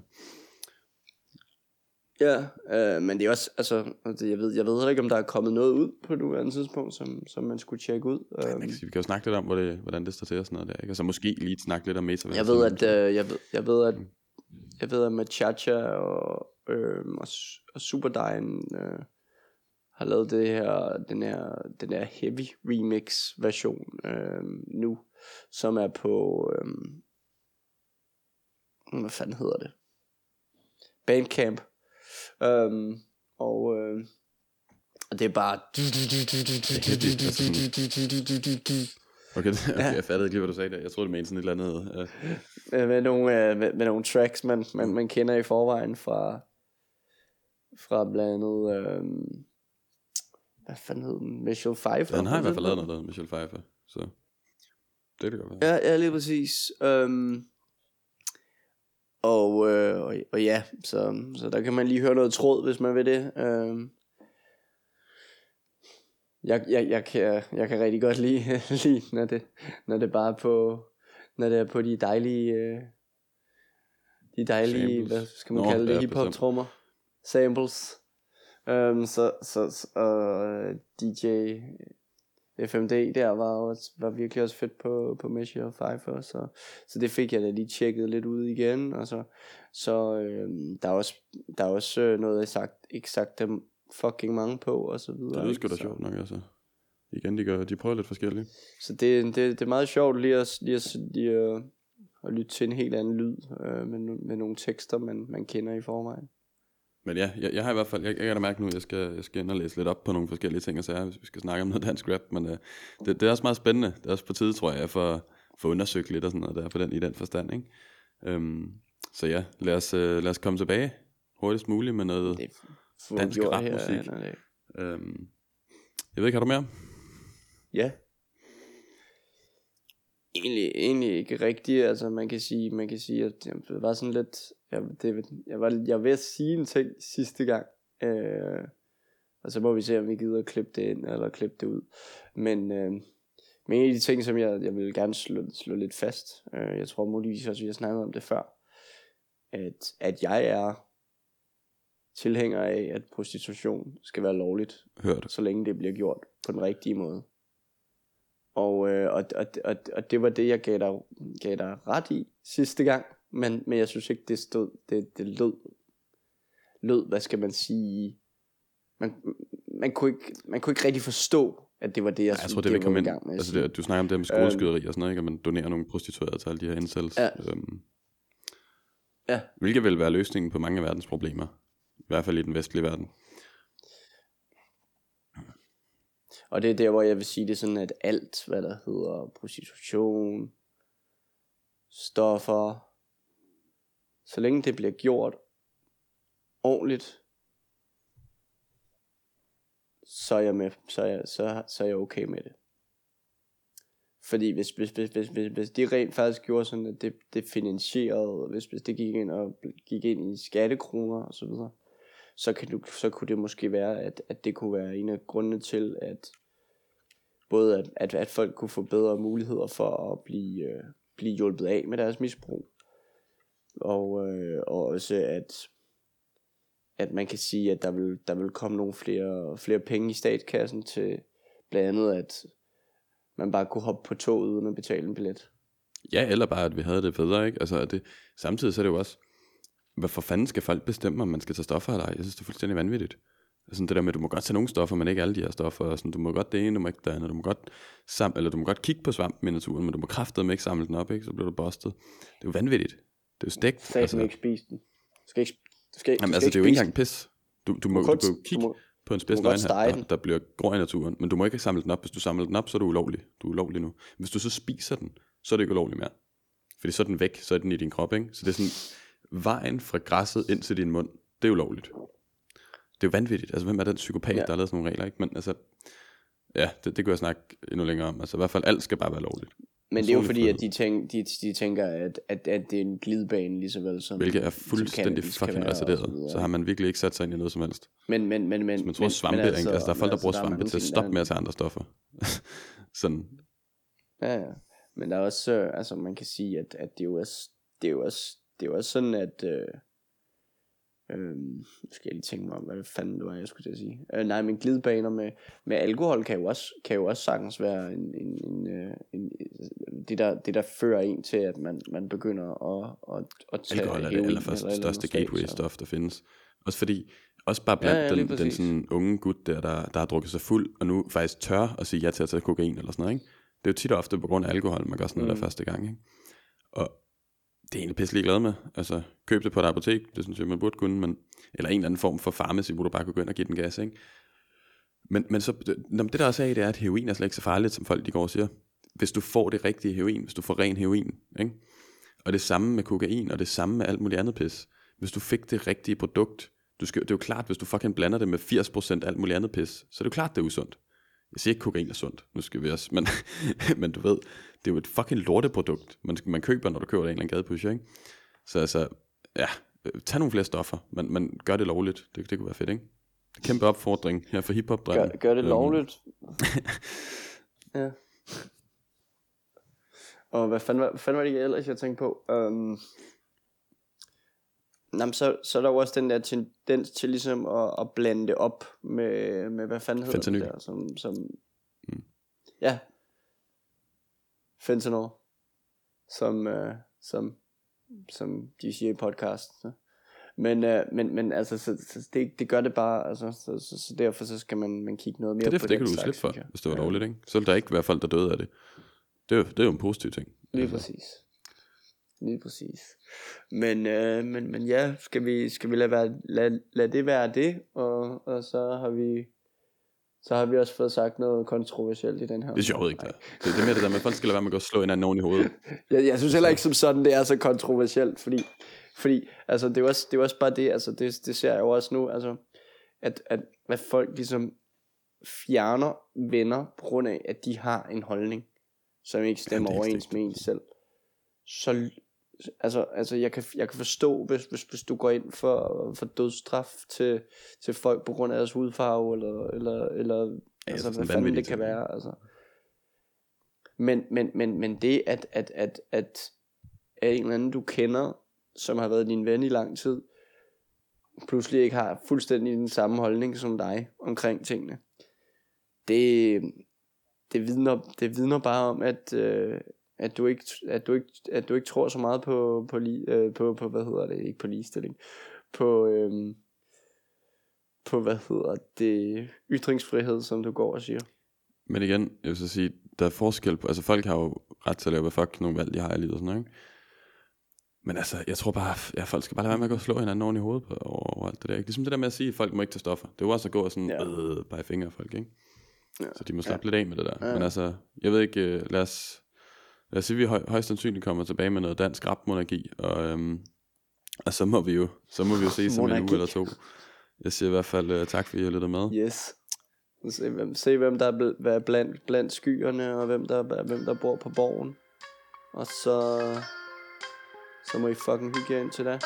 Ja, øh, men det er også, altså, altså, jeg ved, jeg ved heller ikke, om der er kommet noget ud på nuværende tidspunkt, som, som man skulle tjekke ud. Man Um, kan, sige, vi kan jo snakke lidt om, hvor det, hvordan det står til og sådan noget der, ikke? Og så måske lige snakke lidt om metaverse. jeg ved, at, øh, jeg ved, jeg ved, at, jeg ved, at Machacha og, øh, og, og Superdine øh, har lavet det her, den her, den her heavy remix version øh, nu, som er på, øh, hvad fanden hedder det? Bandcamp. Um, og, øh, det er bare... Okay, <laughs> okay jeg fattede ikke lige, hvad du sagde der. Jeg troede, det mente sådan et eller andet. Med, med, nogle, øh, med, med nogle tracks, man, man, man kender i forvejen fra, fra blandt andet, øh, hvad fanden hed den, Michelle Pfeiffer. han har i hvert fald lavet noget. der Michelle Pfeiffer. Så det kan godt være. Ja, ja, lige præcis. Um, og, øh, og, og ja, så, så der kan man lige høre noget tråd, hvis man vil det. Um, jeg, jeg, jeg, kan, jeg kan rigtig godt lide, <laughs> lide når, det, når det bare er på, når det er på de dejlige, øh, de dejlige, Samples. hvad skal man Nå, kalde det, ja, hiphop trommer, samples. Um, så, så, så uh, DJ, FMD der var, også, var virkelig også fedt på, på Measure 5 så, så det fik jeg da lige tjekket lidt ud igen, og så, så øh, der er også, der er også øh, noget, jeg sagt, ikke sagt dem fucking mange på, og så videre. Det er sgu da sjovt nok, altså. Igen, de, gør, de prøver lidt forskelligt. så det, det, det er meget sjovt lige at, lige at, lige at, at lytte til en helt anden lyd, øh, med, med nogle tekster, man, man kender i forvejen. Men ja, jeg, jeg har i hvert fald, jeg, jeg kan da mærke nu, at jeg skal, jeg skal ind og læse lidt op på nogle forskellige ting og sager, hvis vi skal snakke om noget dansk rap, men uh, det, det, er også meget spændende. Det er også på tide, tror jeg, for, for undersøgt lidt og sådan noget der på den, i den forstand, ikke? Um, så ja, lad os, uh, lad os komme tilbage hurtigst muligt med noget... Dansk rapmusik. Um, jeg ved ikke, har du mere? Ja. Egentlig, egentlig ikke rigtigt, altså man kan sige, man kan sige, at det var sådan lidt, jeg, det, jeg, var, jeg var ved at sige en ting sidste gang, øh, og så må vi se, om vi gider at klippe det ind, eller klippe det ud, men, øh, men en af de ting, som jeg, jeg vil gerne slå, slå lidt fast, øh, jeg tror muligvis også, vi har snakket om det før, at, at jeg er tilhænger af, at prostitution skal være lovligt, Hørt. så længe det bliver gjort på den rigtige måde. Og, øh, og, og, og, og det var det, jeg gav dig, gav dig ret i sidste gang, men, men jeg synes ikke, det stod, det, det lød, lød, hvad skal man sige, man, man, kunne ikke, man kunne ikke rigtig forstå, at det var det, jeg, Jeg synes, tror, det vil var i gang med Altså, det, du snakker om det med skoleskyderi og sådan noget, ikke? At man donerer nogle prostituerede til alle de her incels. Ja. Øhm, Ja. Hvilket vil være løsningen på mange af verdens problemer. I hvert fald i den vestlige verden. Og det er der, hvor jeg vil sige det sådan, at alt, hvad der hedder prostitution, stoffer, så længe det bliver gjort ordentligt, så er jeg med, så er jeg, så, så er jeg okay med det. Fordi hvis, hvis, hvis, hvis, hvis, hvis de rent faktisk gjorde sådan, at det, det finansierede, hvis, hvis det gik ind og gik ind i skattekroner og så videre, så, kan du, så kunne det måske være, at, at det kunne være en af grundene til, at både at, at, at folk kunne få bedre muligheder for at blive, øh, blive hjulpet af med deres misbrug, og, øh, og også at, at man kan sige, at der vil, der vil komme nogle flere, flere penge i statskassen til blandt andet, at man bare kunne hoppe på toget uden at betale en billet. Ja, eller bare, at vi havde det bedre, ikke? Altså, det, samtidig så er det jo også, hvad for fanden skal folk bestemme, om man skal tage stoffer eller ej? Jeg synes, det er fuldstændig vanvittigt. Altså det der med, at du må godt tage nogle stoffer, men ikke alle de her stoffer. Og sådan, du må godt det ene, du må ikke det andet. Du må godt, sam eller du må godt kigge på svampen i naturen, men du må kraftedeme ikke samle den op, ikke? Så bliver du bustet. Det er jo vanvittigt. Det er jo stegt. Staten altså, ikke spise den. Du skal ikke, du skal, Jamen, du altså, skal det er jo ikke engang pis. Du, du, må, Du du, må jo kun- kigge du må- på en spids må den. der, der bliver grå i naturen, men du må ikke samle den op. Hvis du samler den op, så er du ulovlig. Du er ulovlig nu. Hvis du så spiser den, så er det ikke ulovligt mere. Fordi så er den væk, så er den i din krop, ikke? Så det er sådan, vejen fra græsset ind til din mund, det er ulovligt. Det er jo vanvittigt. Altså, hvem er den psykopat, Ja. der har lavet sådan nogle regler, ikke? Men altså, ja, det, det kunne jeg snakke endnu længere om. Altså, i hvert fald, alt skal bare være lovligt. Men det er jo fordi, frihed. at de, tænk, de, de tænker, at, at, at det er en glidebane lige så vel som Hvilket er fuldstændig fucking så reserveret. Så har man virkelig ikke sat sig ind i noget som helst. Men, men, men, men, Hvis man tror men, svampe, men altså, altså, der er folk, der bruger er svampe til at stoppe med at tage andre stoffer. <laughs> Sådan, Ja, ja. Men der er også, øh, altså man kan sige, at, at det, er jo også, det, er jo også, det er også sådan, at, øh, øh, nu skal jeg lige tænke mig om, hvad fanden det var, jeg skulle til at sige. Øh, nej, men glidebaner med, med alkohol kan jo også, kan jo også sagtens være en, en, en, øh, en, det, der, det, der fører en til, at man, man begynder at, at, at tage alkohol er det allerførste største stat, gateway så- stof, der findes. Også fordi, også bare blandt Ja, ja, den, den sådan unge gut der, der, der har drukket sig fuld, og nu faktisk tør at sige ja til at tage kokain eller sådan noget, ikke? Det er jo tit og ofte på grund af alkohol, man gør sådan noget Mm. der første gang, ikke? Og det er egentlig pisselig glad med. Altså, køb det på et apotek, det synes jeg, man burde kunne, men, eller en eller anden form for farmaci, hvor du bare kan gå ind og give den gas, ikke? Men, men så, det, det der også er i, det er, at heroin er slet ikke så farligt, som folk de går og siger. Hvis du får det rigtige heroin, hvis du får ren heroin, ikke? Og det samme med kokain, og det samme med alt muligt andet pis. Hvis du fik det rigtige produkt, du skal, det er jo klart, hvis du fucking blander det med 80% alt muligt andet pis, så er det jo klart, det er usundt. Jeg siger ikke, kokain er sundt, nu skal vi også, men, <laughs> men du ved, det er jo et fucking lorteprodukt, man, man køber, når du køber det af en eller anden gadepusher, ikke? Så altså, ja, øh, tag nogle flere stoffer, men, men gør det lovligt, det, det kunne være fedt, ikke? Kæmpe opfordring her for hiphop Gør, gør det Øhm, lovligt. <laughs> ja. Og hvad fanden, hvad fanden var det ellers, jeg tænkte på? Um, Jamen, så, så er der jo også den der tendens til ligesom at, at blande det op med, med hvad fanden hedder Fentanyl. det der, som, som Mm. ja, fentanyl, som, øh, som, som de siger i podcasten. Men, øh, men, men altså, så, så det, det gør det bare, altså, så, så, så derfor så skal man, man kigge noget mere Det er det, på for det kan du slippe for, hvis det var Ja. ikke? Så ville der ikke være folk, der døde af det. Det er, jo- det er jo en positiv ting. Lige Altså, præcis. Lige præcis. Men, øh, men, men ja, skal vi, skal vi lade, være, lade, lade det være det, og, og så har vi så har vi også fået sagt noget kontroversielt i den her. Det er sjovt ikke, det, det, er mere det der med, at folk skal lade være med at slå hinanden oven i hovedet. <laughs> Jeg, jeg synes heller ikke som sådan, det er så kontroversielt, fordi, fordi altså, det, er også, det er også bare det, altså, det, det ser jeg jo også nu, altså, at, at hvad folk ligesom fjerner venner, på grund af, at de har en holdning, som ikke stemmer er overens med en selv. Så altså, altså jeg, kan, jeg kan forstå, hvis, hvis, hvis du går ind for, for dødsstraf til, til folk på grund af deres hudfarve, eller, eller, eller Ja, altså, hvad fanden det kan være. Altså. Men, men, men, men det, at, at, at, at, at en eller anden, du kender, som har været din ven i lang tid, pludselig ikke har fuldstændig den samme holdning som dig omkring tingene. Det, det, vidner, det vidner bare om, at, øh, at, du ikke, at, du ikke, at du ikke tror så meget på, på, li, øh, på, på hvad hedder det, ikke på ligestilling, på, øh, på hvad hedder det, ytringsfrihed, som du går og siger. Men igen, jeg vil så sige, der er forskel på, altså folk har jo ret til at lave, hvad fuck nogle valg de har i livet og sådan noget, ikke? Men altså, jeg tror bare, ja, folk skal bare lade være med at gå og slå hinanden oven i hovedet på, over, over alt det der. Ikke? Ligesom det der med at sige, at folk må ikke tage stoffer. Det er jo også at gå og sådan, Ja. øh, bare fingre af folk, ikke? Ja. Så de må slappe ja. lidt af med det der. Ja. Ja. Men altså, jeg ved ikke, øh, lad os, lad os sige, vi høj, højst sandsynligt kommer tilbage med noget dansk rapmonarki, og, øhm, og så må vi jo, så må vi jo se som en uge eller to. Jeg siger i hvert fald uh, tak, fordi I har lyttet med. Yes. Se hvem, se, hvem der er bl- blandt, blandt skyerne, og hvem der, hvem der bor på borgen. Og så, så må I fucking hygge jer ind til det.